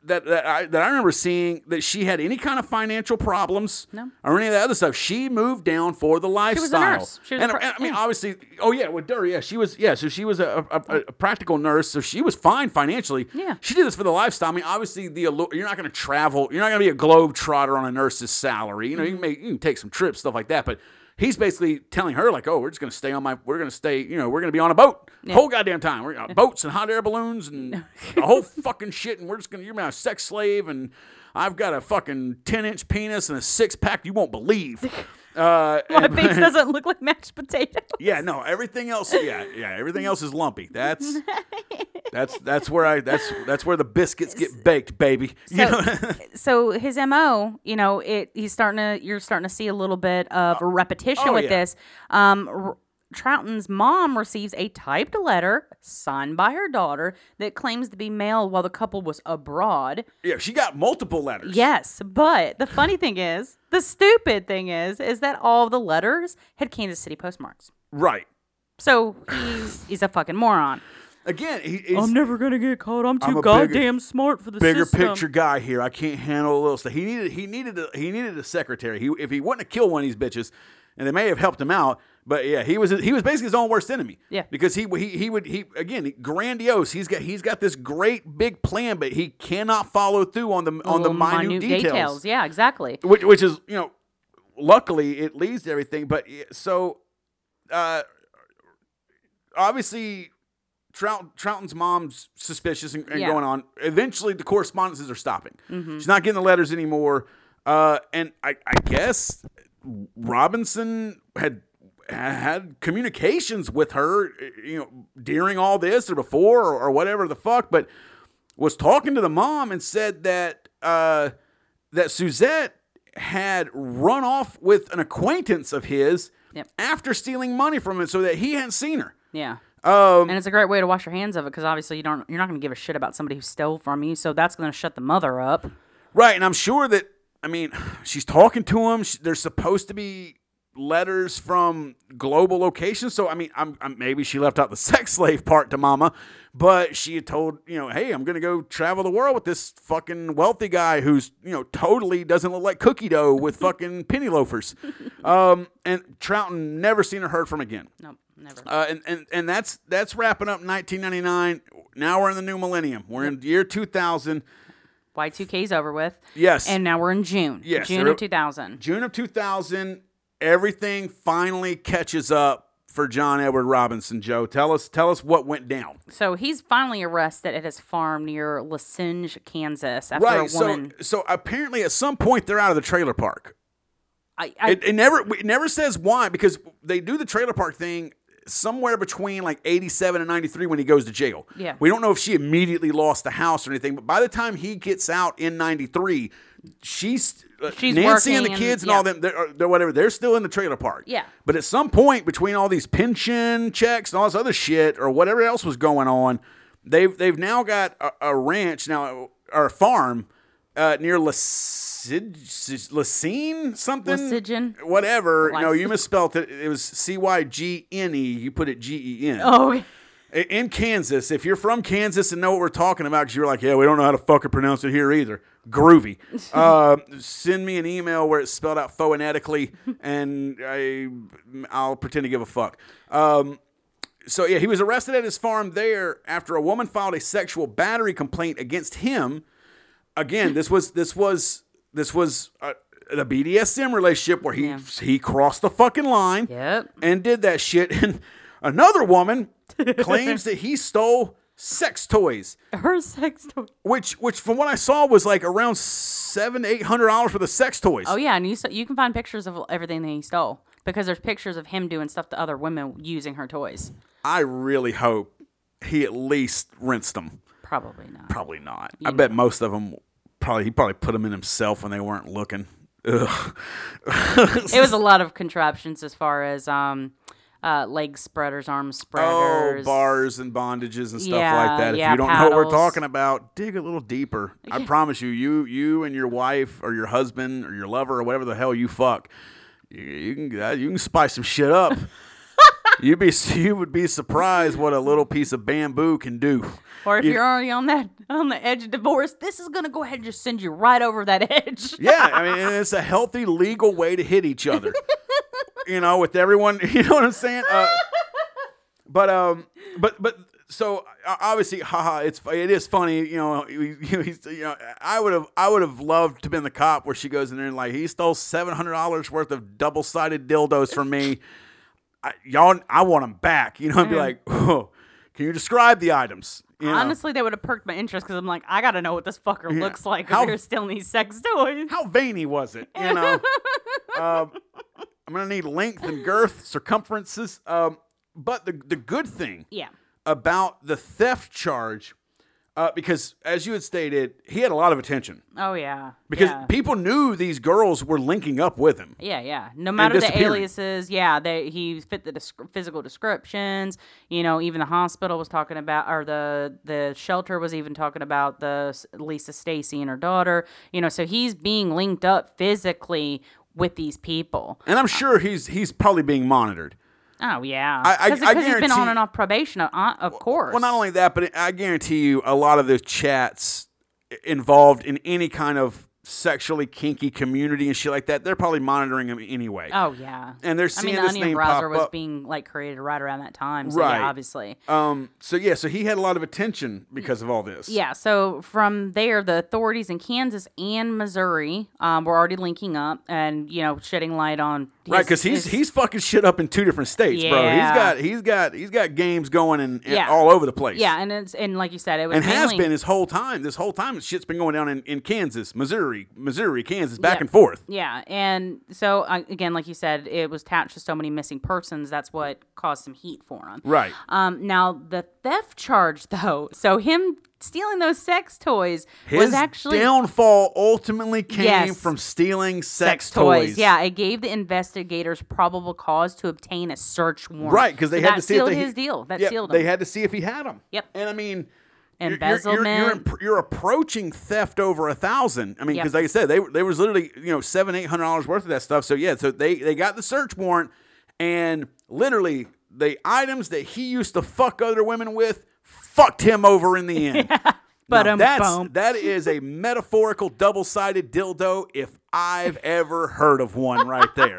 that that I, that I remember seeing that she had any kind of financial problems No. or any of that other stuff. She moved down for the lifestyle. She was a nurse. She was a and, pra- and I mean, yeah. obviously, oh yeah, with Dur, yeah, she was, yeah, so she was a, a, a, a practical nurse, so she was fine financially. Yeah. she did this for the lifestyle. I mean, obviously, the you're not going to travel, you're not going to be a globe trotter on a nurse's salary. You know, you can make, you can take some trips, stuff like that, but. He's basically telling her like, "Oh, we're just gonna stay on my, we're gonna stay, you know, we're gonna be on a boat the whole goddamn time. We're gonna boats and hot air balloons and the whole fucking shit, and we're just gonna, you're my sex slave, and I've got a fucking ten inch penis and a six pack you won't believe." Uh, My and- face doesn't look like mashed potatoes. yeah, no, everything else, yeah, yeah, everything else is lumpy. That's that's that's where I that's that's where the biscuits get baked, baby. You So- know? so his mo you know it he's starting to you're starting to see a little bit of a repetition oh, with yeah. this um R- Trouten's mom receives a typed letter signed by her daughter that claims to be mailed while the couple was abroad. yeah, she got multiple letters. Yes, but the funny thing is, the stupid thing is, is that all the letters had Kansas City postmarks. right. So he's he's a fucking moron. Again, he, he's never gonna get caught. I'm I'm too a bigger- goddamn smart for the bigger system. picture guy here. I can't handle a little stuff. He needed he needed a, he needed a secretary. He if he wouldn't have killed one of these bitches, and they may have helped him out. But yeah, he was he was basically his own worst enemy. Yeah. because he he he would he again grandiose. He's got he's got this great big plan, but he cannot follow through on the on the Little minute, details. Yeah, exactly. which which is you know luckily it leads to everything but so uh obviously Trout, Trouten's mom's suspicious and, and Yeah. going on. Eventually, the correspondences are stopping. She's not getting the letters anymore. Uh, and I, I guess Robinson had had communications with her, you know, during all this or before or, or whatever the fuck, but was talking to the mom and said that uh, that Suzette had run off with an acquaintance of his Yep. after stealing money from him, so that he hadn't seen her. Yeah. Um, And it's a great way to wash your hands of it because obviously you don't you're not going to give a shit about somebody who stole from you, so that's going to shut the mother up. Right, and I'm sure that I mean she's talking to him. They're supposed to be letters from global locations, so I mean, I'm, I'm maybe she left out the sex slave part to Mama, but she had told you know, hey, I'm gonna go travel the world with this fucking wealthy guy who's you know totally doesn't look like cookie dough with fucking penny loafers, um, and Trouten never seen or heard from again. Nope, never. Uh, and, and and that's that's wrapping up 1999. Now we're in the new millennium. We're in year 2000. Y2K's over with. Yes. And now we're in June. Yes, June of 2000. June of 2000, everything finally catches up for John Edward Robinson. Joe, tell us tell us what went down. So he's finally arrested at his farm near La Cygne, Kansas, after Right. a So so apparently at some point they're out of the trailer park. I, I, It, it never it never says why because they do the trailer park thing somewhere between like 87 and 93 when he goes to jail. Yeah. We don't know if she immediately lost the house or anything, but by the time he gets out in 93, she's, uh, She's Nancy and the and- kids and yeah. all them, they're, they're whatever, they're still in the trailer park. Yeah. But at some point between all these pension checks and all this other shit or whatever else was going on, they've they've now got a, a ranch now or a farm uh, near Lacid, Lacine something whatever. No, you misspelled it. It was C Y G N E. You put it G E N. oh, okay. In Kansas, if you're from Kansas and know what we're talking about, because you're like, yeah, we don't know how to fucking pronounce it here either. Groovy. uh, send me an email where it's spelled out phonetically, and I, I'll pretend to give a fuck. Um, so yeah, he was arrested at his farm there after a woman filed a sexual battery complaint against him. Again, this was this was this was uh, a, a BDSM relationship where he Yeah. he crossed the fucking line Yep. and did that shit. And another woman claims that he stole sex toys, Her sex toys. which which from what I saw was like around seven eight hundred dollars for the sex toys. Oh yeah, and you you can find pictures of everything that he stole because there's pictures of him doing stuff to other women using her toys. I really hope he at least rinsed them. Probably not. Probably not. I bet most of them probably he probably put them in himself when they weren't looking. Ugh. it was a lot of contraptions as far as um, uh, leg spreaders, arm Oh, spreaders, bars and bondages and stuff Yeah, like that. If yeah, you don't know what we're talking about, dig a little deeper. I promise you, you you and your wife or your husband or your lover or whatever the hell you fuck, you, you can uh, you can spice some shit up. You'd be you would be surprised what a little piece of bamboo can do. Or if You- you're already on that on the edge of divorce, this is gonna go ahead and just send you right over that edge. Yeah, I mean it's a healthy legal way to hit each other. you know, with everyone, you know what I'm saying? Uh, but um, but but so obviously, haha, it's it is funny. You know, he- he's you know, I would have I would have loved to have been the cop where she goes in there and like he stole seven hundred dollars worth of double sided dildos from me. I, y'all, I want them back. You know, and be like, oh, can you describe the items? You know? Honestly, they would have perked my interest because I'm like, I gotta know what this fucker Yeah. looks like How- if you're stealing these sex toys. how veiny was it? You know, um, I'm gonna need length and girth, circumferences. Um, but the the good thing Yeah. about the theft charge, uh, because as you had stated, he had a lot of attention Oh yeah. because yeah. people knew these girls were linking up with him. Yeah, yeah. No matter the aliases, yeah, they he fit the physical descriptions. You know, even the hospital was talking about, or the the shelter was even talking about the Lisa Stasi and her daughter. You know, so he's being linked up physically with these people. And I'm sure he's he's probably being monitored. Oh yeah, I- I- because I he's been on and off probation, uh, of course. Well, not only that, but I guarantee you, a lot of those chats involved in any kind of sexually kinky community and shit like that, they're probably monitoring him anyway. Oh yeah. and they're I seeing mean, the this Onion name browser pop was up. being like created right around that time. So Right. yeah, obviously. Um. So yeah. So he had a lot of attention because of all this. Yeah, so from there, the authorities in Kansas and Missouri um, were already linking up and you know shedding light on his, Right. Because he's his- he's fucking shit up in two different states, bro. He's got he's got he's got games going in, in Yeah. all over the place. yeah, and it's and like you said, it was And has been his whole time. This whole time, shit's been going down in, in Kansas, Missouri, Missouri, Missouri, Kansas, back Yeah. and forth. Yeah, and so uh, again, like you said, it was attached to so many missing persons. That's what caused some heat for him. Right. Um, now the theft charge, though, so him stealing those sex toys His was actually downfall ultimately came Yes. from stealing sex, toys. Yeah, it gave the investigators probable cause to obtain a search warrant. Right, because they So had to see if they, his deal. That yeah, sealed They had to see if he had them. Yep. And I mean, you're- you're- Embezzlement. You're, you're, you're approaching theft over a thousand. I mean, Yep. because like I said, they they was literally you know seven eight hundred dollars worth of that stuff. So yeah, so they they got the search warrant, and literally the items that he used to fuck other women with fucked him over in the end. But, Now, um, that's that is a metaphorical double sided dildo if I've ever heard of one right there.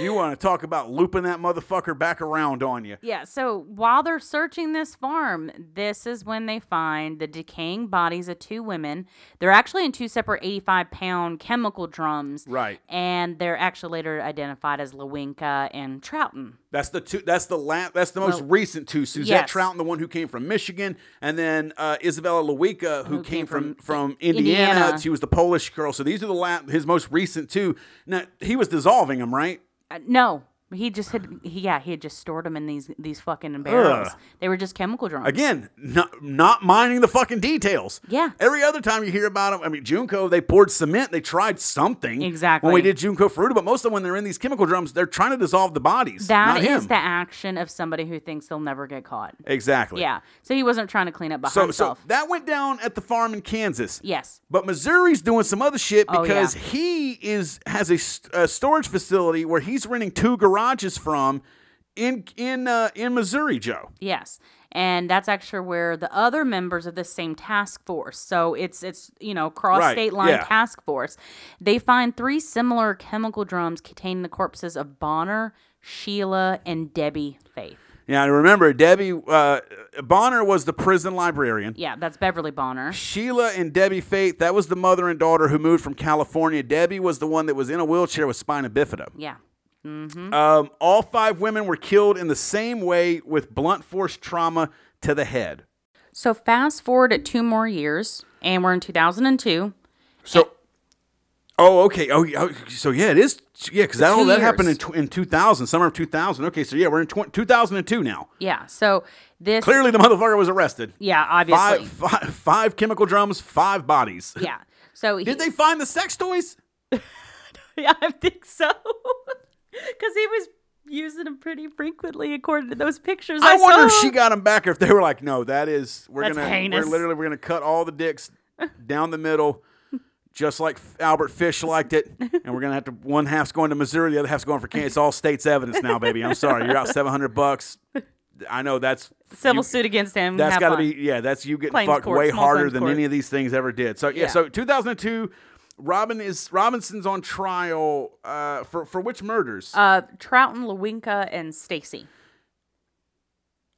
You want to talk about looping that motherfucker back around on you? Yeah, so while they're searching this farm, this is when they find the decaying bodies of two women. They're actually in two separate 85 pound chemical drums. Right. And they're actually later identified as Lewinka and Trouten. That's the two. That's the la- That's the most Well, recent two. Suzette yes. Trouten, the one who came from Michigan, and then uh, Isabella Lewicka, who, Who came, came from from from Indiana. Indiana. She was the Polish girl. So these are the la- his most recent two. Now he was dissolving them, right? Uh, no, he just had, he, yeah, he had just stored them in these these fucking barrels. Ugh. They were just chemical drums. Again, not not minding the fucking details. Yeah. Every other time you hear about them, I mean, Junko, they poured cement. They tried something. Exactly. When we did Junko Furuta, but most of them, when they're in these chemical drums, they're trying to dissolve the bodies. That is the action of somebody who thinks they'll never get caught. exactly. Yeah. So he wasn't trying to clean up behind So, so himself. that went down at the farm in Kansas. yes. But Missouri's doing some other shit Oh, because yeah. he is has a, st- a storage facility where he's renting two garages from in in uh, in Missouri, Joe. Yes. And that's actually where the other members of this same task force. So it's it's you know cross Right, state line yeah. task force. They find three similar chemical drums containing the corpses of Bonner, Sheila, and Debbie Faith. Yeah, and remember Debbie uh, Bonner was the prison librarian. Yeah, that's Beverly Bonner. Sheila and Debbie Faith, that was the mother and daughter who moved from California. Debbie was the one that was in a wheelchair with spina bifida. Yeah. Um, all five women were killed in the same way with blunt force trauma to the head. So fast forward at two more years, and we're in 2002. So, oh, okay. Oh, so yeah, it is. Yeah, because that all that happened in, in 2000, summer of 2000. Okay, so yeah, we're in tw- 2002 now. Yeah. So this. Clearly, the motherfucker was arrested. Yeah, obviously. Five, five, five chemical drums, five bodies. Yeah. So he, Did they find the sex toys? Yeah, I think so. Because he was using them pretty frequently, according to those pictures. I, I wonder if she got them back, or if they were like, "No, that is we're That's gonna heinous. we're literally we're gonna cut all the dicks down the middle, just like Albert Fish liked it, and we're gonna have to one half's going to Missouri, the other half's going for Kansas. It's all state's evidence now, baby. I'm sorry, you're out seven hundred bucks. I know that's civil you- suit against him. That's got to be yeah. That's you getting Claims fucked court, way harder than court. any of these things ever did. So yeah, Yeah. so 2002, Robin is Robinson's on trial uh, for for which murders? Uh, Trouten, Lewinka, and Stasi.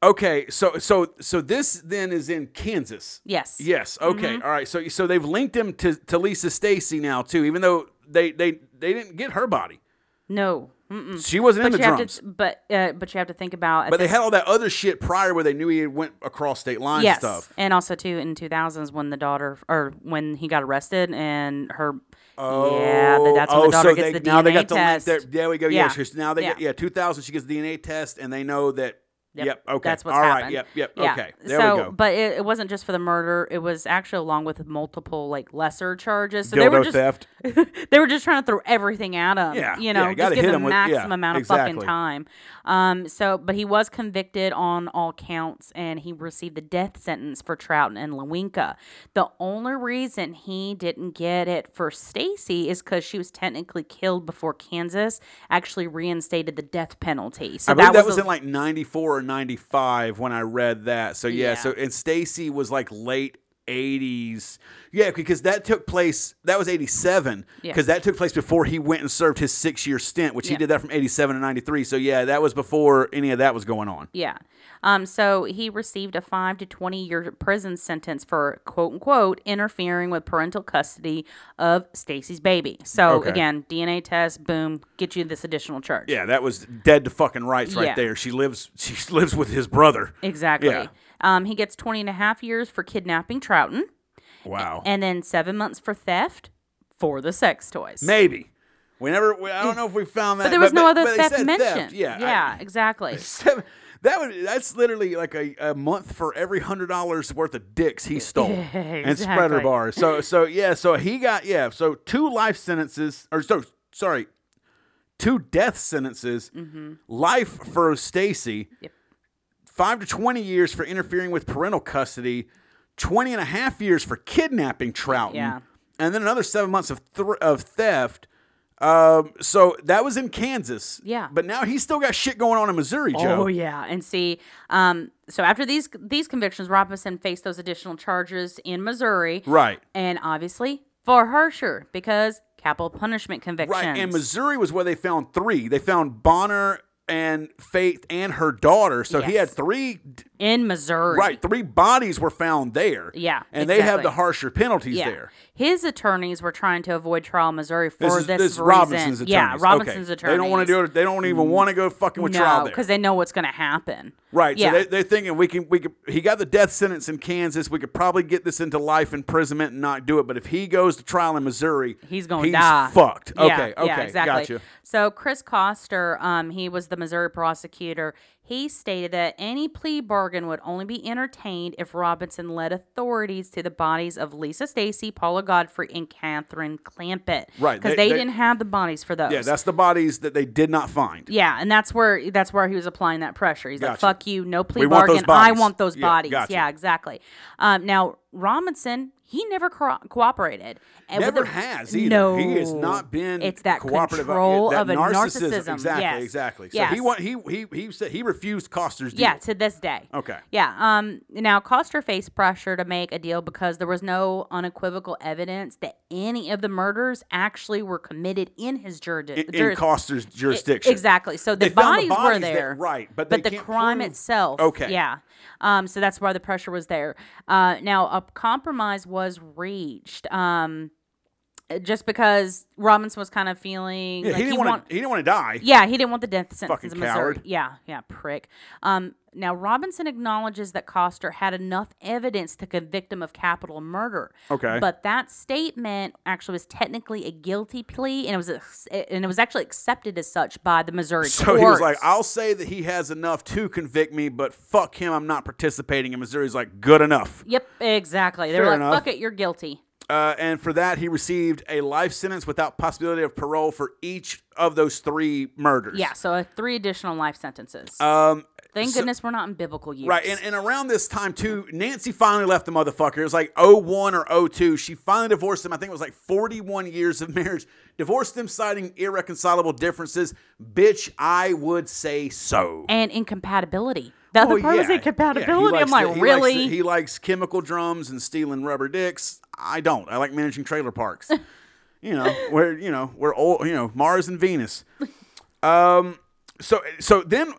okay, so so so this then is in Kansas. Yes. Yes. Okay. Mm-hmm. All right. So so they've linked him to, to Lisa Stasi now too, even though they they they didn't get her body. No. Mm-mm. She wasn't in But the you have drums. to, but uh, but you have to think about. but they had all that other shit prior where they knew he went across state lines yes, and stuff. and also too in 2000s when the daughter or when he got arrested and her. Oh, yeah, th- that's when oh, the daughter so gets they, the now DNA they got test. the there. There we go. Yeah. Yeah. now they get Yeah. yeah. 2000. She gets the DNA test, and they know that. Yep. Yep, okay. That's what's All right. happened. Yep. Yep. Yeah. Okay. There so, we go. but it, it wasn't just for the murder. It was actually along with multiple like lesser charges. So they were just theft. they were just trying to throw everything at him. Yeah, you know, yeah, just give him with- maximum yeah, amount of exactly. fucking time. Um, so, but he was convicted on all counts, and he received the death sentence for Trouten and Lewinka. The only reason he didn't get it for Stasi is because she was technically killed before Kansas actually reinstated the death penalty. So I believe that, was, was, a- in like 94 or 95 when I read that. So yeah, Yeah. so and Stasi was like late 80s. Yeah, because that took place that was 87 Yeah. because that took place before he went and served his 6-year stint, which he did that from 87 to 93. So yeah, that was before any of that was going on. Yeah. Um, so he received a five to 20 year prison sentence for quote unquote interfering with parental custody of Stasi's baby. So Okay. again, DNA test, boom, get you this additional charge. Yeah, that was dead to fucking rights right Yeah. there. She lives she lives with his brother. Exactly. Yeah. Um, he gets 20 and a half years for kidnapping Trouten, Wow. and then seven months for theft, for the sex toys. Maybe. We never. We, I don't know if we found that. but there was no other but theft mentioned. Yeah. I- yeah, exactly. seven, that would. That's literally like a, a month for every hundred dollars worth of dicks he stole and spreader bars. So so yeah. So he got yeah. So two life sentences or so sorry, two death sentences. Life for Stasi. Mm-hmm. Yep. Five to twenty years for interfering with parental custody. 20 and a half years for kidnapping Trouten. Yeah. And then another seven months of thr of theft. Um, so that was in Kansas. Yeah. But now he's still got shit going on in Missouri, Joe. Oh yeah, and see, um, so after these these convictions, Robinson faced those additional charges in Missouri, Right. and obviously for Hersher because capital punishment convictions. Right. And Missouri was where they found three. They found Bonner and Faith and her daughter. So he had three in Missouri, right, three bodies were found there. Yeah, And they have the harsher penalties Yeah. there. His attorneys were trying to avoid trial in Missouri for This this, is, this is reason. Robinson's attorneys. Yeah, Okay. Robinson's attorneys. They don't want to do it. They don't even want to go fucking with trial there. because they know what's going to happen. Right. Yeah. So they, they're thinking we can we could he got the death sentence in Kansas. We could probably get this into life imprisonment and not do it. But if he goes to trial in Missouri, He's gonna he's die. fucked. Yeah, Okay. Okay. yeah, exactly. Got you. So Chris Koster, um, he was the Missouri prosecutor. He stated that any plea bargain would only be entertained if Robinson led authorities to the bodies of Lisa Stasi, Paula Godfrey, and Catherine Clampitt. Right, Because they- they, they- didn't have the bodies for those. Yeah, that's the bodies that they did not find. Yeah, and that's where that's where he was applying that pressure. He's like, "Fuck you, no plea We want bargain. those I want those Yeah, bodies." gotcha. Yeah, exactly. Um, now Robinson, he never co- cooperated. And Never the- has either. No, He has not been It's that cooperative. control that of a narcissism. Exactly. Yes. Exactly. So Yes. he want, he he he said he refused Koster's deal. Yeah, to this day. Okay. Yeah. Um. Now, Coster faced pressure to make a deal because there was no unequivocal evidence that any of the murders actually were committed in his jurisdiction. In, in Koster's jurisdiction. Exactly. So the found the bodies, were bodies that- there, right, but but the crime prove- itself. Okay. Yeah. Um. So that's why the pressure was there. Uh. Now a compromise was reached. Um. Just because Robinson was kind of feeling Yeah, like he didn't want want- to. He didn't want to die. yeah, he didn't want the death sentence Fucking in Missouri. coward. Yeah, yeah, prick. Um, now Robinson acknowledges that Koster had enough evidence to convict him of capital murder. Okay. but that statement actually was technically a guilty plea, and it was ex- and it was actually accepted as such by the Missouri court. So courts. he was like, "I'll say that he has enough to convict me, but fuck him, I'm not participating." And Missouri's like, "Good enough." "Yep, exactly." They Fair were like, enough. "Fuck it, you're guilty." Uh, and for that, he received a life sentence without possibility of parole for each of those three murders. Yeah, so uh, three additional life sentences. Um, Thank so- goodness we're not in biblical years. Right, and, and around this time too, Nancy finally left the motherfucker. It was like 01 or 02. She finally divorced him. I think it was like 41 years of marriage. Divorced him, citing irreconcilable differences. Bitch, I would say so. and incompatibility. The other Oh, part was yeah. incompatibility. Yeah, I'm like, to- he really? Likes to- he likes chemical drums and stealing rubber dicks. I don't. I like managing trailer parks. you know, where you know we're old. You know, Mars and Venus. Um. So so then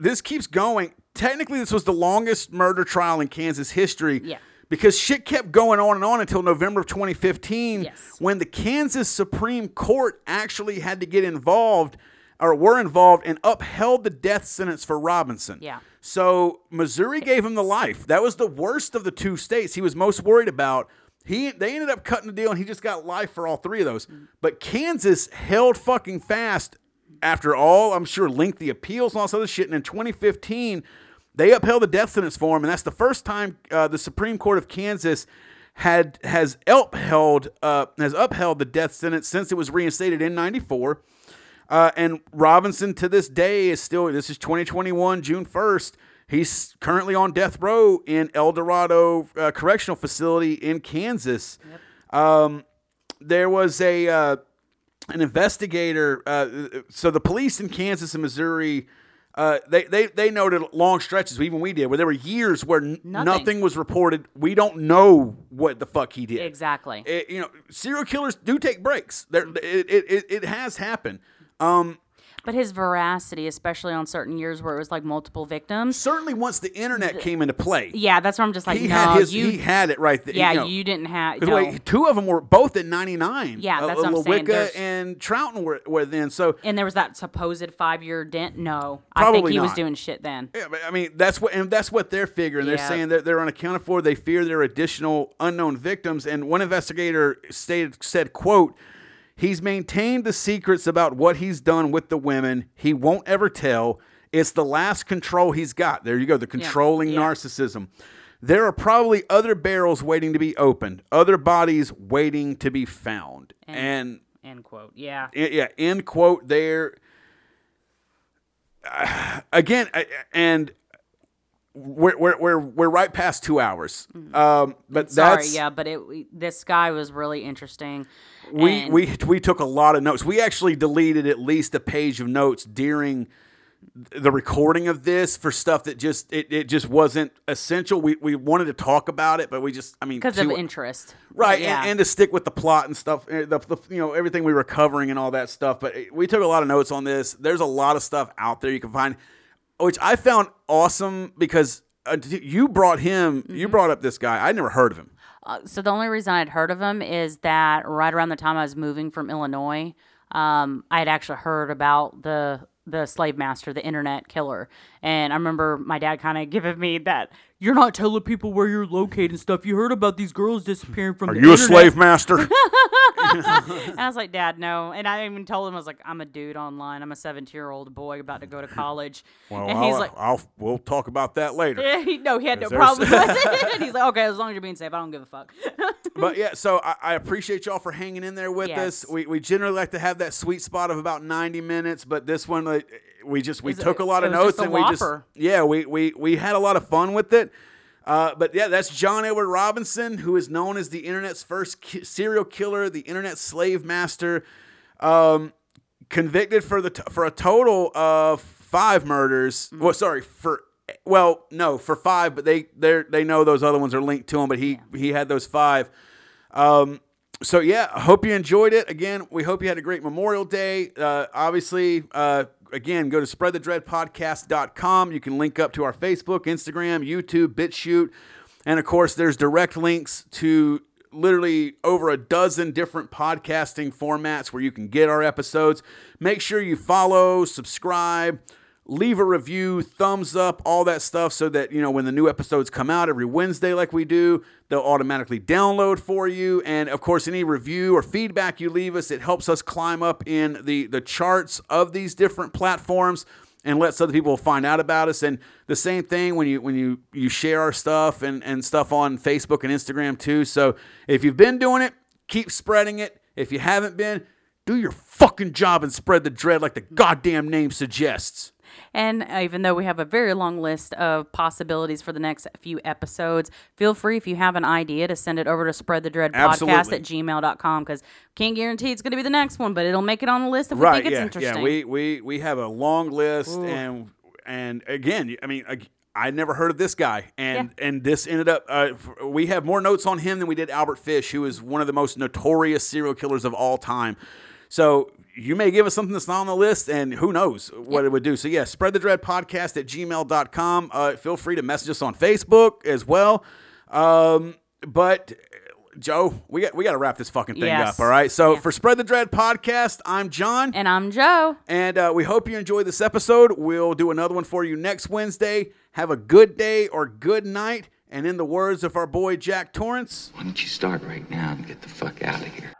this keeps going. Technically, this was the longest murder trial in Kansas history. Yeah. Because shit kept going on and on until November of 2015, Yes. when the Kansas Supreme Court actually had to get involved or were involved and upheld the death sentence for Robinson. Yeah. So Missouri gave him the life. That was the worst of the two states he was most worried about. He they ended up cutting the deal and he just got life for all three of those. But Kansas held fucking fast after all, I'm sure, lengthy appeals and all this other shit. And in 2015, they upheld the death sentence for him, and that's the first time uh, the Supreme Court of Kansas had has upheld uh, has upheld the death sentence since it was reinstated in '94. Uh, and Robinson to this day is still, this is 2021, June 1st. He's currently on death row in El Dorado uh, Correctional Facility in Kansas. Um, there was a uh, an investigator. Uh, so the police in Kansas and Missouri, uh, they, they they noted long stretches, even we did, where there were years where n- nothing. Nothing. was reported. We don't know what the fuck he did. Exactly. It- you know, serial killers do take breaks. There, it, it, it, it has happened. Um, But his veracity, especially on certain years where it was like multiple victims. Certainly, once the internet came into play, Yeah, that's where I'm just like, he no, had his. you. he had it right there. yeah, you, know. you didn't have. No. wait, two of them were both at 99. Yeah, Uh, that's what I'm saying. And Trouten were, were then. So and there was that supposed five year dent. No, I think he was doing shit then. Yeah, but, I mean, that's what, and that's what they're figuring. They're Yeah. saying that they're unaccounted for. They fear there are additional unknown victims. And one investigator stated, said, "quote He's maintained the secrets about what he's done with the women. He won't ever tell. It's the last control he's got. There you go, the controlling yeah. narcissism." There are probably other barrels waiting to be opened, other bodies waiting to be found. And, End quote. Yeah. yeah, end quote there. again, I- and we're, we're, we're, we're right past two hours. Um, but Mm-hmm. Sorry, that's, yeah, but it we- this guy was really interesting. we, and- we, we took a lot of notes. We actually deleted at least a page of notes during the recording of this for stuff that just, it, it just wasn't essential. We, we wanted to talk about it, but we just, I mean, because of interest. Right, Yeah. and, and to stick with the plot and stuff, eh, the, the, you know everything we were covering and all that stuff. But eh, we took a lot of notes on this. There's a lot of stuff out there you can find, which I found awesome because uh, you brought him, you Mm-hmm. brought up this guy. I never heard of him. Uh, so the only reason I'd heard of him is that right around the time I was moving from Illinois, um, I had actually heard about the the slave master, the internet killer, and I remember my dad kind of giving me that you're not telling people where you're located and stuff. You heard about these girls disappearing from Are the you a slave master? And I was like, Dad, no. And I even told him I was like, I'm a dude online. I'm a 17 year old boy about to go to college. well, and I'll, like. I'll, we'll talk about that later. No, he had no there's- problems with it. And he's like, okay, as long as you're being safe, I don't give a fuck. but yeah, so I, I appreciate y'all for hanging in there with us. We, we generally like to have that sweet spot of about ninety minutes, but this one like, we just we took a lot of notes and we just yeah we, we we had a lot of fun with it. Uh, but yeah, that's John Edward Robinson, who is known as the internet's first ki- serial killer, the internet slave master, um, convicted for the t- for a total of five murders. Mm-hmm. Well, sorry for well, no, for five, but they they they know those other ones are linked to him, but he he had those five. Um, so yeah, I hope you enjoyed it. Again, we hope you had a great Memorial Day. Uh, obviously, uh, again, go to spreadthedreadpodcast.com. You can link up to our Facebook, Instagram, YouTube, BitChute, and of course, there's direct links to literally over a dozen different podcasting formats where you can get our episodes. Make sure you follow, subscribe, leave a review, thumbs up, all that stuff so that, you know, when the new episodes come out every Wednesday like we do, they'll automatically download for you. And of course, any review or feedback you leave us, it helps us climb up in the the charts of these different platforms and lets other people find out about us. And the same thing when you when you you share our stuff and and stuff on Facebook and Instagram too. So if you've been doing it, keep spreading it. If you haven't been, do your fucking job and spread the dread like the goddamn name suggests. And uh, even though we have a very long list of possibilities for the next few episodes, feel free if you have an idea to send it over to spreadthedreadpodcast podcast at gmail.com because can't guarantee it's going to be the next one, but it'll make it on the list if we right think it's yeah interesting. yeah we we we have a long list and and again i mean I never heard of this guy, and and this ended up. Uh, we have more notes on him than we did Albert Fish, who is one of the most notorious serial killers of all time. So you may give us something that's not on the list, and who knows what it would do. So yeah, spread the dread podcast at gmail.com. Uh, feel free to message us on Facebook as well. Um, but Joe, we got we got to wrap this fucking thing Yes. up. All right. So Yeah. for spread the dread podcast, I'm John. and I'm Joe. And uh, we hope you enjoyed this episode. We'll do another one for you next Wednesday. Have a good day or good night. And in the words of our boy Jack Torrance, Why don't you start right now and get the fuck out of here?